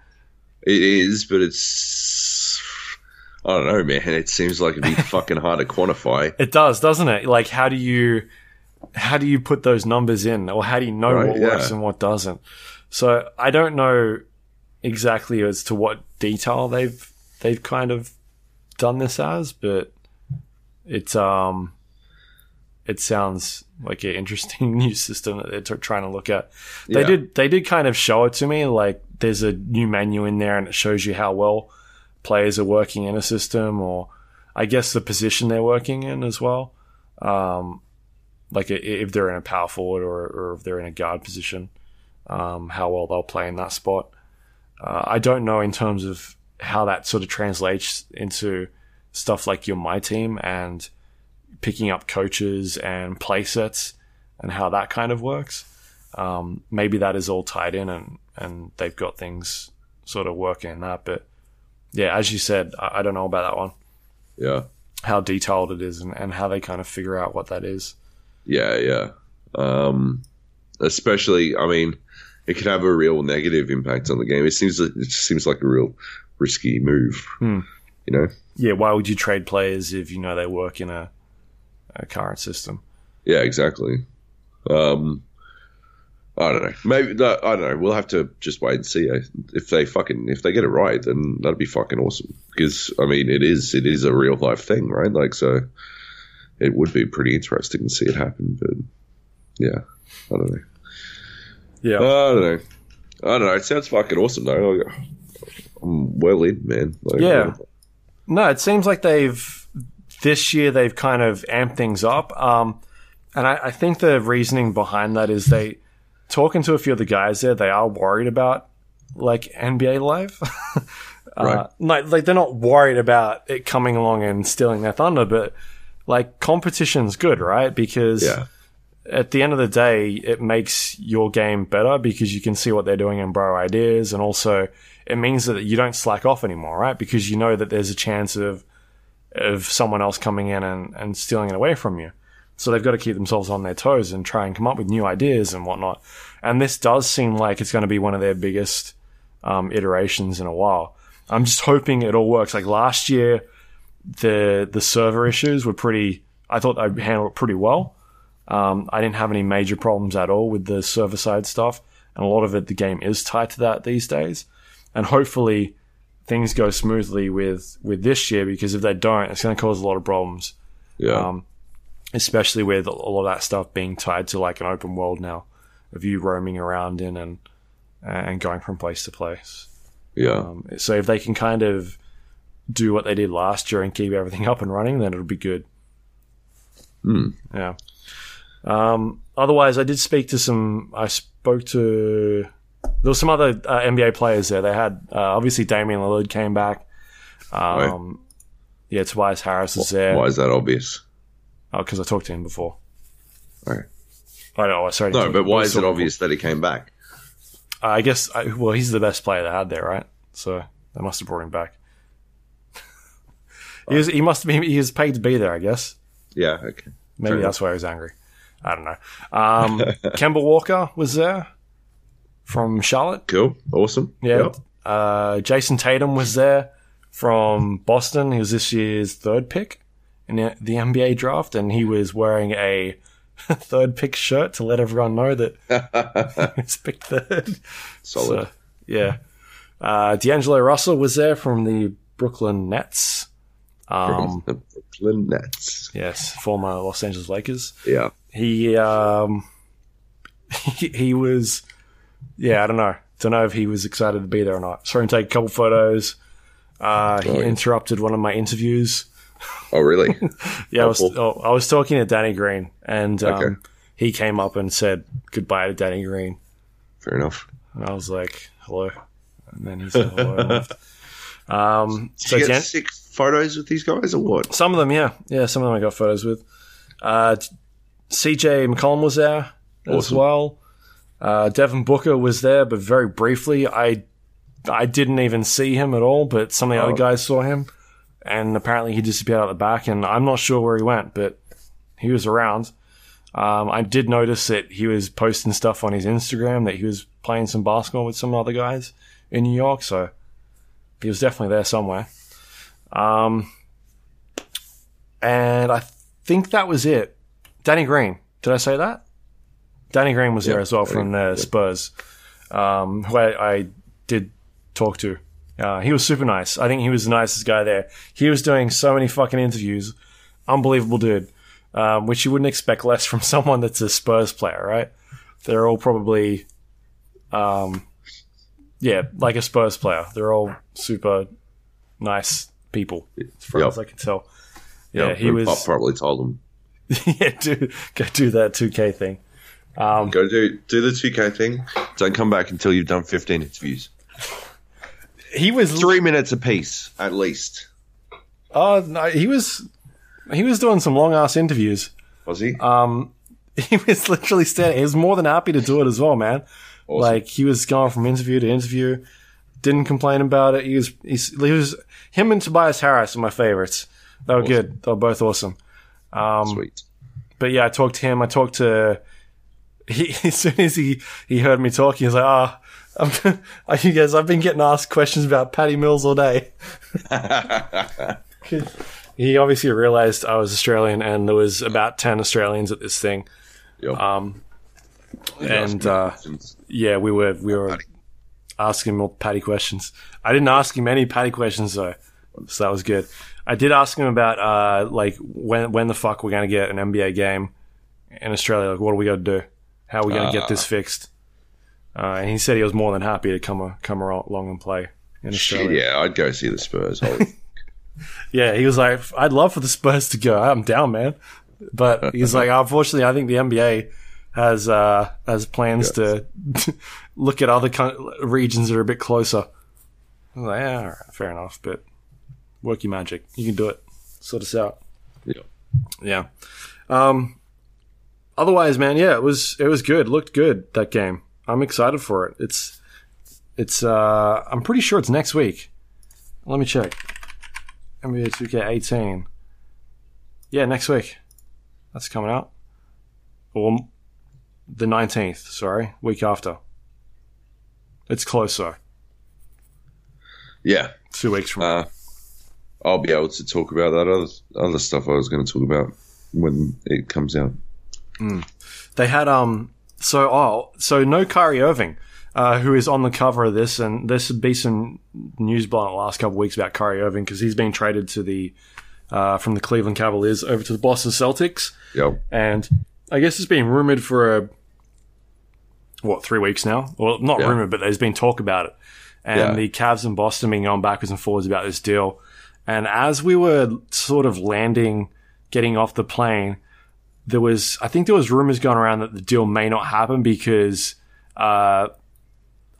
It is, but it's. I don't know, man. It seems like it'd be fucking hard to quantify. It does, doesn't it? Like how do you how do you put those numbers in, or how do you know Right, what works and what doesn't? So I don't know exactly as to what detail they've they've kind of done this as, but it's um it sounds like an interesting new system that they're trying to look at. They Yeah. did they did kind of show it to me like there's a new menu in there and it shows you how well players are working in a system or I guess the position they're working in as well. Um, like if they're in a power forward or, or if they're in a guard position, um, how well they'll play in that spot. Uh, I don't know in terms of how that sort of translates into stuff like your my team and picking up coaches and play sets and how that kind of works. Um, maybe that is all tied in and, and they've got things sort of working in that. But yeah, as you said, I, I don't know about that one, Yeah. how detailed it is and, and how they kind of figure out what that is. Yeah, yeah. Um, especially, I mean, it could have a real negative impact on the game. It seems it just seems like a real risky move. Hmm. You know? Yeah, why would you trade players if you know they work in a, a current system? Yeah, exactly. Um, I don't know. Maybe no, I don't know. We'll have to just wait and see. If they fucking if they get it right, then that'd be fucking awesome. Because I mean, it is it is a real life thing, right? Like, so it would be pretty interesting to see it happen. But yeah, I don't know. Yeah. I don't know. I don't know. It sounds fucking awesome though. I'm well in, man. Like, Yeah. No, it seems like they've this year they've kind of amped things up. Um, and I, I think the reasoning behind that is they talking to a few of the guys there, they are worried about like NBA live. Right. uh, like, like they're not worried about it coming along and stealing their thunder, but like competition's good, right? Because Yeah. at the end of the day, it makes your game better because you can see what they're doing and borrow ideas, and also it means that you don't slack off anymore, right? Because you know that there's a chance of of someone else coming in and, and stealing it away from you. So they've got to keep themselves on their toes and try and come up with new ideas and whatnot. And this does seem like it's going to be one of their biggest um, iterations in a while. I'm just hoping it all works. Like last year, the the server issues were pretty. I thought I handled it pretty well. Um, I didn't have any major problems at all with the server side stuff, and a lot of it, the game is tied to that these days. And hopefully, things go smoothly with with this year because if they don't, it's going to cause a lot of problems. Yeah. Um, especially with all of that stuff being tied to like an open world now, of you roaming around in and and going from place to place. yeah. Um, so if they can kind of do what they did last year and keep everything up and running, then it'll be good. Hmm. Yeah. Um, otherwise, I did speak to some. I spoke to there was some other uh, NBA players there. They had uh, obviously Damian Lillard came back. Um, yeah, Tobias Harris is there. Why is that obvious? Oh, because I talked to him before. Right. I know. Sorry. No, but why is it obvious that he came back? I guess. I, well, he's the best player they had there, right? So they must have brought him back. He was. He must be. He was paid to be there. I guess. Yeah. Okay. Maybe Fair that's why he was angry. I don't know. Um, Kemba Walker was there from Charlotte. Cool. Awesome. Yeah. Yep. Uh, Jayson Tatum was there from Boston. He was this year's third pick in the, the NBA draft, and he was wearing a third pick shirt to let everyone know that he's picked third. Solid. So, yeah. Uh, D'Angelo Russell was there from the Brooklyn Nets. Um, the Brooklyn Nets. yes, former Los Angeles Lakers. Yeah. He um, he, he was, yeah, I don't know, don't know if he was excited to be there or not. Saw him take a couple photos. Uh, he Oh, yeah. interrupted one of my interviews. Oh, really? Yeah, I was oh, I was talking to Danny Green, and um, Okay. he came up and said goodbye to Danny Green, Fair enough. and I was like, hello, and then he said hello. and left. Um, Did so you get Dan- sick photos with these guys or what? Some of them, yeah, yeah. Some of them I got photos with. Uh, CJ McCollum was there as well. Uh, Devin Booker was there, but very briefly. I I didn't even see him at all, but some of the Oh. other guys saw him, and apparently he disappeared out the back. And I'm not sure where he went, but he was around. Um, I did notice that he was posting stuff on his Instagram that he was playing some basketball with some other guys in New York, so he was definitely there somewhere. Um, and I think that was it. Danny Green. Did I say that? Danny Green was there as well from the Spurs, um, who I, I did talk to. Uh, he was super nice. I think he was the nicest guy there. He was doing so many fucking interviews. Unbelievable dude. Um, which you wouldn't expect less from someone that's a Spurs player, right? They're all probably, um, yeah, like a Spurs player. They're all super nice people, as far Yep. as I can tell. Yeah, he and was. Pop probably told him yeah, do go do that 2K thing. Um, go do do the two K thing. Don't come back until you've done fifteen interviews. he was. Three minutes apiece, at least. Oh no, he was. He was doing some long ass interviews. Was he? Um, he was literally standing. He was more than happy to do it as well, man. Awesome. Like he was going from interview to interview, didn't complain about it. He was. He's, he was. Him and Tobias Harris are my favorites. They were good. They were both awesome. Um, Sweet. but yeah, I talked to him. I talked to he, as soon as he, he heard me talking, he was like, "Ah, oh, you guys, I've been getting asked questions about Patty Mills all day." he obviously realized I was Australian, and there was about ten Australians at this thing. Yep. Um, and uh, yeah, we were we were asking more Patty questions. I didn't ask him any Patty questions though, so that was good. I did ask him about uh, like when when the fuck we're going to get an NBA game in Australia. Like, what are we going to do? How are we going to get this fixed? Uh, and he said he was more than happy to come uh, come along and play in Shit, Australia. yeah, I'd go see the Spurs. Holy- Yeah, he was like, I'd love for the Spurs to go. I'm down, man. But he's like, unfortunately, I think the NBA has uh, has plans to look at other coun- regions that are a bit closer. I was like, yeah, all right, fair enough, but work your magic. You can do it. Sort us out. yeah. Yeah. Um, otherwise, man, yeah, it was it was good. Looked good that game. I'm excited for it. It's it's uh I'm pretty sure it's next week. Let me check. NBA 2K18. Yeah, next week. That's coming out. Or the 19th, sorry, week after. It's close though. Yeah. Two weeks from now. Uh, I'll be able to talk about that other other stuff I was going to talk about when it comes out. They had um so oh so no Kyrie Irving, uh, who is on the cover of this, and this would be some news blown the last couple of weeks about Kyrie Irving because he's been traded to the uh, from the Cleveland Cavaliers over to the Boston Celtics, Yep. and I guess it's been rumored for a what three weeks now. Well, not Yeah. rumored, but there's been talk about it, and Yeah. the Cavs and Boston been going backwards and forwards about this deal. And as we were sort of landing, getting off the plane, there was I think there was rumors going around that the deal may not happen because uh,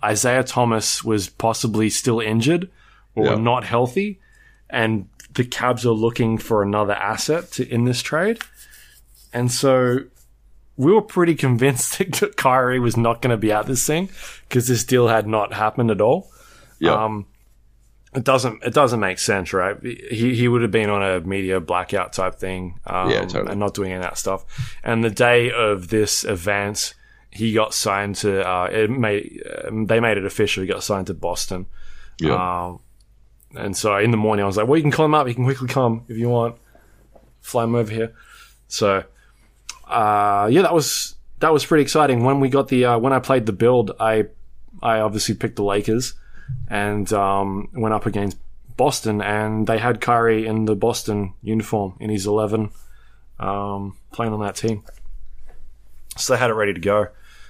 Isaiah Thomas was possibly still injured or Yeah. not healthy, and the Cavs are looking for another asset to in this trade, and so we were pretty convinced that Kyrie was not going to be at this thing because this deal had not happened at all. Yep. Um, it doesn't it doesn't make sense, right? He he would have been on a media blackout type thing, um, Yeah, totally. and not doing any of that stuff. And the day of this event, he got signed to. Uh, it made um, they made it official. He got signed to Boston. Yep. Um, and so in the morning, I was like, "Well, you can call him up. He can quickly come if you want. Fly him over here." So, uh, yeah, that was that was pretty exciting. When we got the uh, when I played the build, I I obviously picked the Lakers and um, went up against Boston, and they had Kyrie in the Boston uniform in his eleven, um, playing on that team. So they had it ready to go.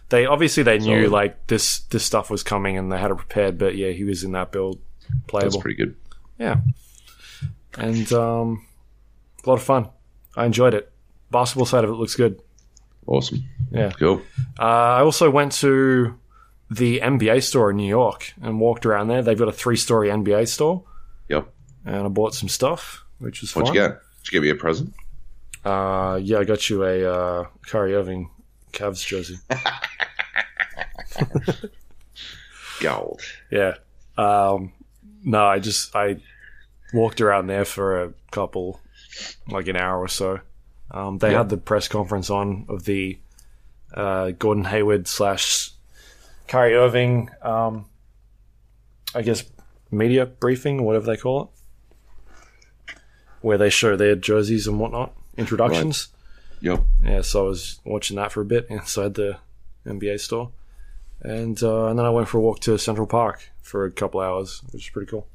They obviously they knew Solid. like this this stuff was coming, and they had it prepared. But yeah, he was in that build, playable. That's pretty good. Yeah. And um, a lot of fun. I enjoyed it. Basketball side of it looks good. Awesome. Yeah. Cool. Uh, I also went to the NBA store in New York and walked around there. They've got a three story NBA store, Yep. and I bought some stuff, which was What'd fun. you get? Did you get me a present? Uh, yeah, I got you a uh, Kyrie Irving Cavs jersey. Gold. Yeah. Um, no, I just I walked around there for a couple, like an hour or so. Um, they Yeah. had the press conference on of the uh, Gordon Hayward slash Kyrie Irving, um, I guess media briefing, whatever they call it, where they show their jerseys and whatnot, introductions. Yep. Yeah, so I was watching that for a bit inside the NBA store, and uh, and then I went for a walk to Central Park for a couple hours, which is pretty cool.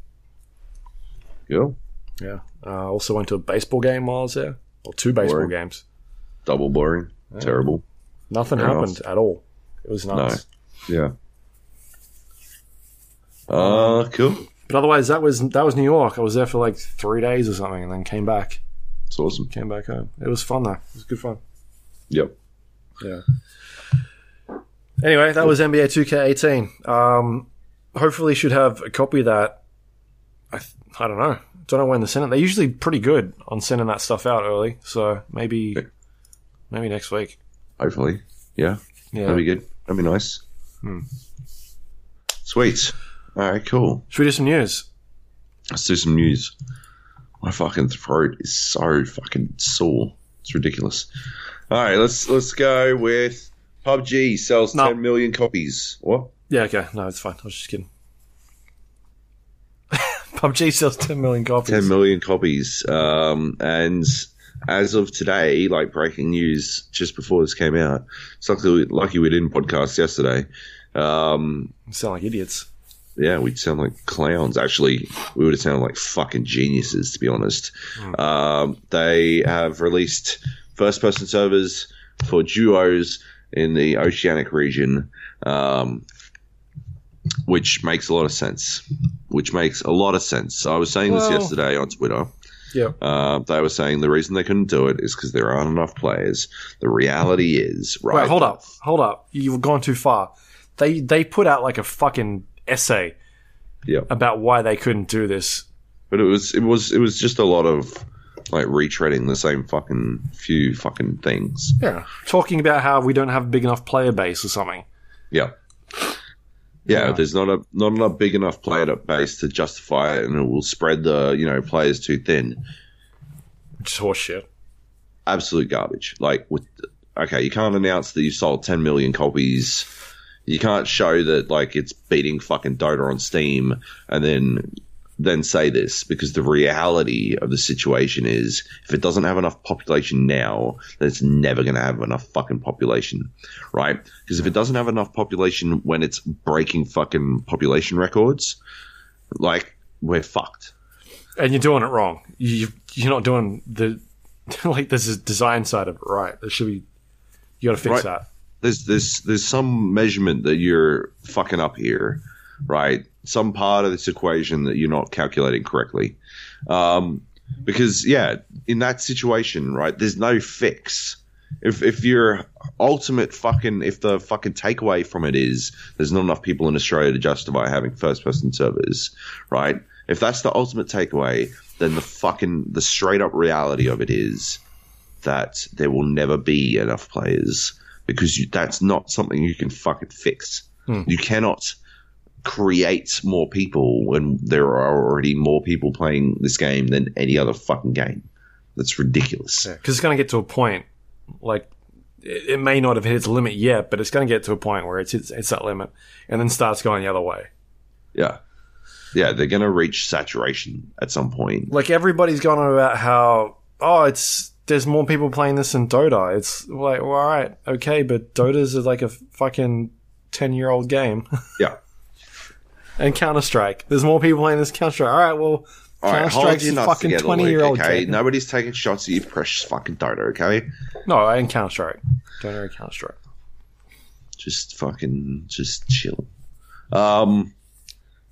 Cool. Yeah. Uh, also went to a baseball game while I was there, or two baseball Boring. games. Double boring. Terrible. Nothing Very happened nice. at all. It was nuts. Yeah. Uh, cool. But otherwise, that was that was New York. I was there for like three days or something, and then came back. It's awesome. Came back home. It was fun though. It was good fun. Yep. Yeah. Anyway, that was NBA 2K18. Um, hopefully, should have a copy of that. I, th- I don't know. Don't know when to send it. They're usually pretty good on sending that stuff out early. So maybe, maybe next week. Hopefully. Yeah. Yeah. That'd be good. That'd be nice. Hmm. Sweet. All right, cool. Should we do some news? Let's do some news. My fucking throat is so fucking sore. It's ridiculous. All right, let's let's go with PUBG sells No. 10 million copies. What? Yeah, okay. No, it's fine. I was just kidding. PUBG sells 10 million copies. 10 million copies. Um, and as of today, like breaking news just before this came out, it's lucky, lucky we didn't podcast yesterday. Um, sound like idiots. yeah, we'd sound like clowns. Actually, we would have sounded like fucking geniuses, to be honest. Um, they have released first person servers for duos in the oceanic region, um, which makes a lot of sense. Which makes a lot of sense. I was saying Well- this yesterday on Twitter. Yeah. Uh, they were saying the reason they couldn't do it is because there aren't enough players. The reality is, right? Wait, hold up. Hold up. You've gone too far. They they put out like a fucking essay Yeah, about why they couldn't do this. but it was it was it was just a lot of like retreading the same fucking few fucking things. Yeah. Talking about how we don't have a big enough player base or something. Yeah. Yeah, Yeah. there's not a not enough big enough player base to justify it, and it will spread the you know players too thin. Is horseshit. Absolute garbage. Like with okay, you can't announce that you sold 10 million copies. You can't show that like it's beating fucking Dota on Steam, and then then say this because the reality of the situation is if it doesn't have enough population now, then it's never going to have enough fucking population, right? Because if it doesn't have enough population when it's breaking fucking population records, like we're fucked. And you're doing it wrong. You you're not doing the like this is design side of it right. There should be you got to fix Right. that. there's there's there's some measurement that you're fucking up here, right? Some part of this equation that you're not calculating correctly. Um, because yeah, in that situation, right, there's no fix. If if your ultimate fucking if the fucking takeaway from it is there's not enough people in Australia to justify having first person servers, right? If that's the ultimate takeaway, then the fucking the straight up reality of it is that there will never be enough players because you, that's not something you can fucking fix. You cannot create more people when there are already more people playing this game than any other fucking game. That's ridiculous. Because it's going to get to a point, like it, it may not have hit its limit yet, but it's going to get to a point where it's, it's it's that limit, and then starts going the other way. Yeah. Yeah, they're going to reach saturation at some point. Like everybody's going on about how oh, it's there's more people playing this than Dota. It's like well, all right, okay, but Dota's is like a fucking ten year old game, Yeah. And Counter Strike. There's more people playing this Counter Strike. All right, well. All right, Counter hold Strike's your nuts fucking together, twenty year old. okay? game. Nobody's taking shots at you precious fucking Dota, okay? No, I ain't Counter Strike. Don't know Counter Strike. just fucking just chill. Um,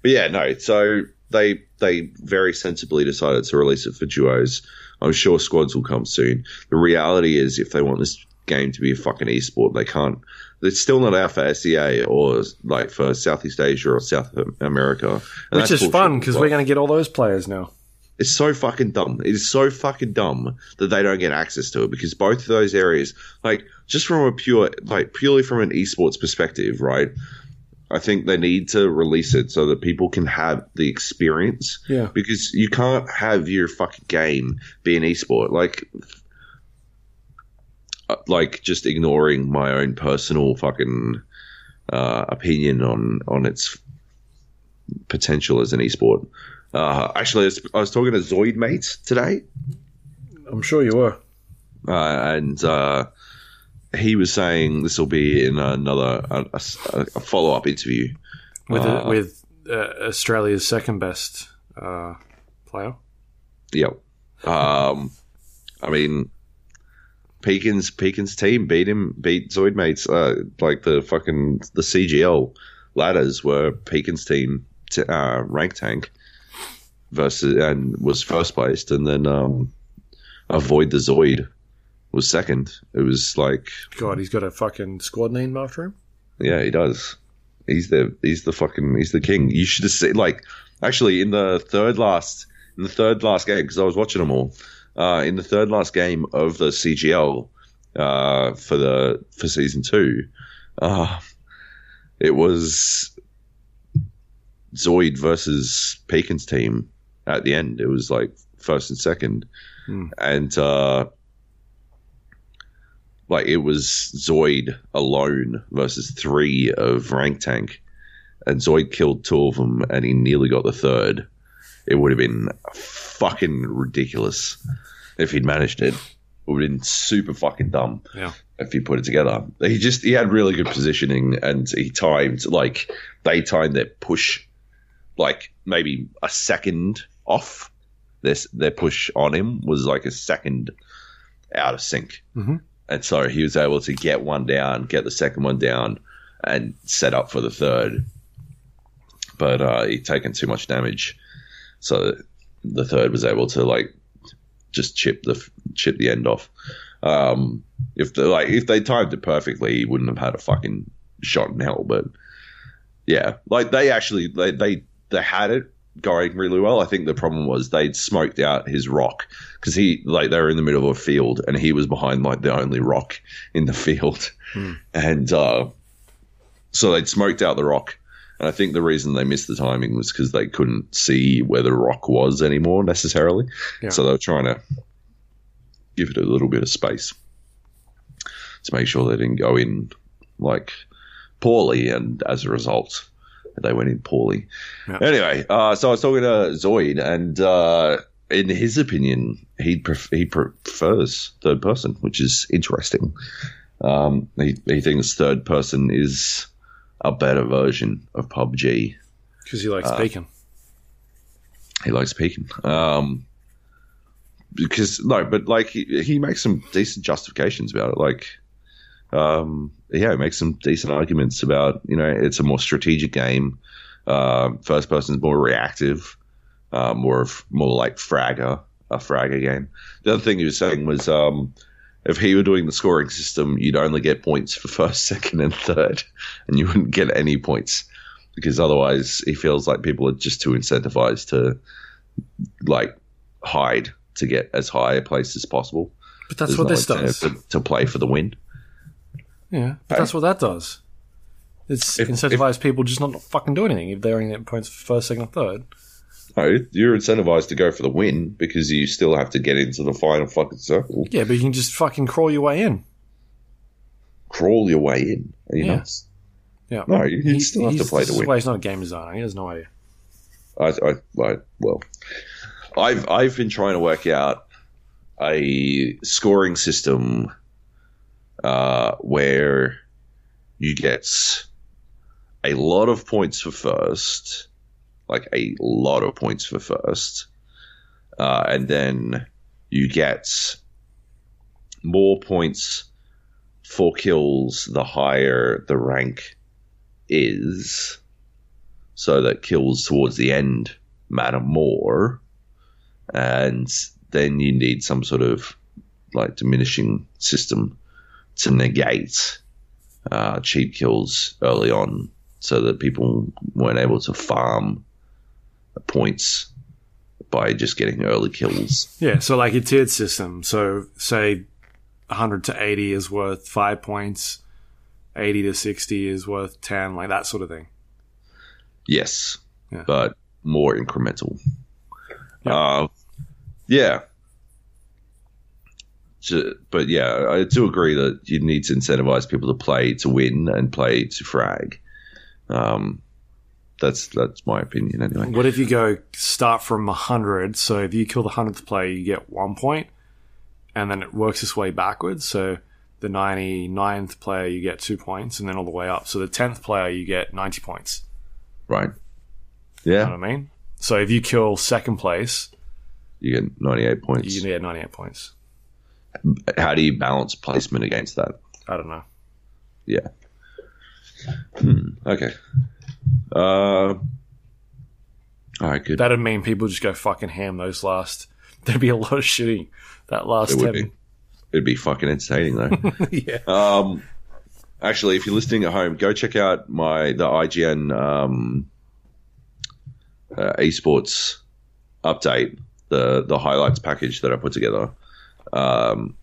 but yeah, no. So they they very sensibly decided to release it for duos. I'm sure squads will come soon. The reality is, if they want this game to be a fucking esport, they can't. It's still not out for SEA or like for Southeast Asia or South America, And Which is bullshit fun because we're going to get all those players now. It's so fucking dumb. It is so fucking dumb that they don't get access to it because both of those areas, like just from a pure, like purely from an esports perspective, right? I think they need to release it so that people can have the experience. Yeah. Because you can't have your fucking game be an esport. Like, like just ignoring my own personal fucking uh, opinion on on its potential as an esport. Uh, actually, I was, I was talking to Zoid Mate today, I'm sure you were. uh, and uh, he was saying this will be in another a, a, a follow up interview. with Uh, with uh, Australia's second best uh, player. Yep. Um, I mean, Pekin's Pekin's team beat him, beat Zoid Mates. Uh, like the fucking the CGL ladders were Pekin's team t- uh, rank tank versus and was first placed, and then um, avoid the Zoid was second. It was like God, he's got a fucking squad name after him. Yeah, he does. He's the he's the fucking he's the king. You should have seen like actually in the third last in the third last game because I was watching them all. Uh, in the third last game of the CGL uh, for the for season two, uh, it was Zoid versus Pekin's team at the end. It was like first and second, Hmm. and uh, like it was Zoid alone versus three of Rank Tank, and Zoid killed two of them, and he nearly got the third. It would have been fucking ridiculous if he'd managed it. It would have been super fucking dumb Yeah. if he put it together. He just he had really good positioning and he timed like they timed their push like maybe a second off. Their their push on him was like a second out of sync, Mhm. and so he was able to get one down, get the second one down, and set up for the third. But uh, he'd taken too much damage, so the third was able to like just chip the chip the end off. Um, if the like if they timed it perfectly, he wouldn't have had a fucking shot in hell. But yeah, like they actually they they, they had it going really well. I think the problem was they'd smoked out his rock because he like they were in the middle of a field and he was behind like the only rock in the field, and uh, so they'd smoked out the rock. And I think the reason they missed the timing was because they couldn't see where the rock was anymore necessarily. Yeah. So they were trying to give it a little bit of space to make sure they didn't go in like poorly, and as a result, they went in poorly. Yeah. Anyway, uh, so I was talking to Zoid, and uh, in his opinion, he pref- he prefers third person, which is interesting. Um, he he thinks third person is a better version of PUBG. Because he Uh, likes bacon. He likes peeking. Um, because no, but like he, he makes some decent justifications about it. Like, um, yeah, he makes some decent arguments about you know it's a more strategic game. Uh, first person is more reactive, uh, more of more like Fragger, a Fragger game. The other thing he was saying was um, if he were doing the scoring system, you'd only get points for first, second, and third, and you wouldn't get any points because otherwise he feels like people are just too incentivized to like hide to get as high a place as possible. But that's There's what no this incentive does. To, to play for the win. Yeah, but Hey. that's what that does. It's If- incentivize people just not to fucking do anything if they're only getting points for first, second, or third. No, you're incentivized to go for the win because you still have to get into the final fucking circle. Yeah, but you can just fucking crawl your way in. Crawl your way in. Are you Yeah. nuts? Yeah. No, you, He- still have to play to win. why he's not a game designer. He has no idea. I, I, I, well, I've I've been trying to work out a scoring system uh, where you get a lot of points for first, like a lot of points for first, uh, and then you get more points for kills the higher the rank is so that kills towards the end matter more. And then you need some sort of like diminishing system to negate uh, cheap kills early on so that people weren't able to farm points by just getting early kills Yeah, so like a tiered system. So say 100 to 80 is worth five points, 80 to 60 is worth 10, like that sort of thing. yes Yeah. but more incremental Yeah. uh, yeah Ju- but yeah, I do agree that you need to incentivize people to play to win and play to frag. Um, that's that's my opinion anyway. What if you go start from 100? So if you kill the 100th player, you get one point, and then it works its way backwards. So the 99th player, you get two points, and then all the way up. So the 10th player, you get 90 points. Right? You Yeah, know what I mean? So if you kill second place, you get ninety-eight points. you get 98 points. How do you balance placement against that? I don't know. Yeah. Hmm, okay. Uh, right, good. That'd mean people just go fucking ham those last. There'd be a lot of shooting that last It would 10. be. It'd be fucking entertaining though. yeah. Um, actually, if you're listening at home, go check out my the IGN um, uh, esports update, the the highlights package that I put together. Um,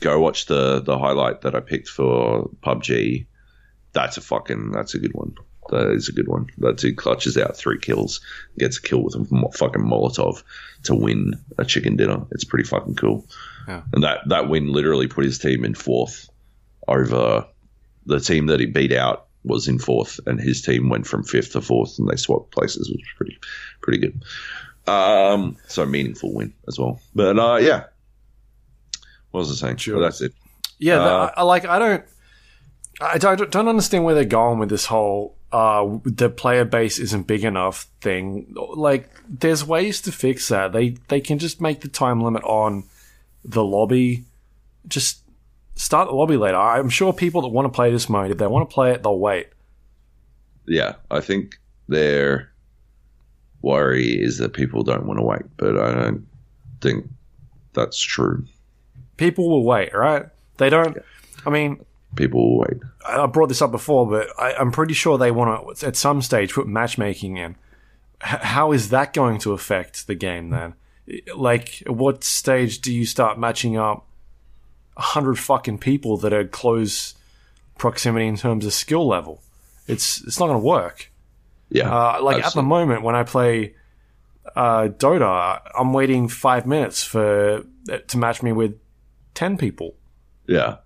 go watch the the highlight that I picked for PUBG. That's a fucking that's a good one. That is a good one. That dude clutches out three kills, gets a kill with a fucking Molotov to win a chicken dinner. It's pretty fucking cool. Yeah. And that that win literally put his team in fourth over the team that he beat out was in fourth, and his team went from fifth to fourth, and they swapped places, which was pretty pretty good. Um, so meaningful win as well. But uh, yeah, what was I saying? Sure. Well, that's it. Yeah, Uh, I, like I don't, I don't, don't understand where they're going with this whole uh, the player base isn't big enough thing. Like, there's ways to fix that. They they can just make the time limit on the lobby. Just start the lobby later. I'm sure people that want to play this mode, if they want to play it, they'll wait. Yeah, I think their worry is that people don't want to wait, but I don't think that's true. People will wait, right? They don't. I mean, People will wait. I brought this up before, but I, I'm pretty sure they want to at some stage put matchmaking in. H- how is that going to affect the game then? Like, at what stage do you start matching up a hundred fucking people that are close proximity in terms of skill level? It's it's not going to work. Yeah, Uh, like at the moment when I play uh, Dota, I'm waiting five minutes for to match me with ten people. yeah.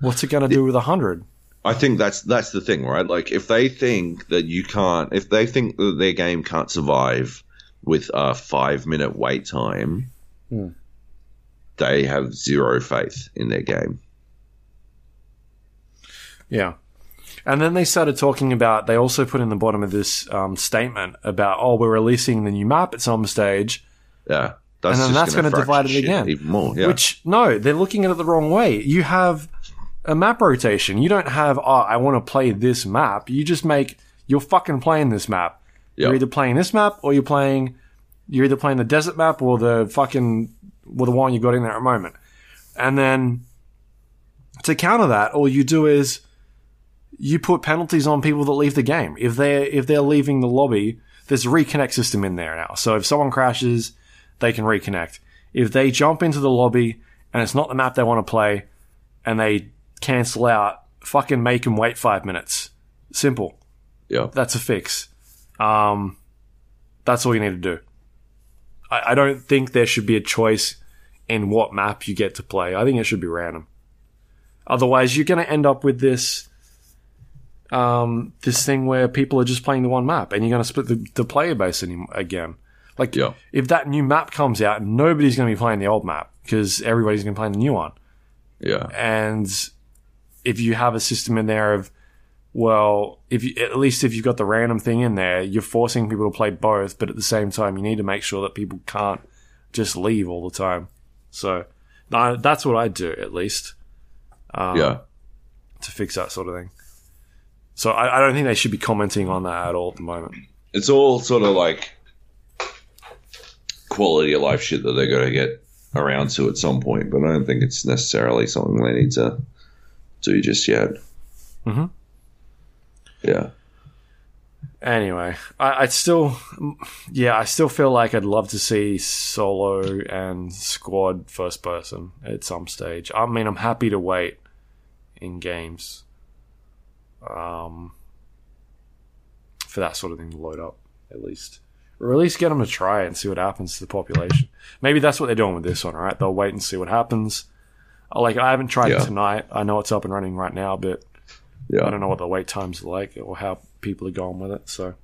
What's it going to do with a hundred? I think that's that's the thing, right? Like if they think that you can't, if they think that their game can't survive with a five minute wait time, Hmm. they have zero faith in their game. Yeah. And then they started talking about, they also put in the bottom of this um, statement about, oh, we're releasing the new map at some stage, Yeah, that's And then that's gonna gonna divide it again. even more. Yeah, which, no, they're looking at it the wrong way. You have a map rotation. You don't have, oh, I want to play this map. You just make, you're fucking playing this map. Yeah. You're either playing this map or you're playing, you're either playing the desert map or the fucking, or the one you got in there at the moment. And then to counter that, all you do is you put penalties on people that leave the game. If they're if they're leaving the lobby, there's a reconnect system in there now. So if someone crashes, they can reconnect. If they jump into the lobby and it's not the map they want to play, and they cancel out, fucking make them wait five minutes. Simple. yeah, That's a fix. Um, that's all you need to do. I, I don't think there should be a choice in what map you get to play. I think it should be random. Otherwise, you're going to end up with this um, this thing where people are just playing the one map, and you're going to split the, the player base any, again. Like, Yeah. if that new map comes out, nobody's going to be playing the old map because everybody's going to play the new one. yeah, And if you have a system in there of, well, if you, at least if you've got the random thing in there, you're forcing people to play both, but at the same time, you need to make sure that people can't just leave all the time. So that's what I do at least um, yeah. to fix that sort of thing. So I, I don't think they should be commenting on that at all at the moment. It's all sort of like quality of life shit that they're going to get around to at some point, but I don't think it's necessarily something they need to do just yet. Mhm. Yeah. Anyway, I, I still, yeah, I still feel like I'd love to see solo and squad first person at some stage. I mean, I'm happy to wait in games, um, for that sort of thing to load up at least, or at least get them to try it and see what happens to the population. Maybe that's what they're doing with this one, right? They'll wait and see what happens. Like I haven't tried Yeah. it tonight. I know it's up and running right now, but I don't know what the wait times are like or how people are going with it. So.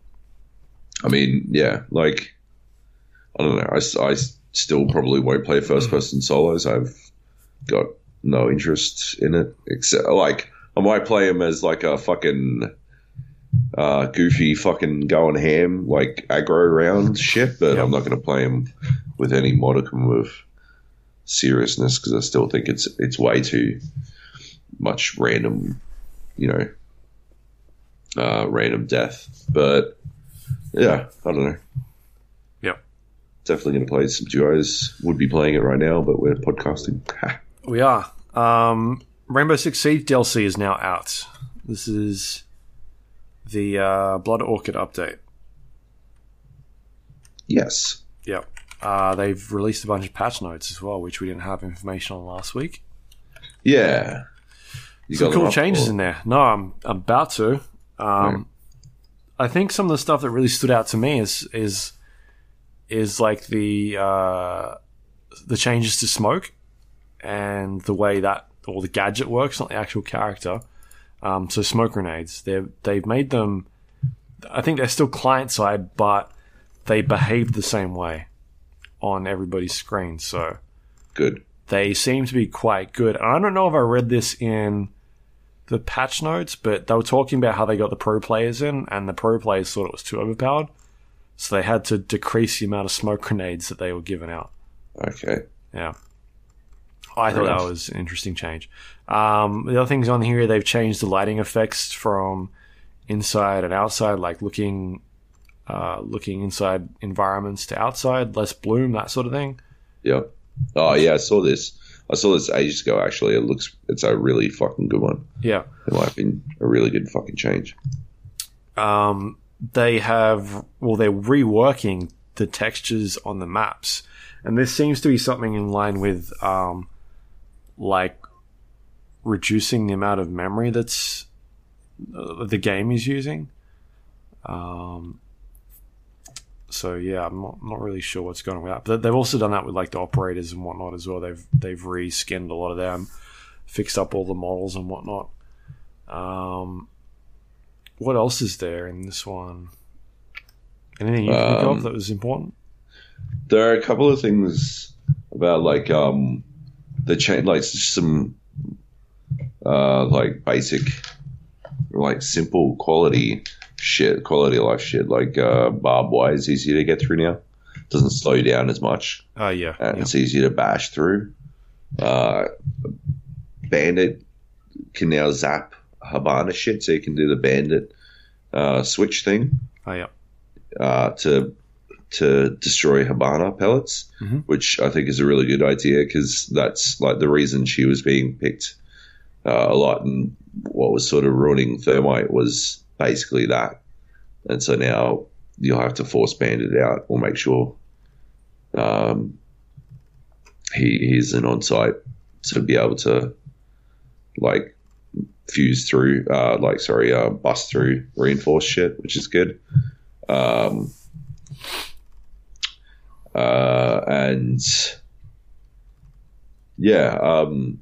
I mean, yeah, like, I don't know. I, I still probably won't play first person solos. I've got no interest in it, except, like, I might play him as, like, a fucking uh, goofy fucking going ham, like, aggro round shit, but Yep. I'm not going to play him with any modicum of seriousness because I still think it's it's way too much random, you know, uh, random death. But yeah, I don't know. Yep. Definitely going to play some duos. Would be playing it right now, but we're podcasting. We are. Um, Rainbow Six Siege DLC is now out. This is the uh, Blood Orchid update. yes. Yep. Uh, they've released a bunch of patch notes as well, which we didn't have information on last week. Yeah. You Some cool changes or- in there. No, I'm, I'm about to. Um, I think some of the stuff that really stood out to me is is is like the uh, the changes to smoke and the way that all the gadget works, not the actual character. Um, so smoke grenades, they they've made them. I think they're still client side, but they behave the same way on everybody's screen. So Good. they seem to be quite good. And I don't know if I read this in the patch notes, but they were talking about how they got the pro players in, and the pro players thought it was too overpowered. So they had to decrease the amount of smoke grenades that they were giving out. Okay. Yeah. I Fair thought that was an interesting change. Um, the other things on here, they've changed the lighting effects from inside and outside, like looking uh, looking inside environments to outside, less bloom, that sort of thing. Yep. Oh yeah, I saw this. I saw this ages ago. Actually, it looks it's a really fucking good one. Yeah. In my opinion, a really good fucking change. um, they have well they're reworking the textures on the maps and this seems to be something in line with um, like reducing the amount of memory that's uh, the game is using um, so yeah I'm not, not really sure what's going on with that but they've also done that with like the operators and whatnot as well they've they've reskinned a lot of them fixed up all the models and whatnot um, what else is there in this one? Anything you can think Um, of that was important? There are a couple of things about like um the change, like some uh like basic, like simple quality shit, quality of life shit. Like uh, barbed wire is easier to get through now. Doesn't slow you down as much. Oh yeah, and yeah. it's easier to bash through. Uh, Bandit can now zap Hibana shit, so you can do the Bandit uh, switch thing oh yeah. uh, to to destroy Hibana pellets, Mhm. which I think is a really good idea because that's like the reason she was being picked uh, a lot, and what was sort of ruining Thermite was basically that. And so now you'll have to force Bandit out or make sure um, he he's an on site to be able to like fuse through, uh, like sorry, uh, bust through reinforced shit, which is good. Um, uh, and yeah, um,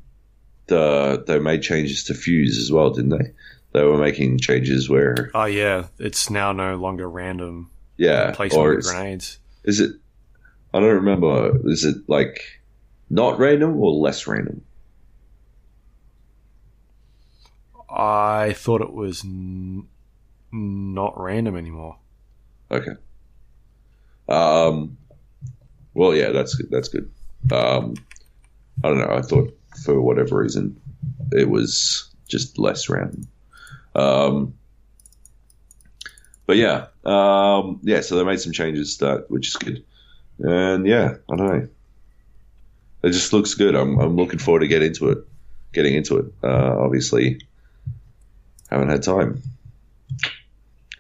the they made changes to Fuze as well, didn't they? They were making changes where Oh yeah. It's now no longer random yeah, placement or of grenades. is it? I don't remember. Is it like not random or less random? I thought it was n- not random anymore. Okay. Um. Well, yeah, that's good. That's good. Um, I don't know. I thought for whatever reason it was just less random. Um. But yeah, um, yeah. So they made some changes that, which is good, and yeah, I don't know. It just looks good. I'm I'm looking forward to get into it, getting into it. Uh, obviously, haven't had time.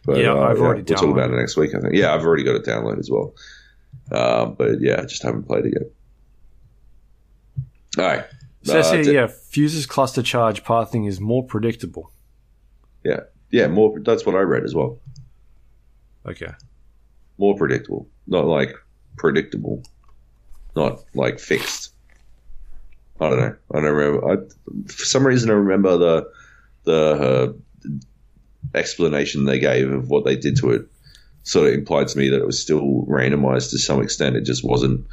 But, Yeah, uh, I've already We'll talk about it next week. I think. Yeah, I've already got it downloaded as well. Um, but yeah, I just haven't played it yet. All right. So Uh, yeah, Fuze's cluster charge pathing is more predictable. Yeah, yeah. More. That's what I read as well. Okay. More predictable, not like predictable, not like fixed. I don't know. I don't remember. I, for some reason, I remember the the uh, explanation they gave of what they did to it. Sort of implied to me that it was still randomized to some extent. It just wasn't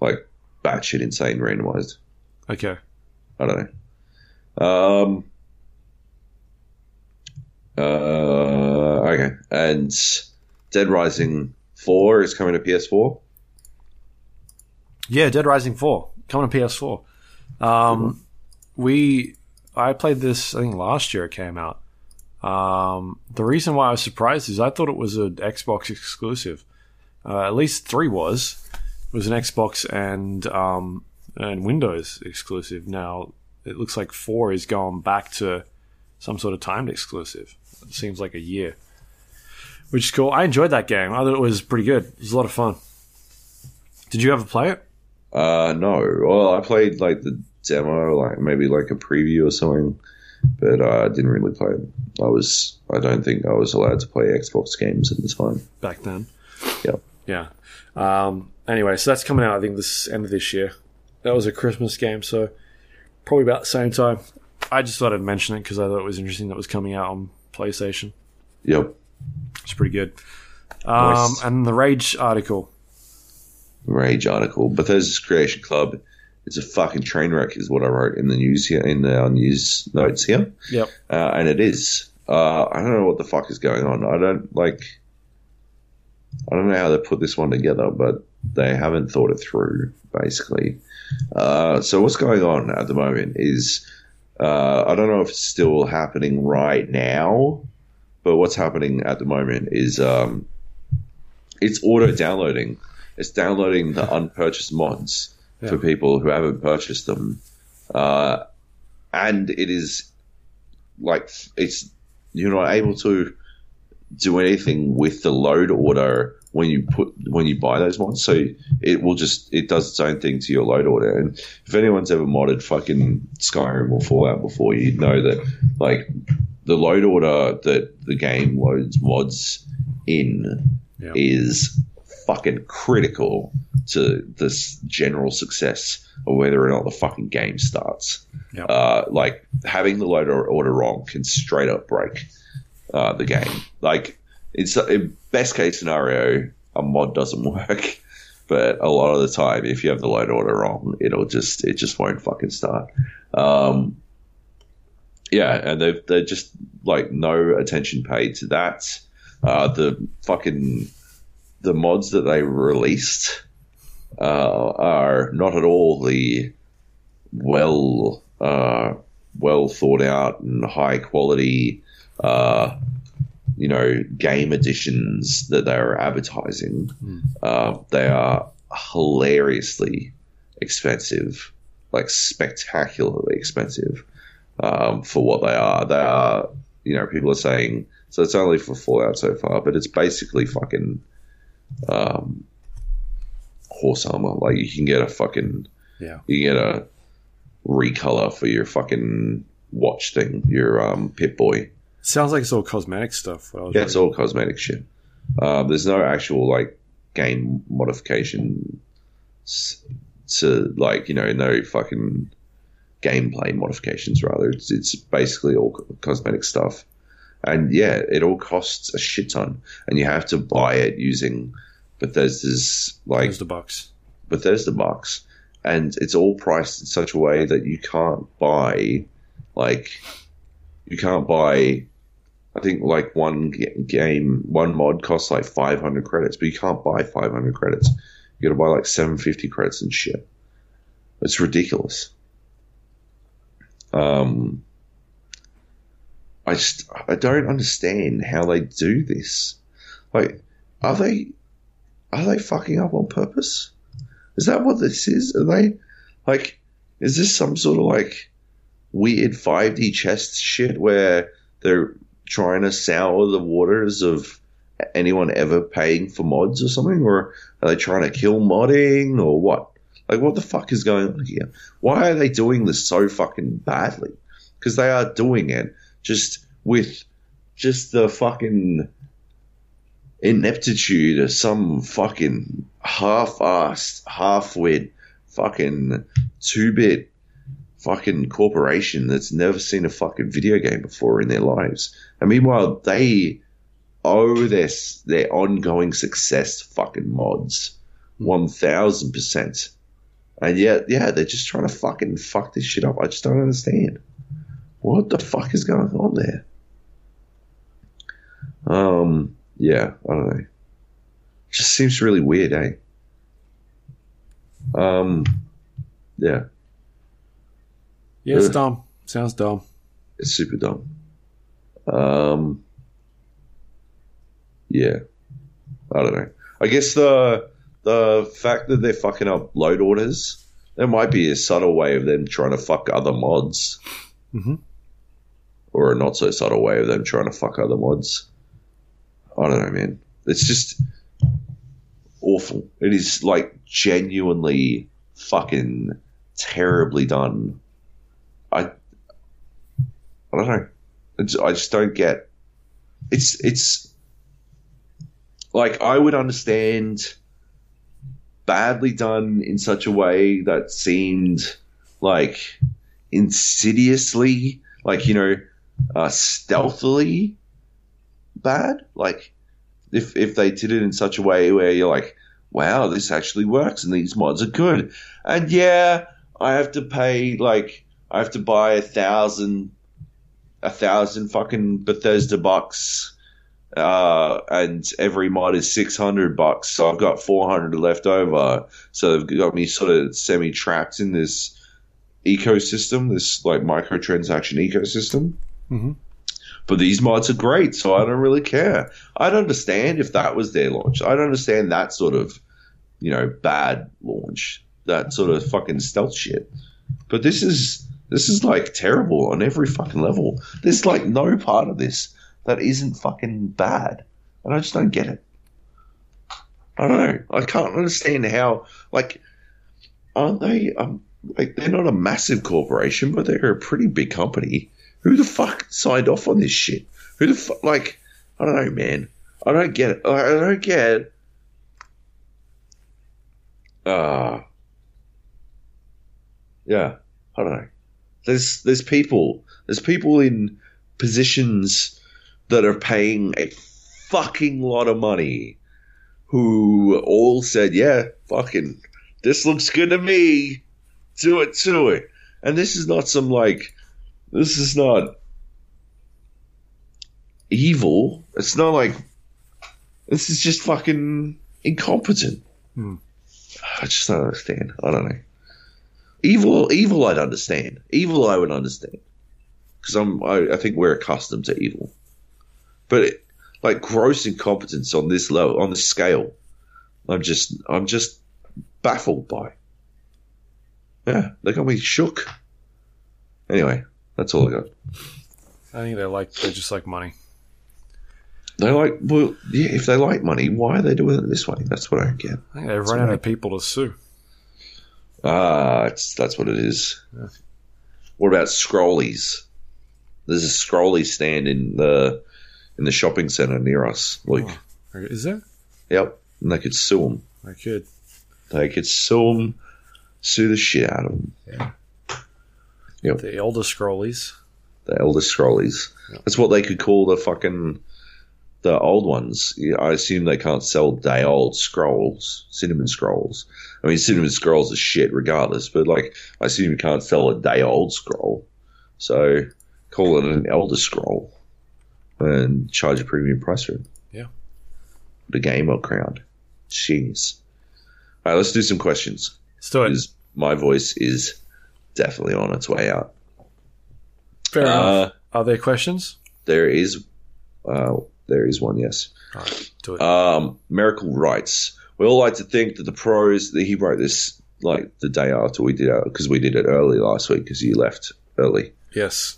like batshit insane randomized. Okay. I don't know. Um. Uh. Okay. And Dead Rising Four is coming to PS4. Yeah, Dead Rising 4 coming to PS4. Um, we I played this I think last year it came out. Um, the reason why I was surprised is I thought it was an Xbox exclusive. Uh, at least three was. It was an Xbox and um, and Windows exclusive. Now it looks like four is going back to some sort of timed exclusive. It seems like a year, which is cool. I enjoyed that game. I thought it was pretty good. It was a lot of fun. Did you ever play it? Uh, no. Well, I played like the demo, like maybe like a preview or something, but uh, I didn't really play it. I was. I don't think I was allowed to play Xbox games at the time. back then. Yep. Yeah. Um, anyway, so that's coming out. I think this end of this year. That was a Christmas game, so probably about the same time. I just thought I'd mention it because I thought it was interesting that it was coming out on PlayStation. Yep. It's pretty good. Um, Nice. And the Rage article. Rage article. Bethesda's Creation Club is a fucking train wreck, is what I wrote in the news here, in the uh, news notes here. Yep. Uh, and it is. Uh, I don't know what the fuck is going on. I don't like. I don't know how they put this one together, but they haven't thought it through. Basically, uh, so what's going on at the moment is uh, I don't know if it's still happening right now, but what's happening at the moment is um, it's auto downloading. It's downloading the unpurchased mods Yeah. for people who haven't purchased them, uh, and it is like it's you're not able to do anything with the load order when you put when you buy those mods. So it will just it does its own thing to your load order. And if anyone's ever modded fucking Skyrim or Fallout before, you'd know that like the load order that the game loads mods in Yeah. is fucking critical to this general success of whether or not the fucking game starts. Yeah. Uh, like having the load order wrong can straight up break uh, the game. Like it's in best case scenario, a mod doesn't work, but a lot of the time, if you have the load order wrong, it'll just it just won't fucking start. Um, yeah, and they've they're just like no attention paid to that. Uh, the fucking the mods that they released uh, are not at all the well uh, well thought out and high quality uh, you know game editions that they are advertising. Uh, they are hilariously expensive, like spectacularly expensive um, for what they are. They are you know people are saying so it's only for Fallout so far, but it's basically fucking um, horse armor. Like you can get a fucking Yeah. you get a recolor for your fucking watch thing, your um, Pip Boy. Sounds like it's all cosmetic stuff. what I was Yeah, it's all cosmetic shit. Um, there's no actual like game modification to like you know no fucking gameplay modifications. Rather, it's it's basically all cosmetic stuff. And yeah, it all costs a shit ton, and you have to buy it using Bethesda's like There's the box. Bethesda bucks, and it's all priced in such a way that you can't buy, like, you can't buy. I think like one game, one mod costs like 500 credits, but you can't buy 500 credits. You got to buy like 750 credits and shit. It's ridiculous. Um, I just I don't understand how they do this. Like, are they are they fucking up on purpose? Is that what this is? Are they like? Is this some sort of like weird 5D chest shit where they're trying to sour the waters of anyone ever paying for mods or something, or are they trying to kill modding or what? Like, what the fuck is going on here? Why are they doing this so fucking badly? Because they are doing it just with just the fucking ineptitude of some fucking half-assed, half-wit, fucking two-bit fucking corporation that's never seen a fucking video game before in their lives. And meanwhile, they owe their their ongoing success to fucking mods, one thousand percent. And yet, yeah, they're just trying to fucking fuck this shit up. I just don't understand. What the fuck is going on there? Um, yeah, I don't know. Just seems really weird, eh? Um, yeah, Yeah, it's dumb. Sounds dumb. it's super dumb. Um, yeah, I don't know. I guess the the fact that they're fucking up load orders, there might be a subtle way of them trying to fuck other mods, Mhm. or a not so subtle way of them trying to fuck other mods. I don't know, man. It's just awful. It is like genuinely fucking terribly done. I I don't know. I just, I just don't get. It's it's like I would understand badly done in such a way that seemed like insidiously, like you know, uh, stealthily bad. Like if if they did it in such a way where you're like, wow, this actually works and these mods are good. And yeah, I have to pay like I have to buy a thousand a thousand fucking Bethesda bucks. Uh, and every mod is 600 bucks. So I've got 400 left over. So they've got me sort of semi trapped in this ecosystem, this like microtransaction ecosystem. Mhm. But these mods are great, so I don't really care. I'd understand if that was their launch. I'd understand that sort of, you know, bad launch, that sort of fucking stealth shit. But this is this is like terrible on every fucking level. There's like no part of this that isn't fucking bad, and I just don't get it. I don't know. I can't understand how like aren't they um like they're not a massive corporation, but they're a pretty big company. Who the fuck signed off on this shit? Who the fuck like I don't know, man. I don't get it. I don't get uh yeah, I don't know. There's there's people there's people in positions that are paying a fucking lot of money who all said, Yeah, fucking this looks good to me. Do it, do it. And this is not some like this is not evil. It's not like this is just fucking incompetent. Hmm. I just don't understand. I don't know. Evil, evil, I'd understand. Evil, I would understand because I'm. I, I think we're accustomed to evil, but it, like gross incompetence on this level, on this scale, I'm just, I'm just baffled by. Yeah, they got me shook. Anyway, that's all I got. I think they like they just like money. They like, well, yeah. If they like money, why are they doing it this way? That's what I get. I think they've run out of people to sue. Ah, it's, that's what it is. What about Scrollies? There's a Scrolly stand in the in the shopping centre near us, Luke. Oh. Is there? Yep, and they could sue them. I could. They could sue them, sue the shit out of them. Yeah. Yep. The elder scrollies. The elder Scrollies. That's what they could call the fucking the old ones. I assume they can't sell day old scrolls, cinnamon scrolls. I mean, cinnamon scrolls are shit regardless, but like, I assume you can't sell a day old scroll. So call it an elder scroll and charge a premium price for it. Yeah. The gamer crowd. Jeez. All right, let's do some questions. Let's do it. My voice is definitely on its way out. Fair enough. Uh, Are there questions? there is, uh, there is one. Yes. Right, do it. Um, Miracle writes, we all like to think that the pros that he wrote this like the day after we did it because we did it early last week because you left early yes.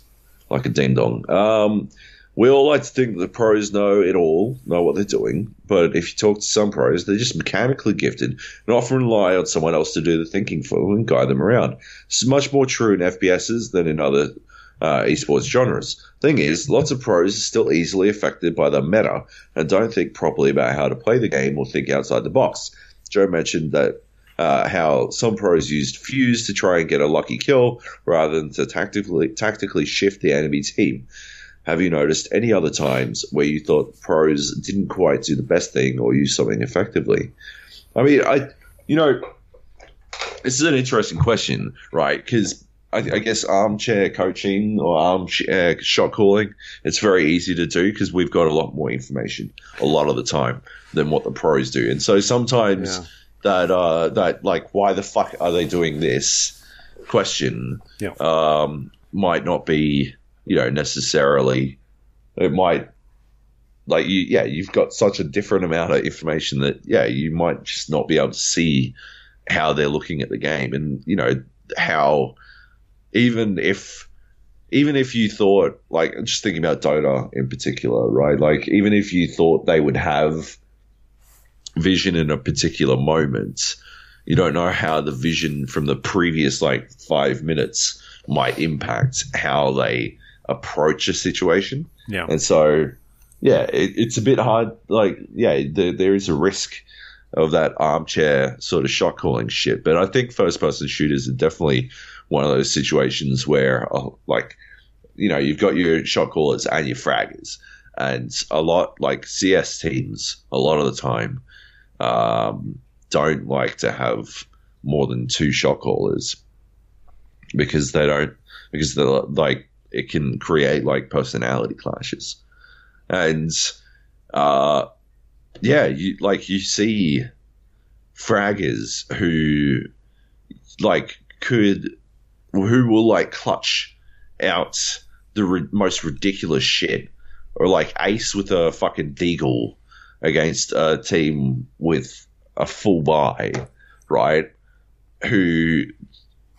like a ding dong. Um, we all like to think that the pros know it all, know what they're doing, but if you talk to some pros, they're just mechanically gifted and often rely on someone else to do the thinking for them and guide them around. This is much more true in FPSs than in other uh, esports genres. Thing is, lots of pros are still easily affected by the meta and don't think properly about how to play the game or think outside the box. Joe mentioned that uh, how some pros used Fuze to try and get a lucky kill rather than to tactically tactically shift the enemy team. Have you noticed any other times where you thought pros didn't quite do the best thing or use something effectively? I mean, I, you know, this is an interesting question, right? Because I, I guess armchair coaching or armchair shot calling, it's very easy to do because we've got a lot more information a lot of the time than what the pros do. And so sometimes Yeah. that, uh, that like, why the fuck are they doing this question Yeah. um, might not be, you know, necessarily, it might, like, you, yeah, you've got such a different amount of information that, yeah, you might just not be able to see how they're looking at the game and, you know, how, even if, even if you thought, like, just thinking about Dota in particular, right? Like, even if you thought they would have vision in a particular moment, you don't know how the vision from the previous, like, five minutes might impact how they approach a situation. Yeah. And so, yeah, it, it's a bit hard. Like, yeah, there, there is a risk of that armchair sort of shot calling shit. But I think first person shooters are definitely one of those situations where, uh, like, you know, you've got your shot callers and your fraggers, and a lot like CS teams, a lot of the time, um, don't like to have more than two shot callers because they don't because they're like it can create like personality clashes. And uh yeah you like you see fraggers who like could who will like clutch out the ri- most ridiculous shit or like ace with a fucking deagle against a team with a full buy right who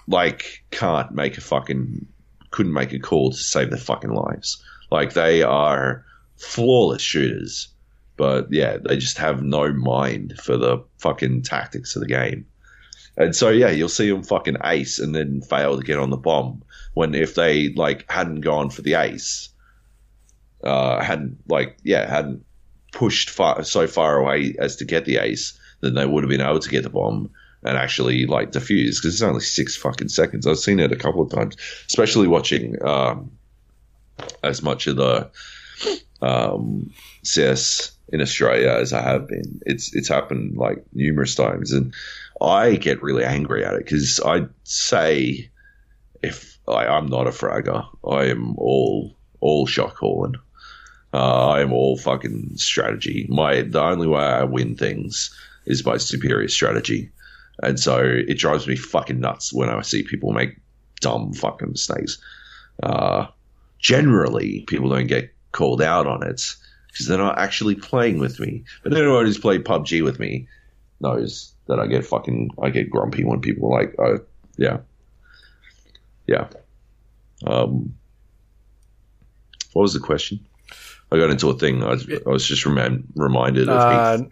like can't make a fucking couldn't make a call to save their fucking lives. Like they are flawless shooters, but yeah, they just have no mind for the fucking tactics of the game. And so yeah, you'll see them fucking ace and then fail to get on the bomb. When if they like hadn't gone for the ace, uh, hadn't like yeah hadn't pushed far, so far away as to get the ace, then they would have been able to get the bomb and actually like diffuse because it's only six fucking seconds. I've seen it a couple of times, especially watching um, as much of the um, CS in Australia as I have been. It's it's happened like numerous times, and I get really angry at it because I say if I, I'm not a fragger, I am all all shot calling. Uh, I am all fucking strategy. My the only way I win things is by superior strategy. And so it drives me fucking nuts when I see people make dumb fucking mistakes. Uh, generally, people don't get called out on it because they're not actually playing with me. But anyone who's played PUBG with me knows that I get fucking, I get grumpy when people are like, oh, yeah. Yeah. Um, what was the question? I got into a thing. I was, I was just rem- reminded of Uh, Heath.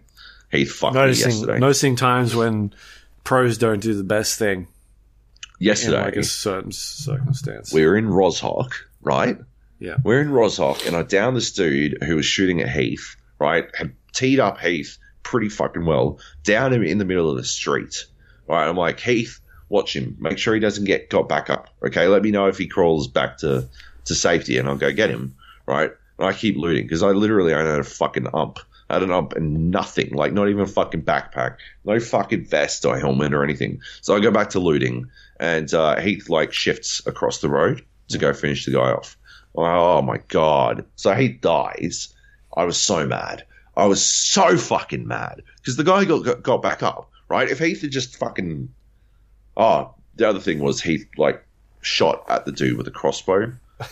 Heath fucked me noticing yesterday. noticing times when pros don't do the best thing in yesterday, like a certain circumstance. we were in Rozhok, right? Yeah. We're in Rozhok, and I downed this dude who was shooting at Heath, right? Had teed up Heath pretty fucking well, down him in the middle of the street. Right, I'm like, Heath, watch him. Make sure he doesn't get got back up. Okay, let me know if he crawls back to, to safety, and I'll go get him. Right, and I keep looting because I literally only had a fucking ump. I had an ump and nothing, like not even a fucking backpack, no fucking vest or helmet or anything. So I go back to looting, and uh, Heath like shifts across the road to go finish the guy off. Oh my god! So he dies. I was so mad. I was so fucking mad because the guy got, got got back up. Right? If Heath had just fucking oh, the other thing was Heath like shot at the dude with a crossbow.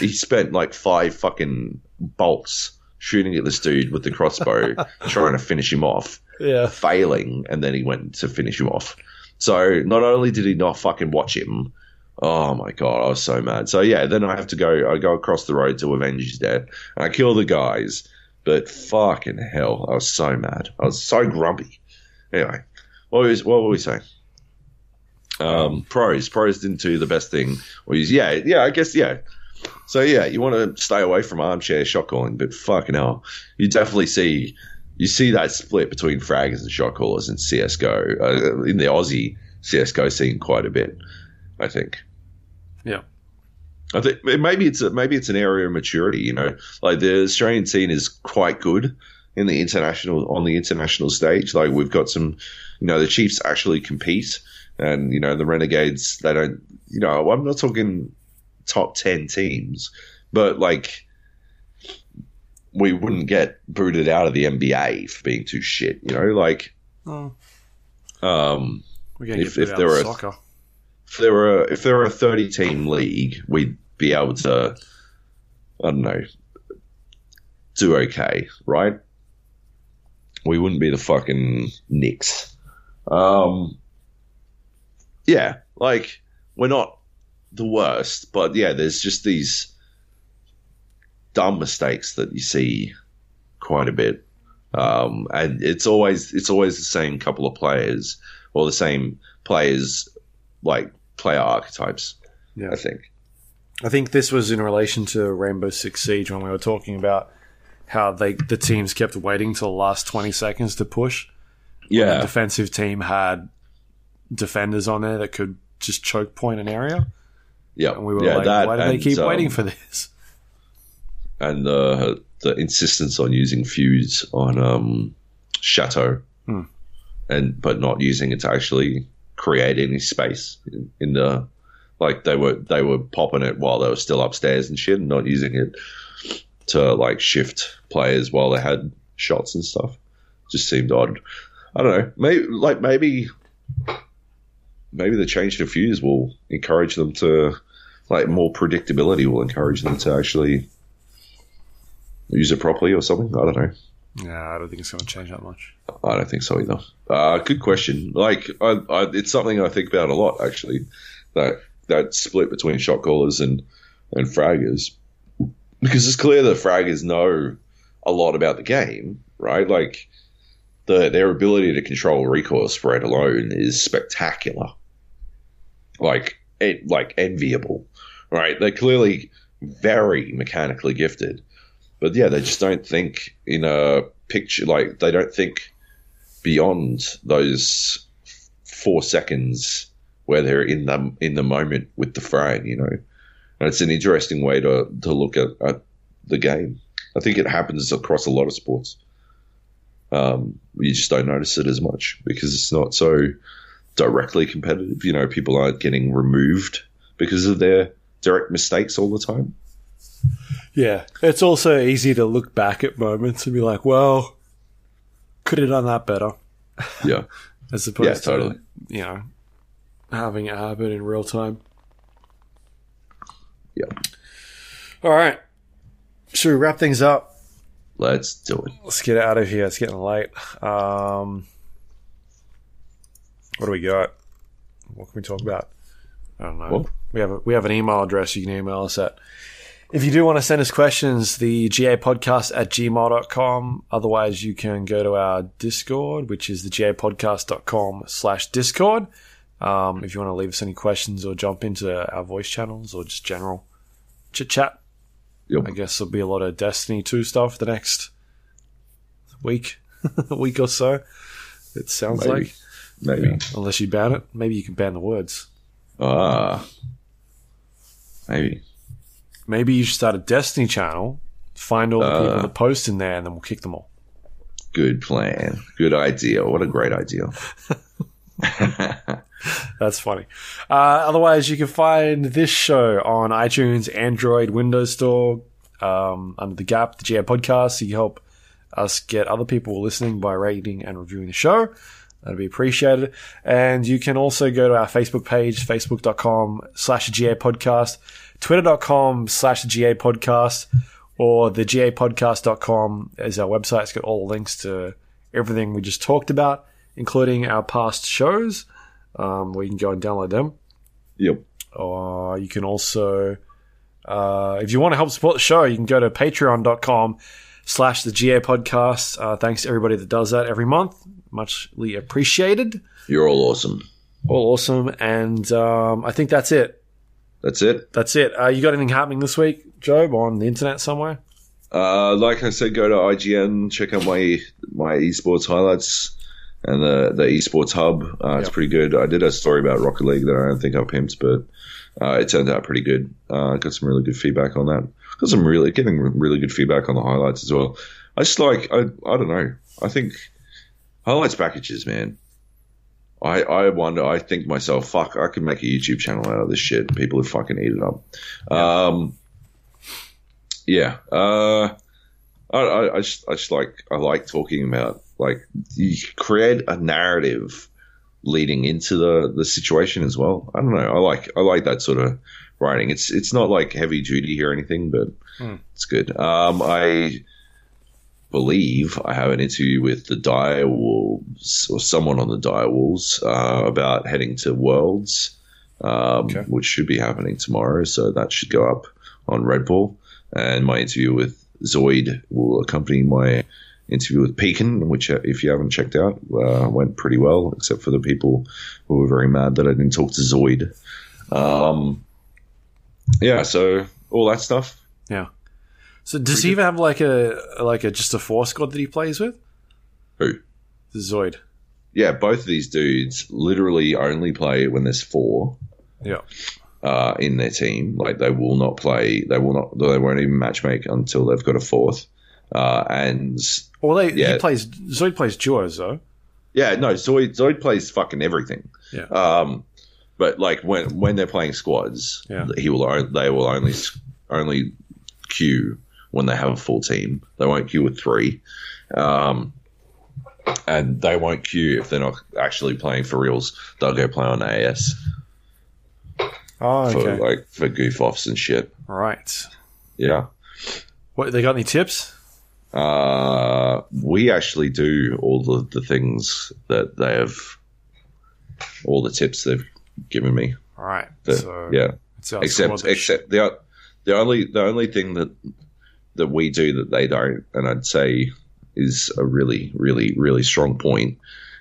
he spent like five fucking bolts shooting at this dude with the crossbow, trying to finish him off yeah. failing, and then he went to finish him off. So not only did he not fucking watch him, oh my god, I was so mad. So yeah, then I have to go. I go across the road to avenge his death, and I kill the guys. But fucking hell, I was so mad. I was so grumpy. Anyway, what was what were we saying? Um, pros, pros didn't do the best thing. Use, yeah, yeah, I guess yeah. So yeah, you want to stay away from armchair shot calling, but fucking hell, you definitely see you see that split between fraggers and shot callers in CS:GO uh, in the Aussie CS:GO scene quite a bit. I think. Yeah. I think maybe it's a, maybe it's an area of maturity. You know, like the Australian scene is quite good in the international on the international stage. Like we've got some, you know, the Chiefs actually compete, and you know the Renegades they don't. You know, I'm not talking top ten teams, but like we wouldn't get booted out of the NBA for being too shit. You know, like Oh, um, we're going to If- if there were- soccer. If there were if there were a thirty team league, we'd be able to I don't know do okay, right? We wouldn't be the fucking Knicks. Um, yeah, like we're not the worst, but yeah, there's just these dumb mistakes that you see quite a bit, um, and it's always it's always the same couple of players or the same players like player archetypes. Yeah. I think. I think this was in relation to Rainbow Six Siege when we were talking about how they the teams kept waiting till the last twenty seconds to push. The Yeah, defensive team had defenders on there that could just choke point an area, Yeah, and we were yeah, like, that why do they keep um, waiting for this? and the the insistence on using Fuze on um, Chateau, Hmm. and but not using it to actually create any space in, in the like they were they were popping it while they were still upstairs and shit, and not using it to like shift players while they had shots and stuff. Just seemed odd. I don't know. Maybe like maybe maybe the change to Fuze will encourage them to like more predictability will encourage them to actually use it properly or something. I don't know. Yeah, I don't think it's going to change that much. I don't think so either. Uh, good question. Like, I, I, it's something I think about a lot actually. That that split between shot callers and and fraggers, because it's clear that fraggers know a lot about the game, right? Like, the their ability to control recoil spread alone is spectacular. Like, it, like enviable, right? They're clearly very mechanically gifted but yeah, they just don't think in a picture. Like they don't think beyond those four seconds where they're in the in the moment with the frame. You know, and it's an interesting way to to look at, at the game. I think it happens across a lot of sports. Um, you just don't notice it as much because it's not so directly competitive. You know, people aren't getting removed because of their direct mistakes all the time. Yeah, it's also easy to look back at moments and be like, well, could have done that better, Yeah. as opposed Yeah, totally. to you know having it happen in real time. Yeah. All right, should we wrap things up? Let's do it. Let's get out of here. It's getting late. Um, what do we got? What can we talk about? I don't know. Well- we have a, we have an email address you can email us at. If you do want to send us questions, the GA podcast at gmail.com. Otherwise, you can go to our Discord, which is the gapodcast.com slash Discord. Um, if you want to leave us any questions or jump into our voice channels or just general chit chat, Yep. I guess there'll be a lot of Destiny 2 stuff the next week, a week or so. It sounds Maybe. like. Maybe. Unless you ban it. Maybe you can ban the words. Ah. Maybe. Maybe you should start a Destiny channel, find all the Uh. people that post in there, and then we'll kick them all. Good plan. Good idea. What a great idea. That's funny. Uh, otherwise, you can find this show on iTunes, Android, Windows Store, um, under the Gap, the GA podcast. So You can help us get other people listening by rating and reviewing the show. That'd be appreciated. And you can also go to our Facebook page, facebook.com slash GA podcast, twitter.com slash GA podcast, or the GA GApodcast.com is our website. It's got all the links to everything we just talked about, including our past shows um, where you can go and download them. Yep. Or you can also, uh, if you want to help support the show, you can go to patreon.com slash the GA podcast. Uh, thanks to everybody that does that every month. Muchly appreciated. You're all awesome. All awesome. And um, I think that's it. That's it. That's it. Uh, you got anything happening this week, Joab, on the internet somewhere? Uh, like I said, go to IGN, check out my my esports highlights and the the esports hub. Uh, It's pretty good. I did a story about Rocket League that I don't think I pimped, but uh, it turned out pretty good. Uh, got some really good feedback on that. Got some really getting really good feedback on the highlights as well. I just like I I don't know. I think highlights packages, man. I, I wonder. I think to myself, fuck, I could make a YouTube channel out of this shit. People would fucking eat it up. Um, yeah. Uh, I, I, I just, I just like, I like talking about like you create a narrative leading into the the situation as well. I don't know. I like, I like that sort of writing. It's, it's not like heavy duty or anything, but Hmm. it's good. Um, I believe I have an interview with the Dire Wolves or someone on the Dire Wolves uh, about heading to Worlds, um, Okay. which should be happening tomorrow. So that should go up on Red Bull. And my interview with Zoid will accompany my interview with Pekin, which, uh, if you haven't checked out, uh, went pretty well, except for the people who were very mad that I didn't talk to Zoid. Um, yeah, so all that stuff. So does he even have like a like a just a four squad that he plays with? Who? The Zoid. yeah, both of these dudes literally only play when there's four. Yeah. uh, in their team. Like they will not play. They will not. They won't even matchmake until they've got a fourth. Uh, and Well, they, Yeah. he plays. Zoid plays duos though. yeah, no, Zoid Zoid plays fucking everything. Yeah. Um, but like when when they're playing squads, Yeah. he will. They will only only queue when they have a full team. They won't queue with three. Um, and they won't queue if they're not actually playing for reals. They'll go play on AS Oh, for like for goof offs and shit. right. Yeah. What they got any tips? Uh, we actually do all the, the things that they have, all the tips they've given me. All right. The- so yeah, except except the the only the only thing that that we do that they don't, and I'd say is a really really really strong point,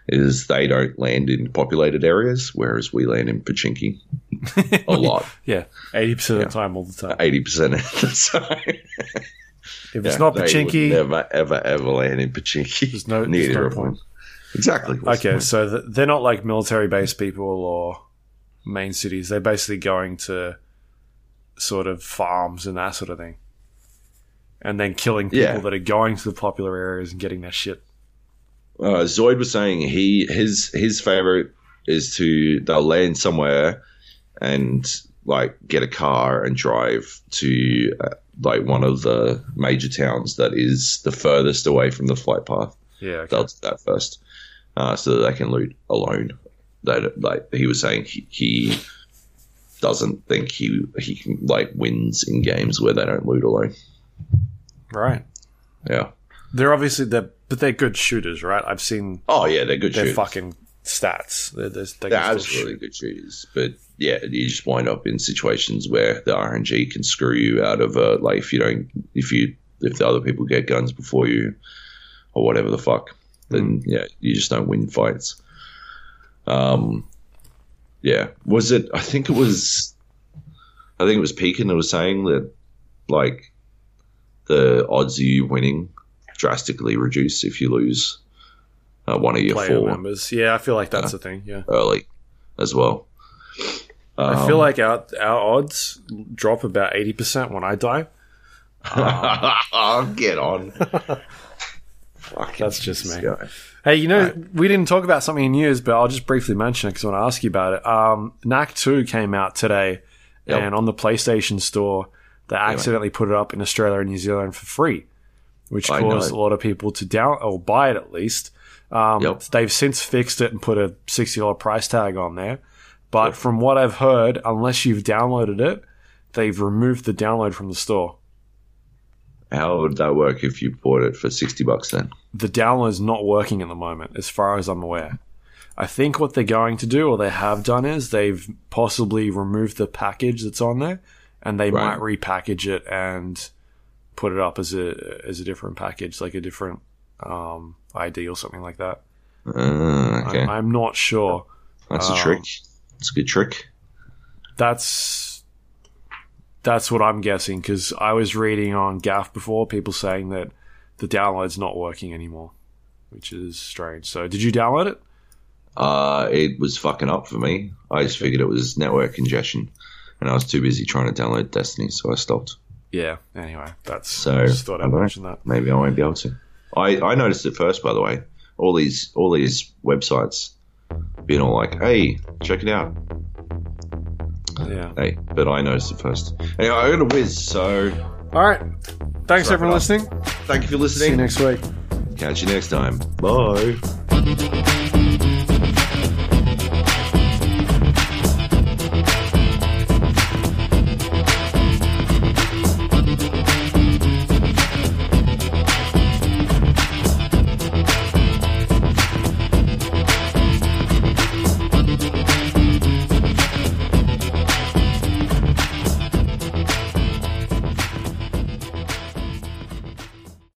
is they don't land in populated areas, whereas we land in Pochinki a lot, yeah, eighty percent of the time, all the time. eighty percent of the time. If it's Yeah, not they Pochinki, never ever ever land in Pochinki. There's no- there's neither no of point. them. Exactly. The okay, point? so th- they're not like military based people or main cities. They're basically going to sort of farms and that sort of thing, and then killing people Yeah. that are going to the popular areas and getting their shit. uh, Zoid was saying he his his favorite is to they'll land somewhere and like get a car and drive to uh, like one of the major towns that is the furthest away from the flight path. Yeah, okay. They'll do that first, uh, so that they can loot alone. That like he was saying he, he doesn't think he he can like wins in games where they don't loot alone. Right. Yeah. They're obviously they're but they're good shooters, right? I've seen Oh yeah, they're good their shooters. fucking stats. They're, they're, they They're absolutely shoot. good shooters, but yeah, you just wind up in situations where the RNG can screw you out of uh, like if you don't if you if the other people get guns before you or whatever the fuck, then yeah, you just don't win fights. Um, yeah, was it? I think it was. I think it was Pekin that was saying that like the odds of you winning drastically reduce if you lose uh, one of your player four members. Yeah, I feel like that's the thing. Yeah. early as well. I feel Um, like our our odds drop about eighty percent when I die. oh, get on. That's just me. guy. Hey, you know, we didn't talk about something in news, but I'll just briefly mention it because I want to ask you about it. Um, Knack 2 came out today, Yep. and on the PlayStation Store, they accidentally put it up in Australia and New Zealand for free, which I caused know. a lot of people to down or buy it at least. Um, Yep. They've since fixed it and put a $60 price tag on there. But from what I've heard, unless you've downloaded it, they've removed the download from the store. How would that work if you bought it for sixty bucks? Then the download's not working at the moment, as far as I'm aware. I think what they're going to do, or they have done, is they've possibly removed the package that's on there, and they Right. might repackage it and put it up as a as a different package, like a different um, ID or something like that. uh, okay, I'm, I'm not sure. that's a um, trick. It's a good trick. That's that's what I'm guessing because I was reading on GAF before people saying that the download's not working anymore, which is strange. So, did you download it? Uh, it was fucking up for me. I just figured it was network congestion, and I was too busy trying to download Destiny, so I stopped. Yeah. Anyway, that's So I just thought I'd mention that. Maybe I won't be able to. I, I noticed it first, by the way. All these all these websites being all like, "Hey, check it out." Yeah. Hey, but I noticed it first. Anyway, I got a whiz, so All right. Thanks everyone listening. thank you for listening. See you next week. Catch you next time. Bye.